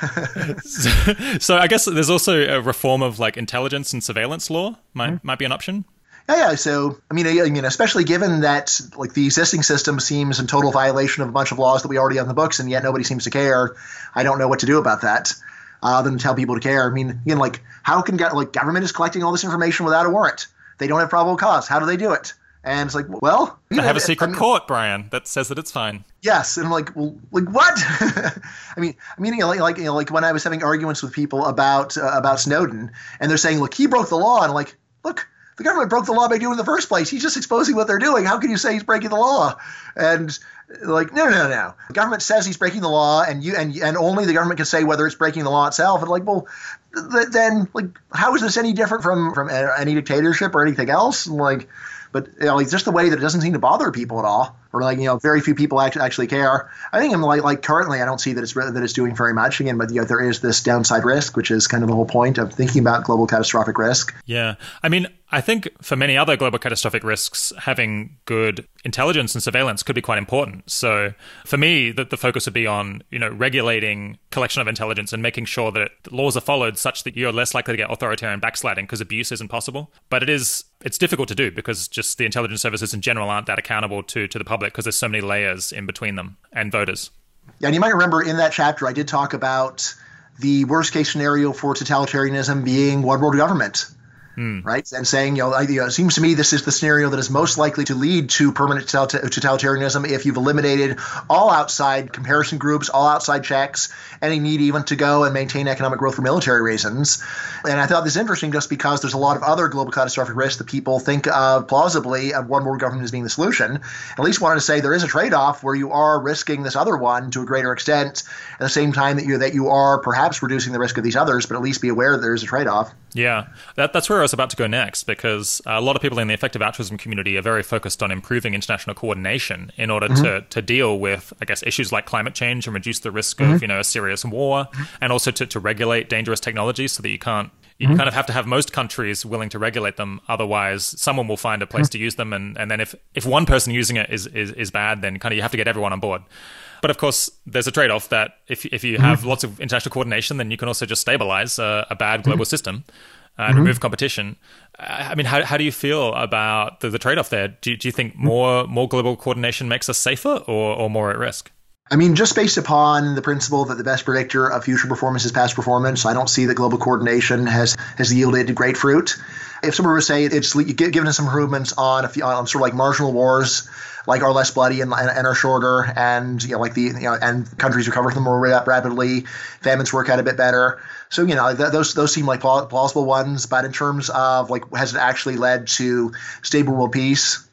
so, so, I guess there's also a reform of like intelligence and surveillance law might mm-hmm. might be an option. Yeah, yeah. So, I mean, I mean, especially given that like the existing system seems in total violation of a bunch of laws that we already have in the books, and yet nobody seems to care. I don't know what to do about that uh, than tell people to care. I mean, again, like how can like government is collecting all this information without a warrant? They don't have probable cause. How do they do it? And it's like, well, they have a secret I mean, court, Bryan, that says that it's fine. Yes, and I'm like, well, like what? I mean, I mean, you know, like, like, you know, like when I was having arguments with people about uh, about Snowden, and they're saying, look, he broke the law, and I'm like, look, the government broke the law by doing it in the first place. He's just exposing what they're doing. How can you say he's breaking the law? And like, no, no, no. The government says he's breaking the law, and you and and only the government can say whether it's breaking the law itself. And like, well, th- then like, how is this any different from from any dictatorship or anything else? And like, but you know, like just the way that it doesn't seem to bother people at all, or like you know, very few people actually actually care. I think I'm like like currently, I don't see that it's that it's doing very much again, but you know, there is this downside risk, which is kind of the whole point of thinking about global catastrophic risk. Yeah, I mean, I think for many other global catastrophic risks, having good intelligence and surveillance could be quite important. So for me, the, the focus would be on you know regulating collection of intelligence and making sure that laws are followed such that you're less likely to get authoritarian backsliding because abuse isn't possible. But it is it's difficult to do because just the intelligence services in general aren't that accountable to to the public because there's so many layers in between them and voters. Yeah, and you might remember in that chapter I did talk about the worst case scenario for totalitarianism being one world government mm. right? And saying, you know, I, you know, it seems to me this is the scenario that is most likely to lead to permanent totalitarianism if you've eliminated all outside comparison groups, all outside checks, any need even to go and maintain economic growth for military reasons. And I thought this interesting just because there's a lot of other global catastrophic risks that people think of plausibly of one world government as being the solution. At least wanted to say there is a trade-off where you are risking this other one to a greater extent at the same time that you that you are perhaps reducing the risk of these others, but at least be aware that there is a trade-off. Yeah, that, that's where I was about to go next because a lot of people in the effective altruism community are very focused on improving international coordination in order mm-hmm. to, to deal with, I guess, issues like climate change and reduce the risk mm-hmm. of, you know, a serious war mm-hmm. and also to, to regulate dangerous technologies so that you can't you mm-hmm. kind of have to have most countries willing to regulate them. Otherwise, someone will find a place mm-hmm. to use them. And, and then if, if one person using it is, is, is bad, then kind of you have to get everyone on board. But of course, there's a trade off that if, if you have mm-hmm. lots of international coordination, then you can also just stabilize a, a bad global mm-hmm. system and mm-hmm. remove competition. I mean, how, how do you feel about the, the trade off there? Do, do you think more more global coordination makes us safer or, or more at risk? I mean, just based upon the principle that the best predictor of future performance is past performance, I don't see that global coordination has has yielded great fruit. If someone were to say it's given us improvements on a few, on sort of like marginal wars, like are less bloody and, and, are shorter, and you know, like the you know, and countries recover from them more rapidly, famines work out a bit better. So you know, th- those those seem like plausible ones. But in terms of like, has it actually led to stable world peace?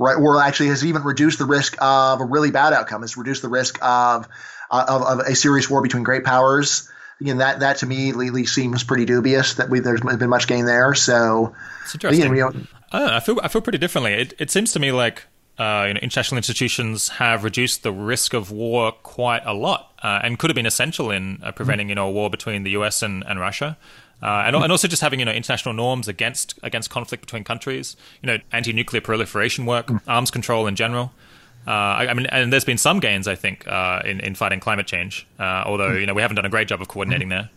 Right, or actually has even reduced the risk of a really bad outcome. Has reduced the risk of, uh, of, of a serious war between great powers. again, that that to me lately seems pretty dubious that we, there's been much gain there. So, it's interesting. Again, you know, I, I, feel I feel pretty differently. It, it seems to me like uh, you know, international institutions have reduced the risk of war quite a lot, uh, and could have been essential in uh, preventing you know a war between the U.S. and, and Russia. Uh, and, and also just having you know international norms against against conflict between countries, you know anti-nuclear proliferation work, arms control in general. Uh, I, I, mean, and there's been some gains, I think, uh, in in fighting climate change. Uh, although you know we haven't done a great job of coordinating mm. there.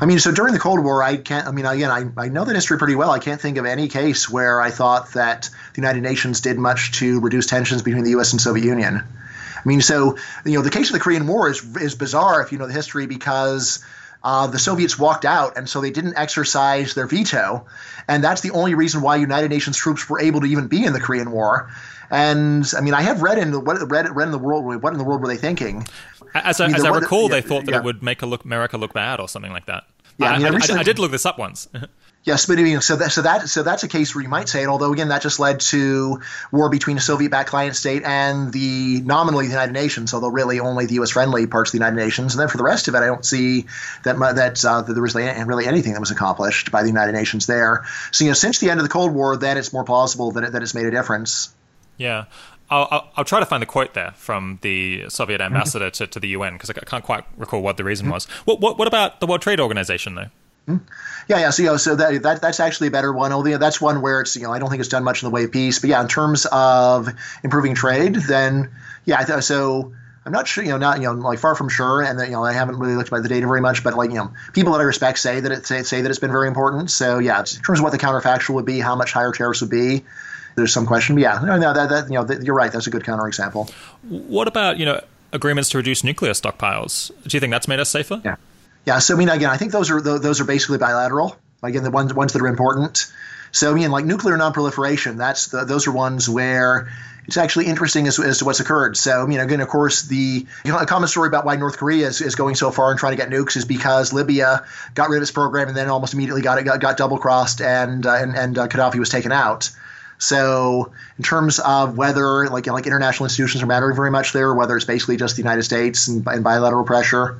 I mean, so during the Cold War, I can't. I mean, again, I, I know the history pretty well. I can't think of any case where I thought that the United Nations did much to reduce tensions between the U.S. and Soviet Union. I mean, so you know, the case of the Korean War is is bizarre if you know the history because uh, the Soviets walked out, and so they didn't exercise their veto, and that's the only reason why United Nations troops were able to even be in the Korean War. And I mean, I have read in the, what read, read in the world. What in the world were they thinking? As I, I, mean, as I recall, yeah, they thought that yeah. it would make look, America look bad or something like that. Yeah, I, mean, I, I did look this up once. Yes, but I mean, so that so that so that's a case where you might say it. Although again, that just led to war between a Soviet-backed client state and the nominally the United Nations, although really only the U.S.-friendly parts of the United Nations. And then for the rest of it, I don't see that that, uh, that there was really anything that was accomplished by the United Nations there. So you know, since the end of the Cold War, then it's more plausible that it, that it's made a difference. Yeah. I'll, I'll, I'll, try to find the quote there from the Soviet ambassador to, to the UN because I can't quite recall what the reason mm-hmm. was. What, what, what about the World Trade Organization, though? Mm-hmm. Yeah, yeah. So, you know, so that, that that's actually a better one. Although that's one where it's you know I don't think it's done much in the way of peace. But yeah, in terms of improving trade, then yeah. So I'm not sure. You know, not you know like far from sure. And you know I haven't really looked at the data very much. But like you know people that I respect say that it say, say that it's been very important. So yeah, in terms of what the counterfactual would be, how much higher tariffs would be. There's some question, but yeah, no, that, that you know, you're right. That's a good counterexample. What about you know agreements to reduce nuclear stockpiles? Do you think that's made us safer? Yeah. Yeah, so I mean, again, I think those are those are basically bilateral. Again, the ones ones that are important. So I mean, like nuclear nonproliferation, that's the, those are ones where it's actually interesting as, as to what's occurred. So, I mean, again, of course, the you know, a common story about why North Korea is, is going so far and trying to get nukes is because Libya got rid of its program and then almost immediately got it got, got double crossed and uh, and and uh, Gaddafi was taken out. So, in terms of whether like like international institutions are mattering very much there, whether it's basically just the United States and, and bilateral pressure,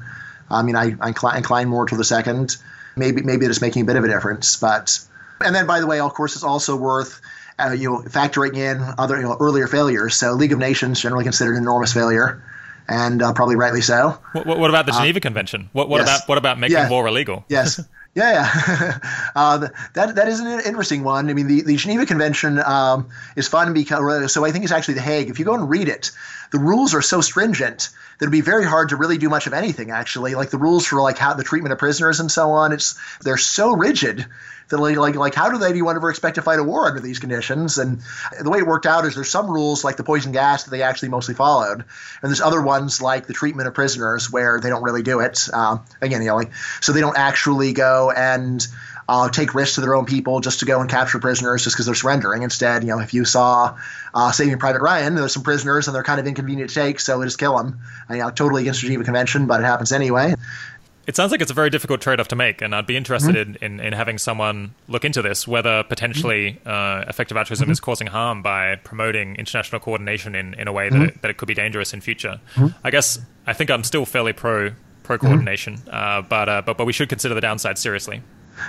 I mean, I, I incline more to the second. Maybe maybe it is making a bit of a difference, but and then by the way, of course, it's also worth uh, you know factoring in other you know, earlier failures. So League of Nations generally considered an enormous failure, and uh, probably rightly so. What, what about the uh, Geneva uh, Convention? What, what yes. about what about making yeah. war illegal? Yes. Yeah, yeah. uh, that that is an interesting one. I mean, the, the Geneva Convention um, is fun because so I think it's actually the Hague. If you go and read it, the rules are so stringent that it'd be very hard to really do much of anything. Actually, like the rules for like how the treatment of prisoners and so on, it's they're so rigid that like like, like how do they ever expect to fight a war under these conditions? And the way it worked out is there's some rules like the poison gas that they actually mostly followed, and there's other ones like the treatment of prisoners where they don't really do it. Uh, again, you know, like so they don't actually go and uh, take risks to their own people just to go and capture prisoners just because they're surrendering. Instead, you know, if you saw uh, Saving Private Ryan, there's some prisoners and they're kind of inconvenient to take, so they just kill them. And, you know, totally against the Geneva Convention, but it happens anyway. It sounds like it's a very difficult trade-off to make, and I'd be interested mm-hmm. in, in, in, having someone look into this, whether potentially mm-hmm. uh, effective altruism mm-hmm. is causing harm by promoting international coordination in, in a way that, mm-hmm. it, that it could be dangerous in future. Mm-hmm. I guess I think I'm still fairly pro pro coordination, uh, but, uh, but but we should consider the downside seriously.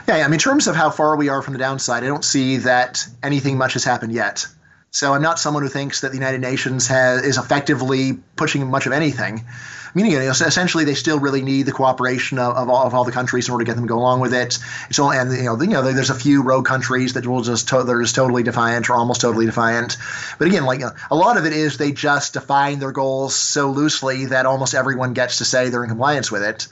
Yeah, I mean, in terms of how far we are from the downside, I don't see that anything much has happened yet. So I'm not someone who thinks that the United Nations has, is effectively pushing much of anything. Meaning, you know, essentially, they still really need the cooperation of, of, all, of all the countries in order to get them to go along with it. It's all, and you know, you know, there's a few rogue countries that will just to, they're just totally defiant or almost totally defiant. But again, like a lot of it is they just define their goals so loosely that almost everyone gets to say they're in compliance with it.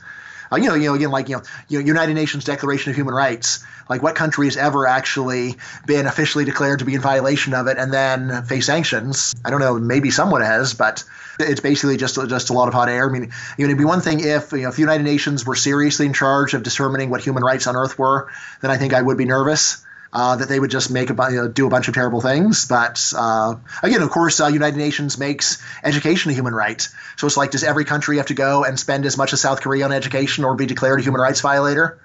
Uh, you know, you know, again, like you know, you know, United Nations Declaration of Human Rights. Like, what country has ever actually been officially declared to be in violation of it and then face sanctions? I don't know. Maybe someone has, but it's basically just just a lot of hot air. I mean, you know, it'd be one thing if you know if the United Nations were seriously in charge of determining what human rights on Earth were, then I think I would be nervous. Uh, that they would just make a you know, do a bunch of terrible things. But uh, again, of course, uh, United Nations makes education a human right. So it's like, does every country have to go and spend as much as South Korea on education or be declared a human rights violator?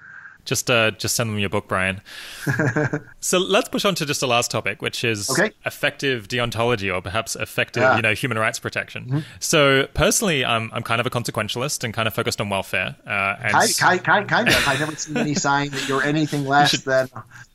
Just uh, just send them your book, Bryan. so let's push on to just the last topic, which is okay. effective deontology, or perhaps effective, yeah. you know, human rights protection. Mm-hmm. So personally, I'm I'm kind of a consequentialist and kind of focused on welfare. Uh, and kind, kind, of. I've never seen any sign that you're anything less should, than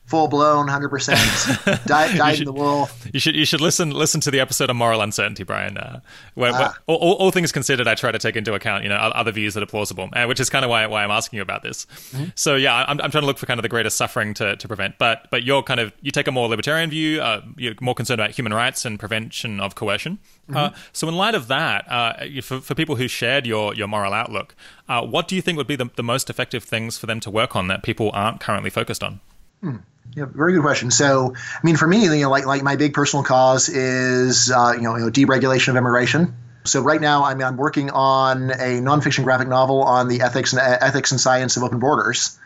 full blown, hundred percent, dyed, dyed in the wool. You should you should listen listen to the episode on moral uncertainty, Bryan. Uh, where, ah. where all, all, things considered, I try to take into account you know other views that are plausible, uh, which is kind of why why I'm asking you about this. Mm-hmm. So yeah, I'm, I'm trying to look for kind of the greatest suffering to, to prevent, but but you're kind of you take a more libertarian view. Uh, you're more concerned about human rights and prevention of coercion. Mm-hmm. Uh, so in light of that, uh, for, for people who shared your your moral outlook, uh, what do you think would be the, the most effective things for them to work on that people aren't currently focused on? Hmm. Yeah, very good question. So, I mean, for me, you know, like like my big personal cause is uh, you, know, deregulation of immigration. So right now, I mean, I'm working on a nonfiction graphic novel on the ethics and ethics and science of open borders.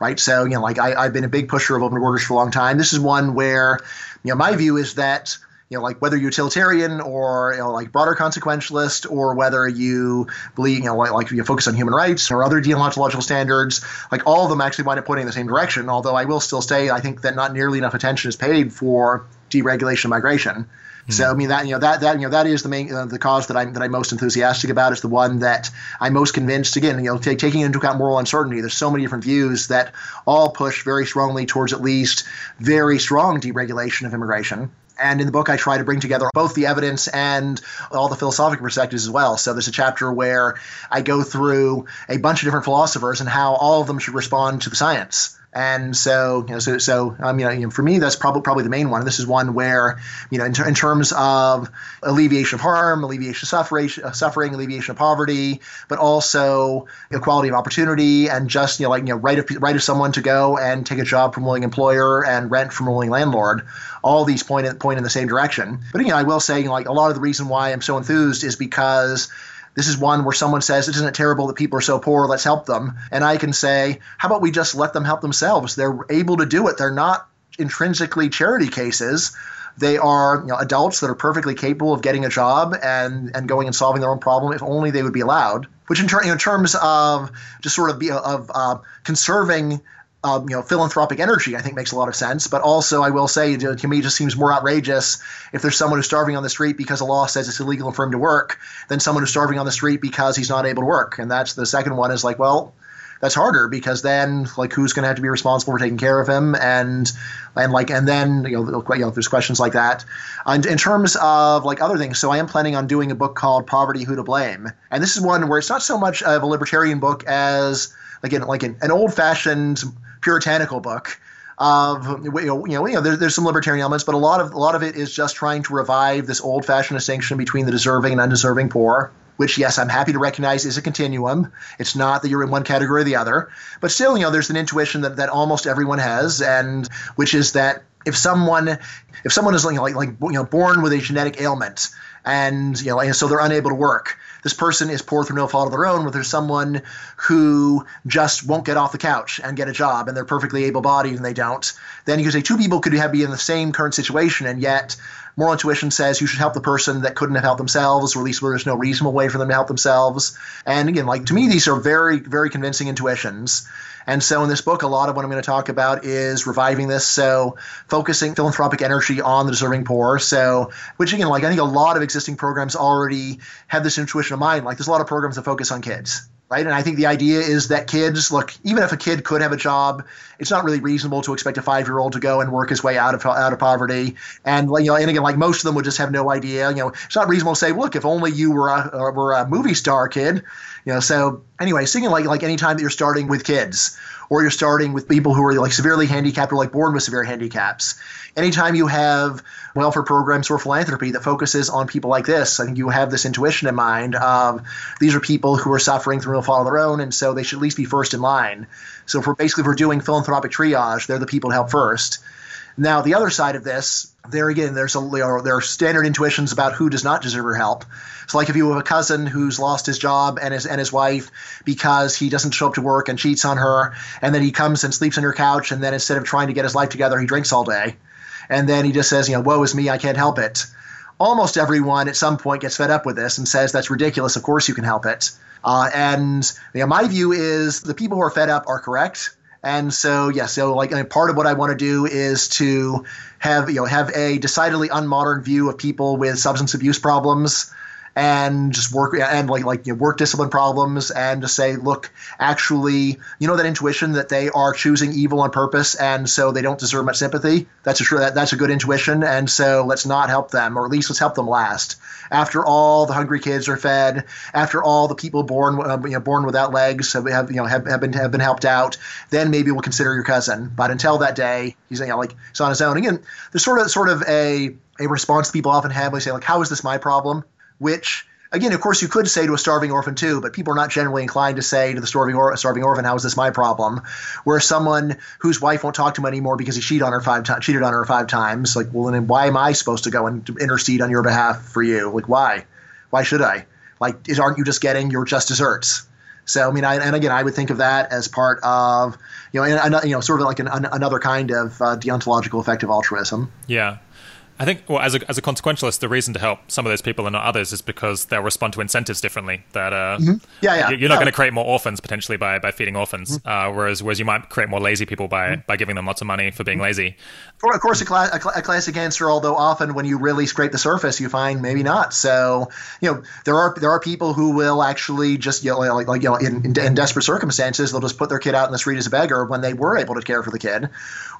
Right. So, you know, like I, I've been a big pusher of open borders for a long time. This is one where, you know, my view is that you know, like whether you're utilitarian or you know, like broader consequentialist, or whether you believe, you know, like, like you focus on human rights or other deontological standards, like all of them actually wind up pointing in the same direction. Although I will still say, I think that not nearly enough attention is paid for deregulation of migration. Mm-hmm. So I mean that you know that that you know that is the main uh, the cause that I'm that I'm most enthusiastic about. It's the one that I'm most convinced. Again, you know, t- taking into account moral uncertainty. There's so many different views that all push very strongly towards at least very strong deregulation of immigration. And in the book, I try to bring together both the evidence and all the philosophical perspectives as well. So there's a chapter where I go through a bunch of different philosophers and how all of them should respond to the science. And so, you know, so, so um, you know, you know, for me, that's probably probably the main one. This is one where, you know, in, ter- in terms of alleviation of harm, alleviation of suffering, uh, suffering, alleviation of poverty, but also equality of opportunity, and just you know, like you know, right of right of someone to go and take a job from a willing employer and rent from a willing landlord. All these point in, point in the same direction. But again, I will say, you know, like a lot of the reason why I'm so enthused is because this is one where someone says, Isn't it terrible that people are so poor? Let's help them. And I can say, How about we just let them help themselves? They're able to do it. They're not intrinsically charity cases. They are you know, adults that are perfectly capable of getting a job and, and going and solving their own problem if only they would be allowed. Which, in, ter- in terms of just sort of be, of uh, conserving um, you know, philanthropic energy, I think makes a lot of sense. But also, I will say, to, me, it just seems more outrageous if there's someone who's starving on the street because the law says it's illegal for him to work than someone who's starving on the street because he's not able to work. And that's the second one is like, well, that's harder because then like who's going to have to be responsible for taking care of him and and like and then you know, you know there's questions like that and in terms of like other things so i am planning on doing a book called poverty who to blame and this is one where it's not so much of a libertarian book as like an, like an old fashioned puritanical book of you know, you know, there, there's some libertarian elements, but a lot of a lot of it is just trying to revive this old-fashioned distinction between the deserving and undeserving poor. Which, yes, I'm happy to recognize is a continuum. It's not that you're in one category or the other, but still, you know, there's an intuition that, that almost everyone has, and which is that if someone if someone is like like, like you know born with a genetic ailment and you know and so they're unable to work this person is poor through no fault of their own, but there's someone who just won't get off the couch and get a job and they're perfectly able bodied and they don't, then you can say two people could have be in the same current situation and yet moral intuition says you should help the person that couldn't have helped themselves, or at least where there's no reasonable way for them to help themselves. And again, like to me, these are very, very convincing intuitions. And so in this book, a lot of what I'm going to talk about is reviving this. So focusing philanthropic energy on the deserving poor. So, which again, like I think a lot of existing programs already have this intuition of mind. Like there's a lot of programs that focus on kids right? And I think the idea is that kids look, even if a kid could have a job, it's not really reasonable to expect a five year old to go and work his way out of out of poverty. And you know, and again, like most of them would just have no idea. You know, it's not reasonable to say, look, if only you were a were a movie star kid, you know. So anyway, seeing like like any time that you're starting with kids or you're starting with people who are like severely handicapped or like born with severe handicaps. Anytime you have welfare programs or philanthropy that focuses on people like this, I think you have this intuition in mind of these are people who are suffering through no fault of their own, and so they should at least be first in line. So we're basically if we're doing philanthropic triage, they're the people to help first. Now, the other side of this, there again, there's a there are standard intuitions about who does not deserve your help. So, like if you have a cousin who's lost his job and his and his wife because he doesn't show up to work and cheats on her, and then he comes and sleeps on your couch, and then instead of trying to get his life together, he drinks all day, and then he just says, you know, woe is me, I can't help it. Almost everyone at some point gets fed up with this and says that's ridiculous. Of course you can help it. Uh, and you know, my view is the people who are fed up are correct And so, yeah, so like mean, part of what I want to do is to have you know have a decidedly unmodern view of people with substance abuse problems and just work and like like you know, work discipline problems and to say look actually you know that intuition that they are choosing evil on purpose and so they don't deserve much sympathy? That's a that, that's a good intuition and so let's not help them or at least let's help them last after all the hungry kids are fed after all the people born uh, you know, born without legs have, have you know have, have been have been helped out then maybe we'll consider your cousin. But until that day he's you know, like he's on his own. Again there's sort of sort of a a response people often have they say like how is this my problem? Which again, of course, you could say to a starving orphan too, but people are not generally inclined to say to the starving, or- starving orphan, "How is this my problem?" Where someone whose wife won't talk to him anymore because he cheated on her five times, cheated on her five times, like, well, then why am I supposed to go and intercede on your behalf for you? Like, why? Why should I? Like, is, aren't you just getting your just desserts? So, I mean, I, and again, I would think of that as part of, you know, and, you know, sort of like an, an, another kind of uh, deontological effective altruism. Yeah. I think, well, as a, as a consequentialist, the reason to help some of those people and not others is because they'll respond to incentives differently. That uh, mm-hmm. yeah, yeah. you're not going to create more orphans potentially by, by feeding orphans, mm-hmm. uh, whereas whereas you might create more lazy people by, mm-hmm. by giving them lots of money for being mm-hmm. lazy. Of course, a, cl- a, cl- a, classic answer, although often when you really scrape the surface, you find maybe not. So, you know, there are there are people who will actually just, you know, like, like you know, in, in, in desperate circumstances, they'll just put their kid out in the street as a beggar when they were able to care for the kid,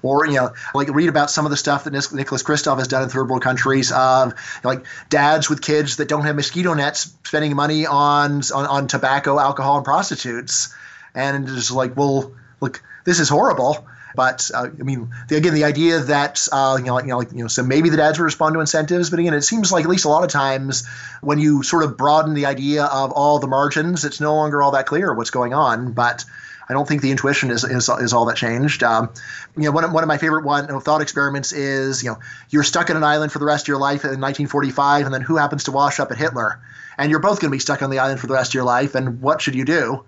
or you know, like read about some of the stuff that Nicholas Kristof has done in third world countries of like dads with kids that don't have mosquito nets spending money on on, on tobacco, alcohol, and prostitutes, and it's like, well, look, this is horrible. But uh, I mean, the, again, the idea that uh, you know, like, you know, like, you know, so maybe the dads would respond to incentives, but again, it seems like at least a lot of times when you sort of broaden the idea of all the margins, it's no longer all that clear what's going on. But I don't think the intuition is, is, is all that changed. Um, you know, one of, one of my favorite one you know, thought experiments is, you know, you're stuck in an island for the rest of your life in 1945, and then who happens to wash up at Hitler? And you're both going to be stuck on the island for the rest of your life, and what should you do?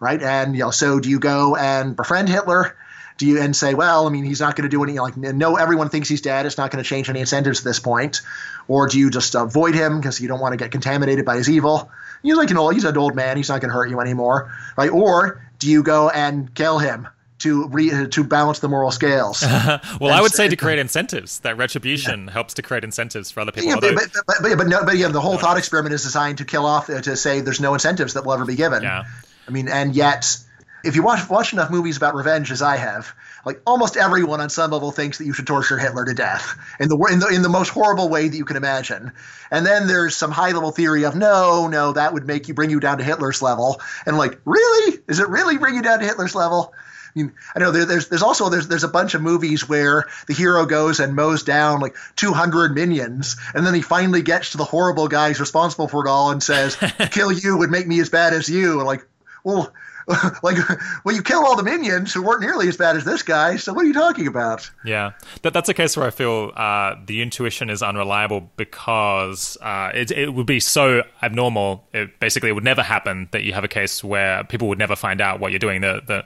Right? And, you know, so do you go and befriend Hitler? Do you and say, well, I mean, he's not going to do any like no, everyone thinks he's dead. It's not going to change any incentives at this point, or do you just avoid him because you don't want to get contaminated by his evil? He's like an old, he's an old man. He's not going to hurt you anymore, right? Or do you go and kill him to re, to balance the moral scales? well, and I would say to create incentives. That retribution yeah. helps to create incentives for other people. Yeah, but, but, but, but, but, no, but yeah, the whole no, thought experiment is designed to kill off uh, to say there's no incentives that will ever be given. Yeah. I mean, and yet, if you watch watch enough movies about revenge as I have, like almost everyone on some level thinks that you should torture Hitler to death in the in the in the most horrible way that you can imagine. And then there's some high level theory of no, no, that would make you bring you down to Hitler's level. And like, really? Is it really bring you down to Hitler's level? I mean, I know there, there's there's also there's there's a bunch of movies where the hero goes and mows down like 200 minions, and then he finally gets to the horrible guys responsible for it all and says, "Kill you would make me as bad as you." And like, well, like, well, you kill all the minions who weren't nearly as bad as this guy. So what are you talking about? Yeah, that, that's a case where I feel uh, the intuition is unreliable because uh, it, it would be so abnormal. It, basically, it would never happen that you have a case where people would never find out what you're doing. The the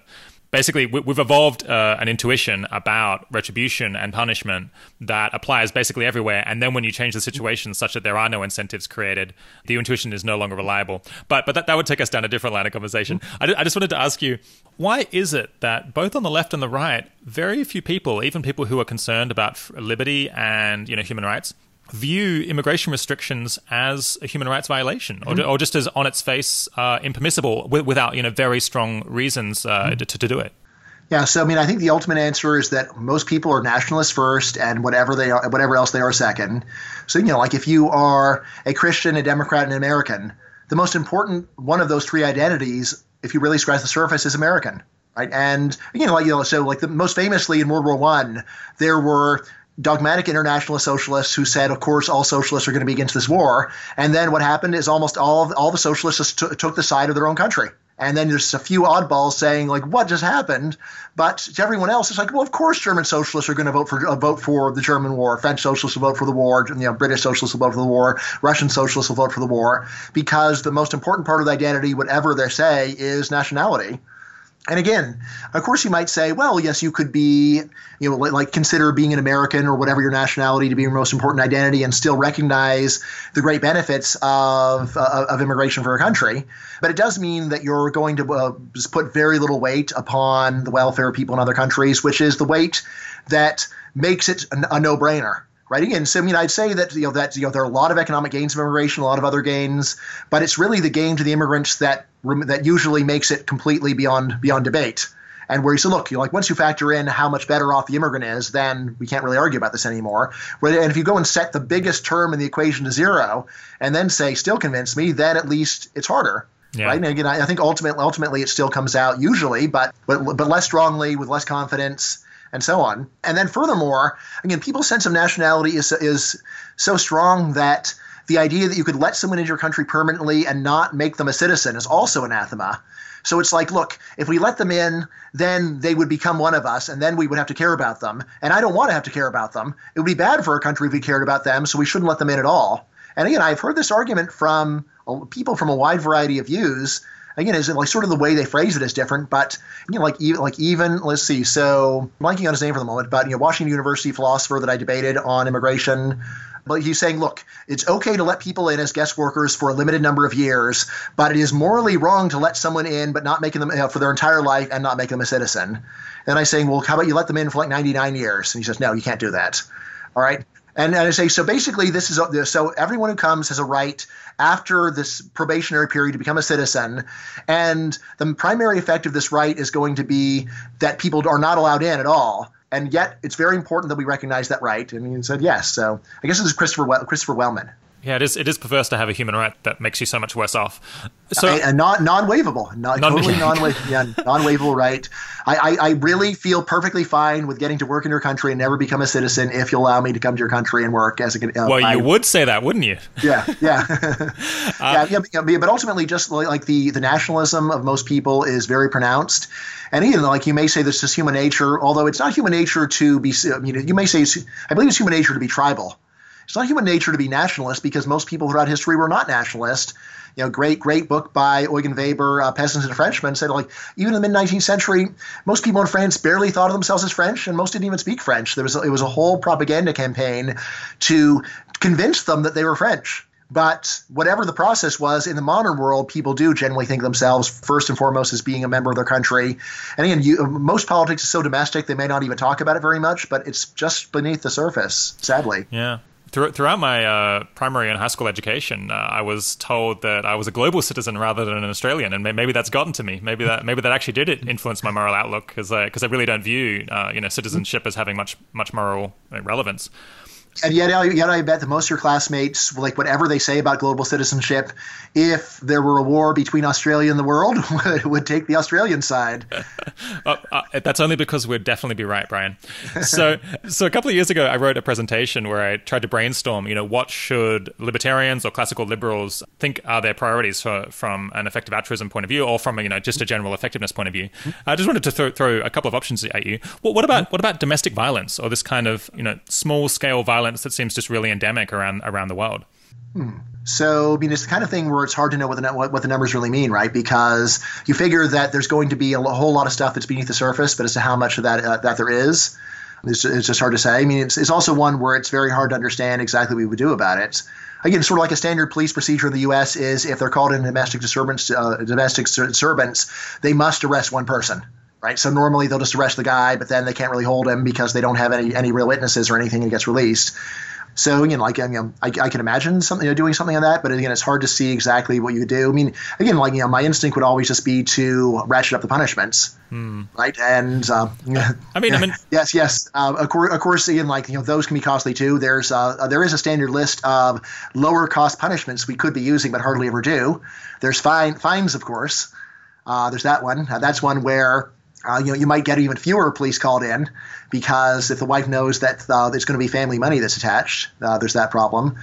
basically we've evolved uh, an intuition about retribution and punishment that applies basically everywhere. And then when you change the situation such that there are no incentives created the intuition is no longer reliable. But but that, that would take us down a different line of conversation. I, I just wanted to ask you why is it that both on the left and the right very few people even people who are concerned about liberty and you know human rights view immigration restrictions as a human rights violation or, mm-hmm. or just as on its face uh, impermissible without you know very strong reasons uh, mm-hmm. to, to do it yeah, so I mean, I think the ultimate answer is that most people are nationalists first, and whatever they are, whatever else they are second. So you know, like if you are a Christian, a Democrat, and an American, the most important one of those three identities, if you really scratch the surface, is American, right? And you know, like you know, so like the most famously in World War One, there were dogmatic internationalist socialists who said, of course, all socialists are going to be against this war. And then what happened is almost all of, all the socialists t- took the side of their own country. And then there's a few oddballs saying like, "What just happened?" But to everyone else, it's like, "Well, of course, German socialists are going to vote for uh, vote for the German war. French socialists will vote for the war. You know, British socialists will vote for the war. Russian socialists will vote for the war because the most important part of the identity, whatever they say, is nationality." And again, of course, you might say, well, yes, you could be, you know, like consider being an American or whatever your nationality to be your most important identity and still recognize the great benefits of, uh, of immigration for a country. But it does mean that you're going to uh, put very little weight upon the welfare of people in other countries, which is the weight that makes it a, a no brainer right? Again, so I mean, I'd say that you know that you know there are a lot of economic gains of immigration, a lot of other gains, but it's really the gain to the immigrants that that usually makes it completely beyond beyond debate. And where you say, look, you know, like once you factor in how much better off the immigrant is, then we can't really argue about this anymore. And if you go and set the biggest term in the equation to zero, and then say, still convince me, then at least it's harder. Yeah. Right. And again, I think ultimately, ultimately, it still comes out usually, but but but less strongly with less confidence and so on. And then furthermore, again, people's sense of nationality is is so strong that the idea that you could let someone into your country permanently and not make them a citizen is also anathema. So it's like, look, if we let them in, then they would become one of us, and then we would have to care about them. And I don't want to have to care about them. It would be bad for a country if we cared about them, so we shouldn't let them in at all. And again, I've heard this argument from people from a wide variety of views. Again, is like sort of the way they phrase it is different, but you know, like even like even let's see. So I'm blanking on his name for the moment, but you know, Washington University philosopher that I debated on immigration but he's saying, look, it's okay to let people in as guest workers for a limited number of years, but it is morally wrong to let someone in but not making them you know, for their entire life and not making them a citizen. And I'm saying, well, how about you let them in for like 99 years? And he says, no, you can't do that. All right. And, and I say, so basically, this is so everyone who comes has a right after this probationary period to become a citizen. And the primary effect of this right is going to be that people are not allowed in at all and yet it's very important that we recognize that right. And he said yes. So I guess this is Christopher Christopher Wellman. Yeah, it is. It is perverse to have a human right that makes you so much worse off. So, a, a non non-waivable, non, non totally non yeah, non-waivable right. I, I, I, really feel perfectly fine with getting to work in your country and never become a citizen if you allow me to come to your country and work as a. Uh, well, you I, would say that, wouldn't you? Yeah, yeah, uh, yeah, yeah, But ultimately, just like the the nationalism of most people is very pronounced. And even like you may say this is human nature, although it's not human nature to be. You know, you may say I believe it's human nature to be tribal it's not human nature to be nationalist because most people throughout history were not nationalist. You know, great, great book by Eugen Weber, uh, Peasants and Frenchmen, said like even in the mid 19th century, most people in France barely thought of themselves as French, and most didn't even speak French. There was a, it was a whole propaganda campaign to convince them that they were French. But whatever the process was, in the modern world, people do generally think themselves first and foremost as being a member of their country. And again, you, most politics is so domestic they may not even talk about it very much, but it's just beneath the surface, sadly. Yeah throughout my uh, primary and high school education, uh, I was told that I was a global citizen rather than an Australian, and maybe that's gotten to me. Maybe that maybe that actually did influence my moral outlook because because I, I, really don't view uh, you know citizenship as having much much moral relevance and yet, yet I bet that most of your classmates, like whatever they say about global citizenship, if there were a war between Australia and the world, would, would take the Australian side. uh, uh, that's only because we'd definitely be right, Bryan. So, so a couple of years ago, I wrote a presentation where I tried to brainstorm, you know, what should libertarians or classical liberals think are their priorities for, from an effective altruism point of view, or from you know just a general effectiveness point of view. I just wanted to throw, throw a couple of options at you. Well, what about what about domestic violence or this kind of you know small scale violence? Violence that seems just really endemic around around the world. Hmm. So, I mean, it's the kind of thing where it's hard to know what the what, what the numbers really mean, right? Because you figure that there's going to be a whole lot of stuff that's beneath the surface, but as to how much of that uh, that there is, it's, it's, just hard to say. I mean, it's, it's also one where it's very hard to understand exactly what we would do about it. Again, sort of like a standard police procedure in the U.S. is if they're called in domestic disturbance, uh, domestic disturbance, they must arrest one person right? So normally they'll just arrest the guy, but then they can't really hold him because they don't have any any real witnesses or anything, and he gets released. So you know, like you know, I, I can imagine something you know, doing something like that, but again, it's hard to see exactly what you do. I mean, again, like you know, my instinct would always just be to ratchet up the punishments, hmm. right? And uh, I mean, I mean, yes, yes. Uh, of, course, of course, again, like you know, those can be costly too. There's uh, there is a standard list of lower cost punishments we could be using, but hardly ever do. There's fine fines, of course. Uh, there's that one. Uh, that's one where uh, you know, you might get even fewer police called in because if the wife knows that uh, there's going to be family money that's attached, uh, there's that problem.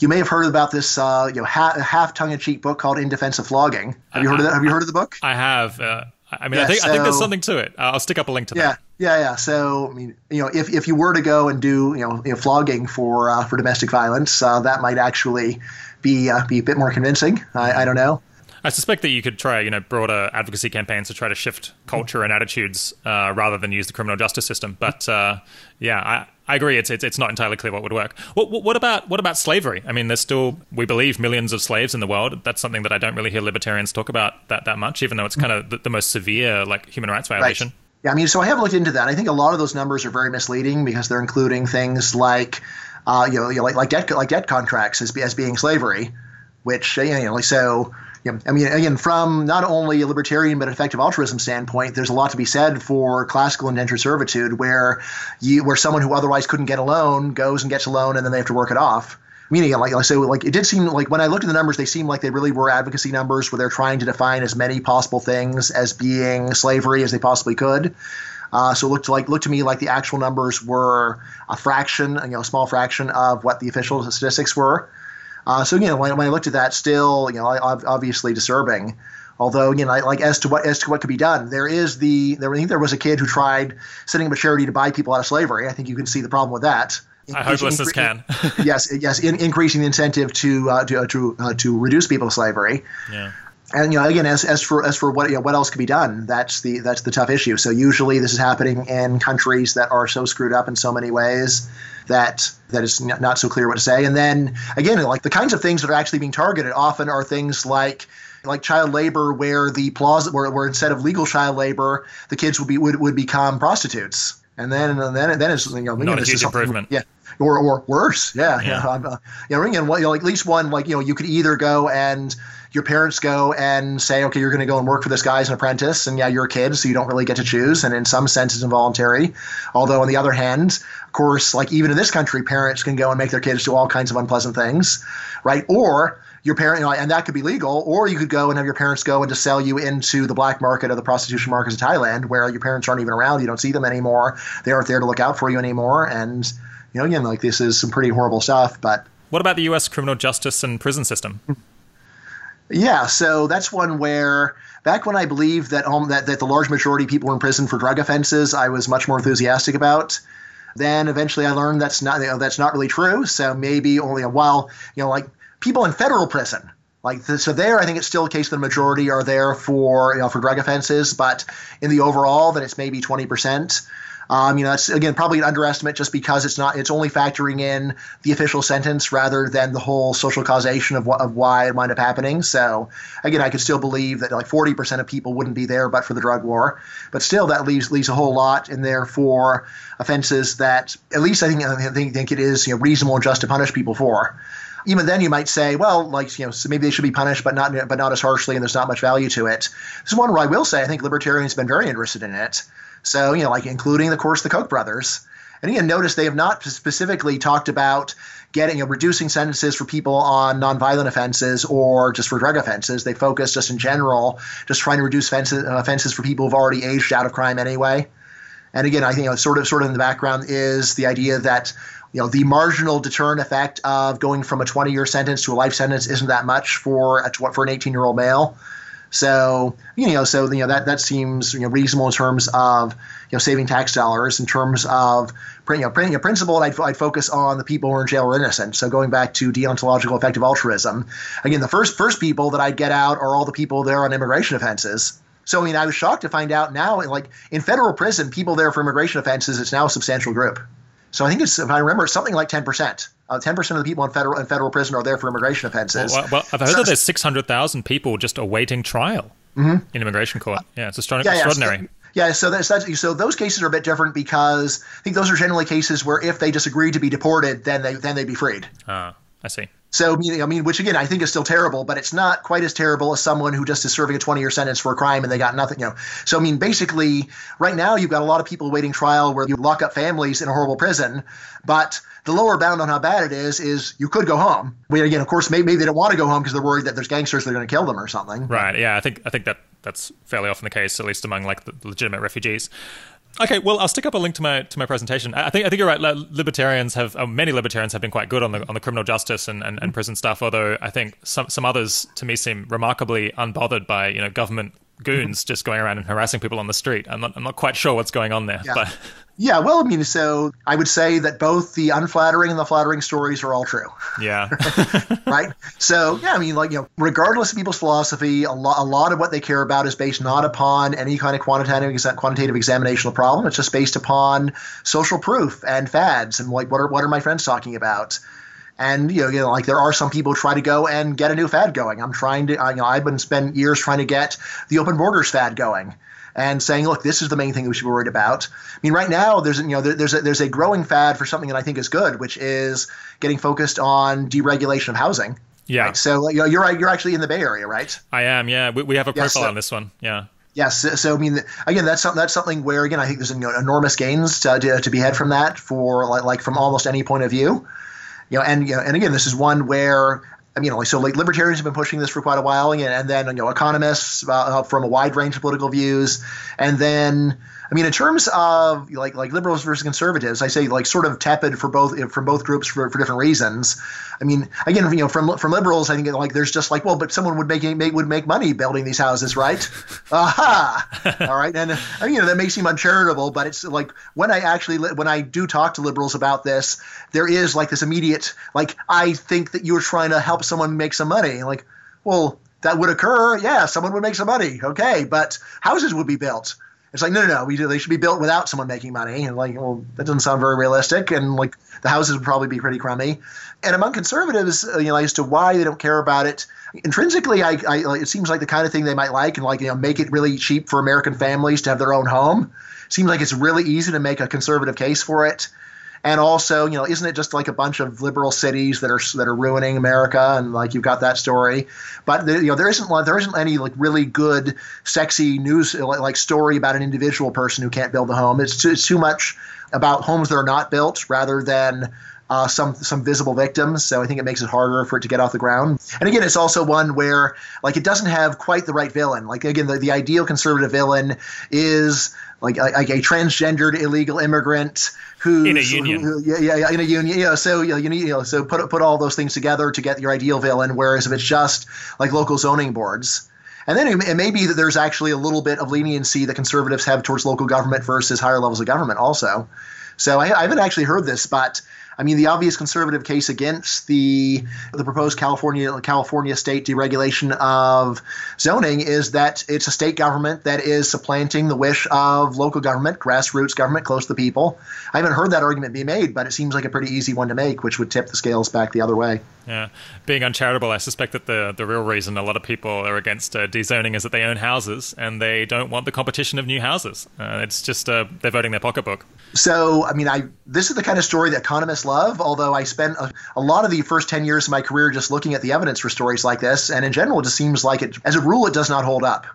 You may have heard about this, uh, you know, ha- half tongue-in-cheek book called "In Defense of Flogging." Have you heard of that? Have you heard of the book? I have. Uh, I mean, yeah, I think so, I think there's something to it. I'll stick up a link to yeah, that. Yeah, yeah. Yeah. So, I mean, you know, if, if you were to go and do, you know, you know flogging for uh, for domestic violence, that might actually be be a bit more convincing. I, I don't know. I suspect that you could try, you know, broader advocacy campaigns to try to shift culture and attitudes uh, rather than use the criminal justice system. But uh, yeah, I, I agree. It's, it's it's not entirely clear what would work. What, what about what about slavery? I mean, there's still we believe millions of slaves in the world. That's something that I don't really hear libertarians talk about that that much, even though it's kind of the, the most severe like human rights violation. Right. Yeah, I mean, so I have looked into that. I think a lot of those numbers are very misleading because they're including things like, uh, you know, you know like like debt like debt contracts as, as being slavery, which you know, like so. Know, I mean, again, from not only a libertarian but effective altruism standpoint, there's a lot to be said for classical indentured servitude, where you, where someone who otherwise couldn't get a loan goes and gets a loan, and then they have to work it off meaning like I so like it did seem like when I looked at the numbers, they seemed like they really were advocacy numbers where they're trying to define as many possible things as being slavery as they possibly could. Uh, so it looked like looked to me like the actual numbers were a fraction, you know, a small fraction of what the official statistics were. Uh, so you know, when, when, I looked at that, still you know, obviously disturbing. Although you know, like as to what as to what could be done, there is the there. I think there was a kid who tried setting up a charity to buy people out of slavery. I think you can see the problem with that. I hope listeners can. yes, yes, in, increasing the incentive to uh, to uh, to, uh, to reduce people to slavery. Yeah. And you know, again, as, as for as for what you know, what else could be done, that's the that's the tough issue. So usually this is happening in countries that are so screwed up in so many ways that that is not so clear what to say. And then again, like the kinds of things that are actually being targeted often are things like like child labor, where the plaza where, where instead of legal child labor, the kids would be would, would become prostitutes. And then and then then it's you know not a huge improvement. Yeah, or or worse. Yeah, yeah. yeah. Uh, you know, ring in you know, at least one like you know you could either go and your parents go and say, okay, you're going to go and work for this guy as an apprentice, and yeah, you're a kid, so you don't really get to choose, and in some sense, it's involuntary. Although on the other hand, of course, like even in this country, parents can go and make their kids do all kinds of unpleasant things, right? Or your parent, you know, and that could be legal, or you could go and have your parents go and just sell you into the black market of the prostitution markets in Thailand, where your parents aren't even around, you don't see them anymore, they aren't there to look out for you anymore, and you know, again, like this is some pretty horrible stuff. But what about the U.S. criminal justice and prison system? Yeah, so that's one where back when I believed that um, that, that the large majority of people were in prison for drug offenses, I was much more enthusiastic about. Then eventually I learned that's not you know, that's not really true. So maybe only a while, you know, like people in federal prison. Like so, there I think it's still a case that the majority are there for you know for drug offenses, but in the overall, that it's maybe twenty percent. Um, you know, that's again probably an underestimate just because it's not it's only factoring in the official sentence rather than the whole social causation of of why it might up happening. So again, I could still believe that like 40% of people wouldn't be there but for the drug war, but still that leaves leaves a whole lot in there for offenses that at least I think I think, think it is you know reasonable and just to punish people for even then you might say, well, like you know, so maybe they should be punished, but not but not as harshly, and there's not much value to it. This is one where I will say I think libertarians have been very interested in it. So, you know, like including, of course, the Koch brothers. And again, notice they have not specifically talked about getting you know, reducing sentences for people on nonviolent offenses or just for drug offenses. They focus just in general, just trying to reduce offenses, uh, offenses for people who've already aged out of crime anyway. And again, I think you know, sort of sort of in the background is the idea that you know the marginal deterrent effect of going from a 20 year sentence to a life sentence isn't that much for a, for an 18 year old male. So you know, so you know that that seems you know reasonable in terms of you know saving tax dollars. In terms of you know, a principle, I'd, I'd focus on the people who are in jail are innocent. So going back to deontological effective altruism, again, the first first people that I'd get out are all the people there on immigration offenses. So I mean, I was shocked to find out now, like in federal prison, people there for immigration offenses, it's now a substantial group. So I think it's, if I remember, something like ten percent. Uh, ten uh, percent of the people in federal in federal prison are there for immigration offenses. Well, well I've heard so, that there's six hundred thousand people just awaiting trial mm-hmm. in immigration court. Yeah, it's extraordinary. Yeah, yeah, so, yeah, so that's, that's, so those cases are a bit different because I think those are generally cases where if they disagree to be deported, then they then they'd be freed. Ah, I see. So I mean, which again I think is still terrible, but it's not quite as terrible as someone who just is serving a 20 year sentence for a crime and they got nothing. You know, so I mean, basically, right now you've got a lot of people awaiting trial where you lock up families in a horrible prison, but the lower bound on how bad it is is you could go home. We, again, of course, maybe, maybe they don't want to go home because they're worried that there's gangsters that are going to kill them or something. Right. Yeah. I think I think that that's fairly often the case, at least among like the legitimate refugees. Okay, well, I'll stick up a link to my to my presentation. I think I think you're right. Libertarians have uh, many libertarians have been quite good on the on the criminal justice and, and, and, prison stuff. Although I think some some others to me seem remarkably unbothered by you know government goons just going around and harassing people on the street. I'm not, I'm not quite sure what's going on there, yeah. but. Yeah, well, I mean, so I would say that both the unflattering and the flattering stories are all true. Yeah. right. So yeah, I mean, like you know, regardless of people's philosophy, a lot a lot of what they care about is based not upon any kind of quantitative quantitative examination of the problem. It's just based upon social proof and fads and like what are what are my friends talking about. And you know, you know, like there are some people try to go and get a new fad going. I'm trying to, you know, I've been spent years trying to get the open borders fad going and saying, look, this is the main thing we should be worried about. I mean, right now there's you know there's a, there's a growing fad for something that I think is good, which is getting focused on deregulation of housing. Yeah. Right? So you know, you're you're actually in the Bay Area, right? I am. Yeah. We, we have a profile yes, on this one. Yeah. Yes. So, I mean, again, that's something that's something where again I think there's you know, enormous gains to, to, to be had from that for like, like from almost any point of view. You know, and you know, and again, this is one where I mean, like so, like libertarians have been pushing this for quite a while, and then you know, economists uh, from a wide range of political views, and then I mean, in terms of like like liberals versus conservatives, I say like sort of tepid for both from both groups for, for different reasons. I mean, again, you know, from from liberals, I think like there's just like, well, but someone would make, make would make money building these houses, right? Aha! All right, and I mean, you know, that may seem uncharitable, but it's like when I actually when I do talk to liberals about this, there is like this immediate like I think that you're trying to help someone make some money, like, well. That would occur, yeah. Someone would make some money, okay, but houses would be built it's like, no, no, no. We do, they should be built without someone making money. And like, well, that doesn't sound very realistic. And like, the houses would probably be pretty crummy. And among conservatives, uh, you know, as to why they don't care about it, intrinsically, I, I, it seems like the kind of thing they might like, and like, you know, make it really cheap for American families to have their own home. Seems like it's really easy to make a conservative case for it and also, you know, isn't it just like a bunch of liberal cities that are that are ruining America? And like you've got that story, but the, you know, there isn't there isn't any like really good, sexy news like story about an individual person who can't build a home. It's too, it's too much about homes that are not built rather than uh, some some visible victims. So I think it makes it harder for it to get off the ground. And again, it's also one where like it doesn't have quite the right villain. Like again, the, the ideal conservative villain is like, like a transgendered illegal immigrant who's in a union. Who, yeah, yeah, yeah, in a union. Yeah, so you know, you need you know, so put put all those things together to get your ideal villain. Whereas if it's just like local zoning boards. And then it may be that there's actually a little bit of leniency that conservatives have towards local government versus higher levels of government, also. So I, I haven't actually heard this, but I mean, the obvious conservative case against the the proposed California California state deregulation of zoning is that it's a state government that is supplanting the wish of local government, grassroots government close to the people. I haven't heard that argument be made, but it seems like a pretty easy one to make, which would tip the scales back the other way. Yeah, being uncharitable, I suspect that the the real reason a lot of people are against uh, dezoning is that they own houses and they don't want the competition of new houses. Uh, it's just uh, they're voting their pocketbook. So, I mean, I this is the kind of story that economists love. Although I spent a, a lot of the first ten years of my career just looking at the evidence for stories like this, and in general, it just seems like it, as a rule, it does not hold up.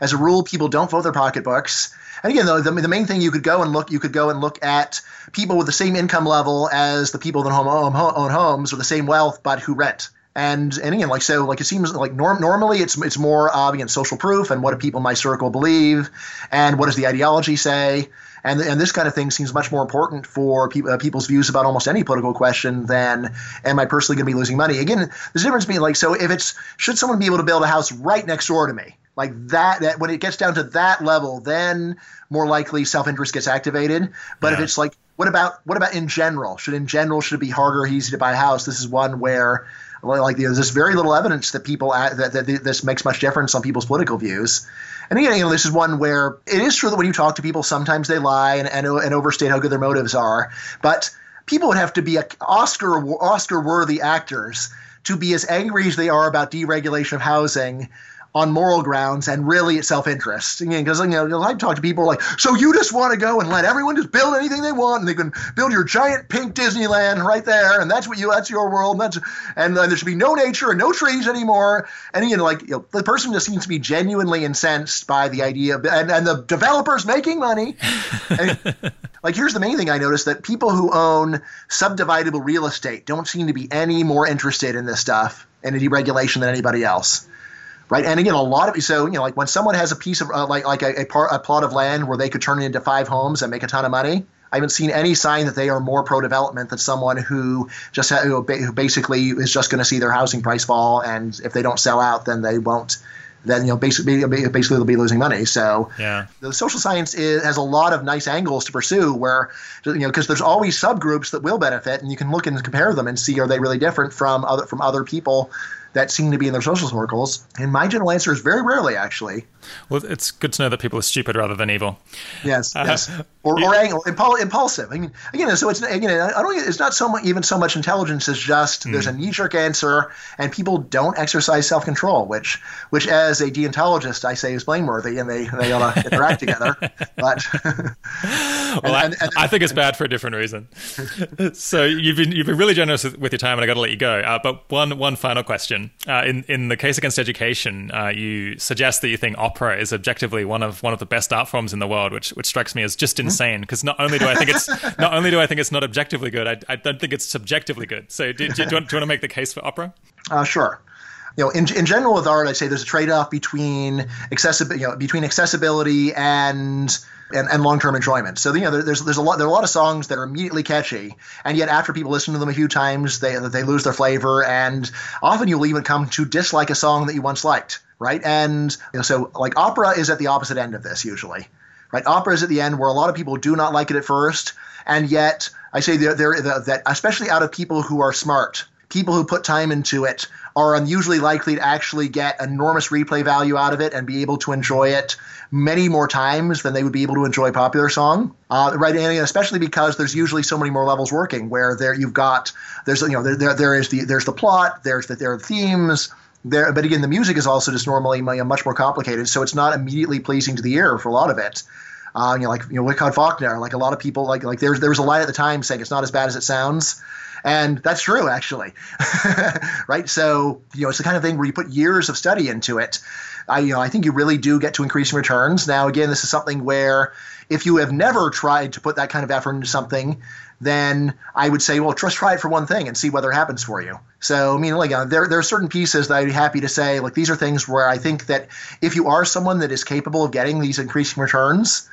As a rule, people don't vote their pocketbooks. And again, though, the, the main thing you could go and look, you could go and look at people with the same income level as the people that own, own, own homes or the same wealth, but who rent. And and again, like so, like it seems like norm, normally it's it's more of again social proof and what do people in my circle believe, and what does the ideology say, and and this kind of thing seems much more important for people, uh, people's views about almost any political question than am I personally going to be losing money? Again, there's a difference being like so if it's should someone be able to build a house right next door to me, like that, that when it gets down to that level, then more likely self-interest gets activated. But yeah. if it's like, what about what about in general? Should in general should it be harder or easy to buy a house? This is one where like there's just very little evidence that people that, that this makes much difference on people's political views. And again, you know, this is one where it is true that when you talk to people, sometimes they lie and, and, and overstate how good their motives are. But people would have to be Oscar Oscar worthy actors to be as angry as they are about deregulation of housing on moral grounds and really self-interest. Because you know, I talk to people like, so you just want to go and let everyone just build anything they want, and they can build your giant pink Disneyland right there, and that's what you that's your world, and that's and uh, there should be no nature and no trees anymore. And you know, like you know, the person just seems to be genuinely incensed by the idea, of, and, and the developers making money. and, like here's the main thing I noticed that people who own subdividable real estate don't seem to be any more interested in this stuff and in deregulation than anybody else right? And again, a lot of so you know, like when someone has a piece of uh, like like a, a, part, a plot of land where they could turn it into five homes and make a ton of money. I haven't seen any sign that they are more pro development than someone who just who basically is just going to see their housing price fall, and if they don't sell out, then they won't then you know basically basically they'll be losing money. So yeah. the social science is, has a lot of nice angles to pursue where you know because there's always subgroups that will benefit, and you can look and compare them and see are they really different from other from other people that seem to be in their social circles? And my general answer is very rarely, actually. Well, it's good to know that people are stupid rather than evil. Yes, uh, yes, or, or angry, impulsive. I mean, again, so it's again, I don't. It's not so much even so much intelligence as just mm. there's a knee jerk answer, and people don't exercise self control, which, which as a deontologist, I say is blameworthy, and they they ought to interact together. But well, and, and, and, I, think it's bad for a different reason. so you've been you've been really generous with your time, and I got to let you go. Uh, but one one final question. Uh, in in the case against education, uh, you suggest that you think opera is objectively one of one of the best art forms in the world, which which strikes me as just hmm? insane. Because not only do I think it's not only do I think it's not objectively good, I, I don't think it's subjectively good. So do, do, do, you, want, do you want to make the case for opera? Uh, sure you know, in, in general with art, I'd say there's a trade-off between accessibility, you know, between accessibility and and, and long-term enjoyment. So you know, there's there's a lot there are a lot of songs that are immediately catchy, and yet after people listen to them a few times, they they lose their flavor, and often you'll even come to dislike a song that you once liked, right? And you know, so like opera is at the opposite end of this usually, right? Opera is at the end where a lot of people do not like it at first, and yet I say there that especially out of people who are smart, people who put time into it are unusually likely to actually get enormous replay value out of it and be able to enjoy it many more times than they would be able to enjoy popular song. Uh, right, and especially because there's usually so many more levels working. Where there you've got there's you know there there, there is the there's the plot, there's the there are themes. There, but again, the music is also just normally much more complicated, so it's not immediately pleasing to the ear for a lot of it. Uh, you know, like you know, Richard Wagner, like a lot of people, like like there's there was a line at the time saying it's not as bad as it sounds. And that's true, actually. right? So, you know, it's the kind of thing where you put years of study into it. I, you know, I think you really do get to increasing returns. Now, again, this is something where if you have never tried to put that kind of effort into something, then I would say, well, just try it for one thing and see whether it happens for you. So, I mean, like, uh, there, there are certain pieces that I'd be happy to say, like, these are things where I think that if you are someone that is capable of getting these increasing returns,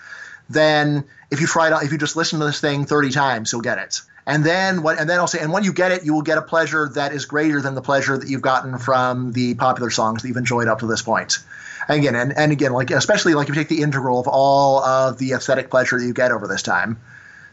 then if you try it, if you just listen to this thing 30 times, you'll get it. And then what? And then I'll say, and when you get it, you will get a pleasure that is greater than the pleasure that you've gotten from the popular songs that you've enjoyed up to this point. And again, and, and again, like especially like if you take the integral of all of the aesthetic pleasure that you get over this time.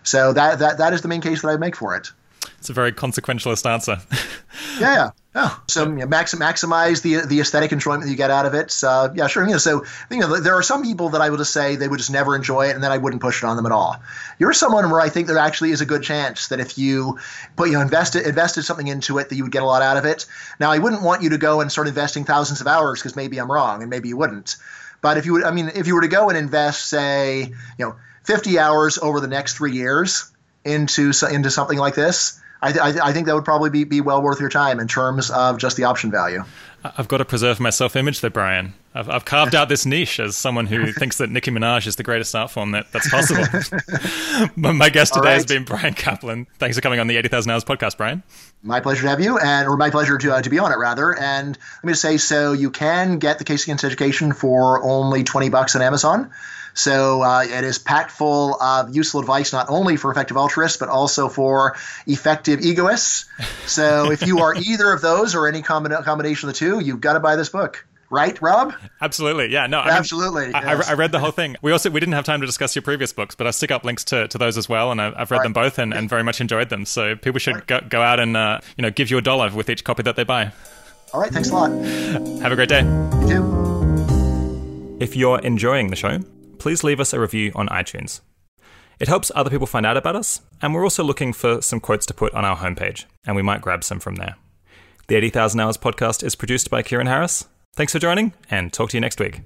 So that that that is the main case that I make for it. It's a very consequentialist answer. yeah. Oh, so you know, max, maximize the the aesthetic enjoyment that you get out of it. Uh, yeah, sure. You know, so you know, there are some people that I would just say they would just never enjoy it, and then I wouldn't push it on them at all. You're someone where I think there actually is a good chance that if you put you know invested invested something into it, that you would get a lot out of it. Now, I wouldn't want you to go and start investing thousands of hours because maybe I'm wrong, and maybe you wouldn't. But if you would, I mean, if you were to go and invest, say, you know, 50 hours over the next three years into into something like this I, th- I, think that would probably be, be well worth your time in terms of just the option value. I've got to preserve my self image there, Bryan. I've, I've carved out this niche as someone who thinks that Nicki Minaj is the greatest art form that, that's possible. but my guest today right. has been Bryan Caplan. Thanks for coming on the 80,000 Hours podcast, Bryan. My pleasure to have you, and or my pleasure to, uh, to be on it, rather. And let me just say so you can get the Case Against Education for only 20 bucks on Amazon. So uh, it is packed full of useful advice, not only for effective altruists, but also for effective egoists. So if you are either of those or any combination of the two, you've got to buy this book right, Rob? Absolutely, yeah. No, I absolutely. Mean, yes. I, I, read the whole thing. We also we didn't have time to discuss your previous books, but I stick up links to, to those as well, and I, have read right. them both and, and very much enjoyed them. So people should right. go, go out and uh, you know give you a dollar with each copy that they buy. All right, thanks a lot. Have a great day. You too. If you're enjoying the show please leave us a review on iTunes. It helps other people find out about us, and we're also looking for some quotes to put on our homepage, and we might grab some from there. The 80,000 Hours podcast is produced by Keiran Harris. Thanks for joining, and talk to you next week.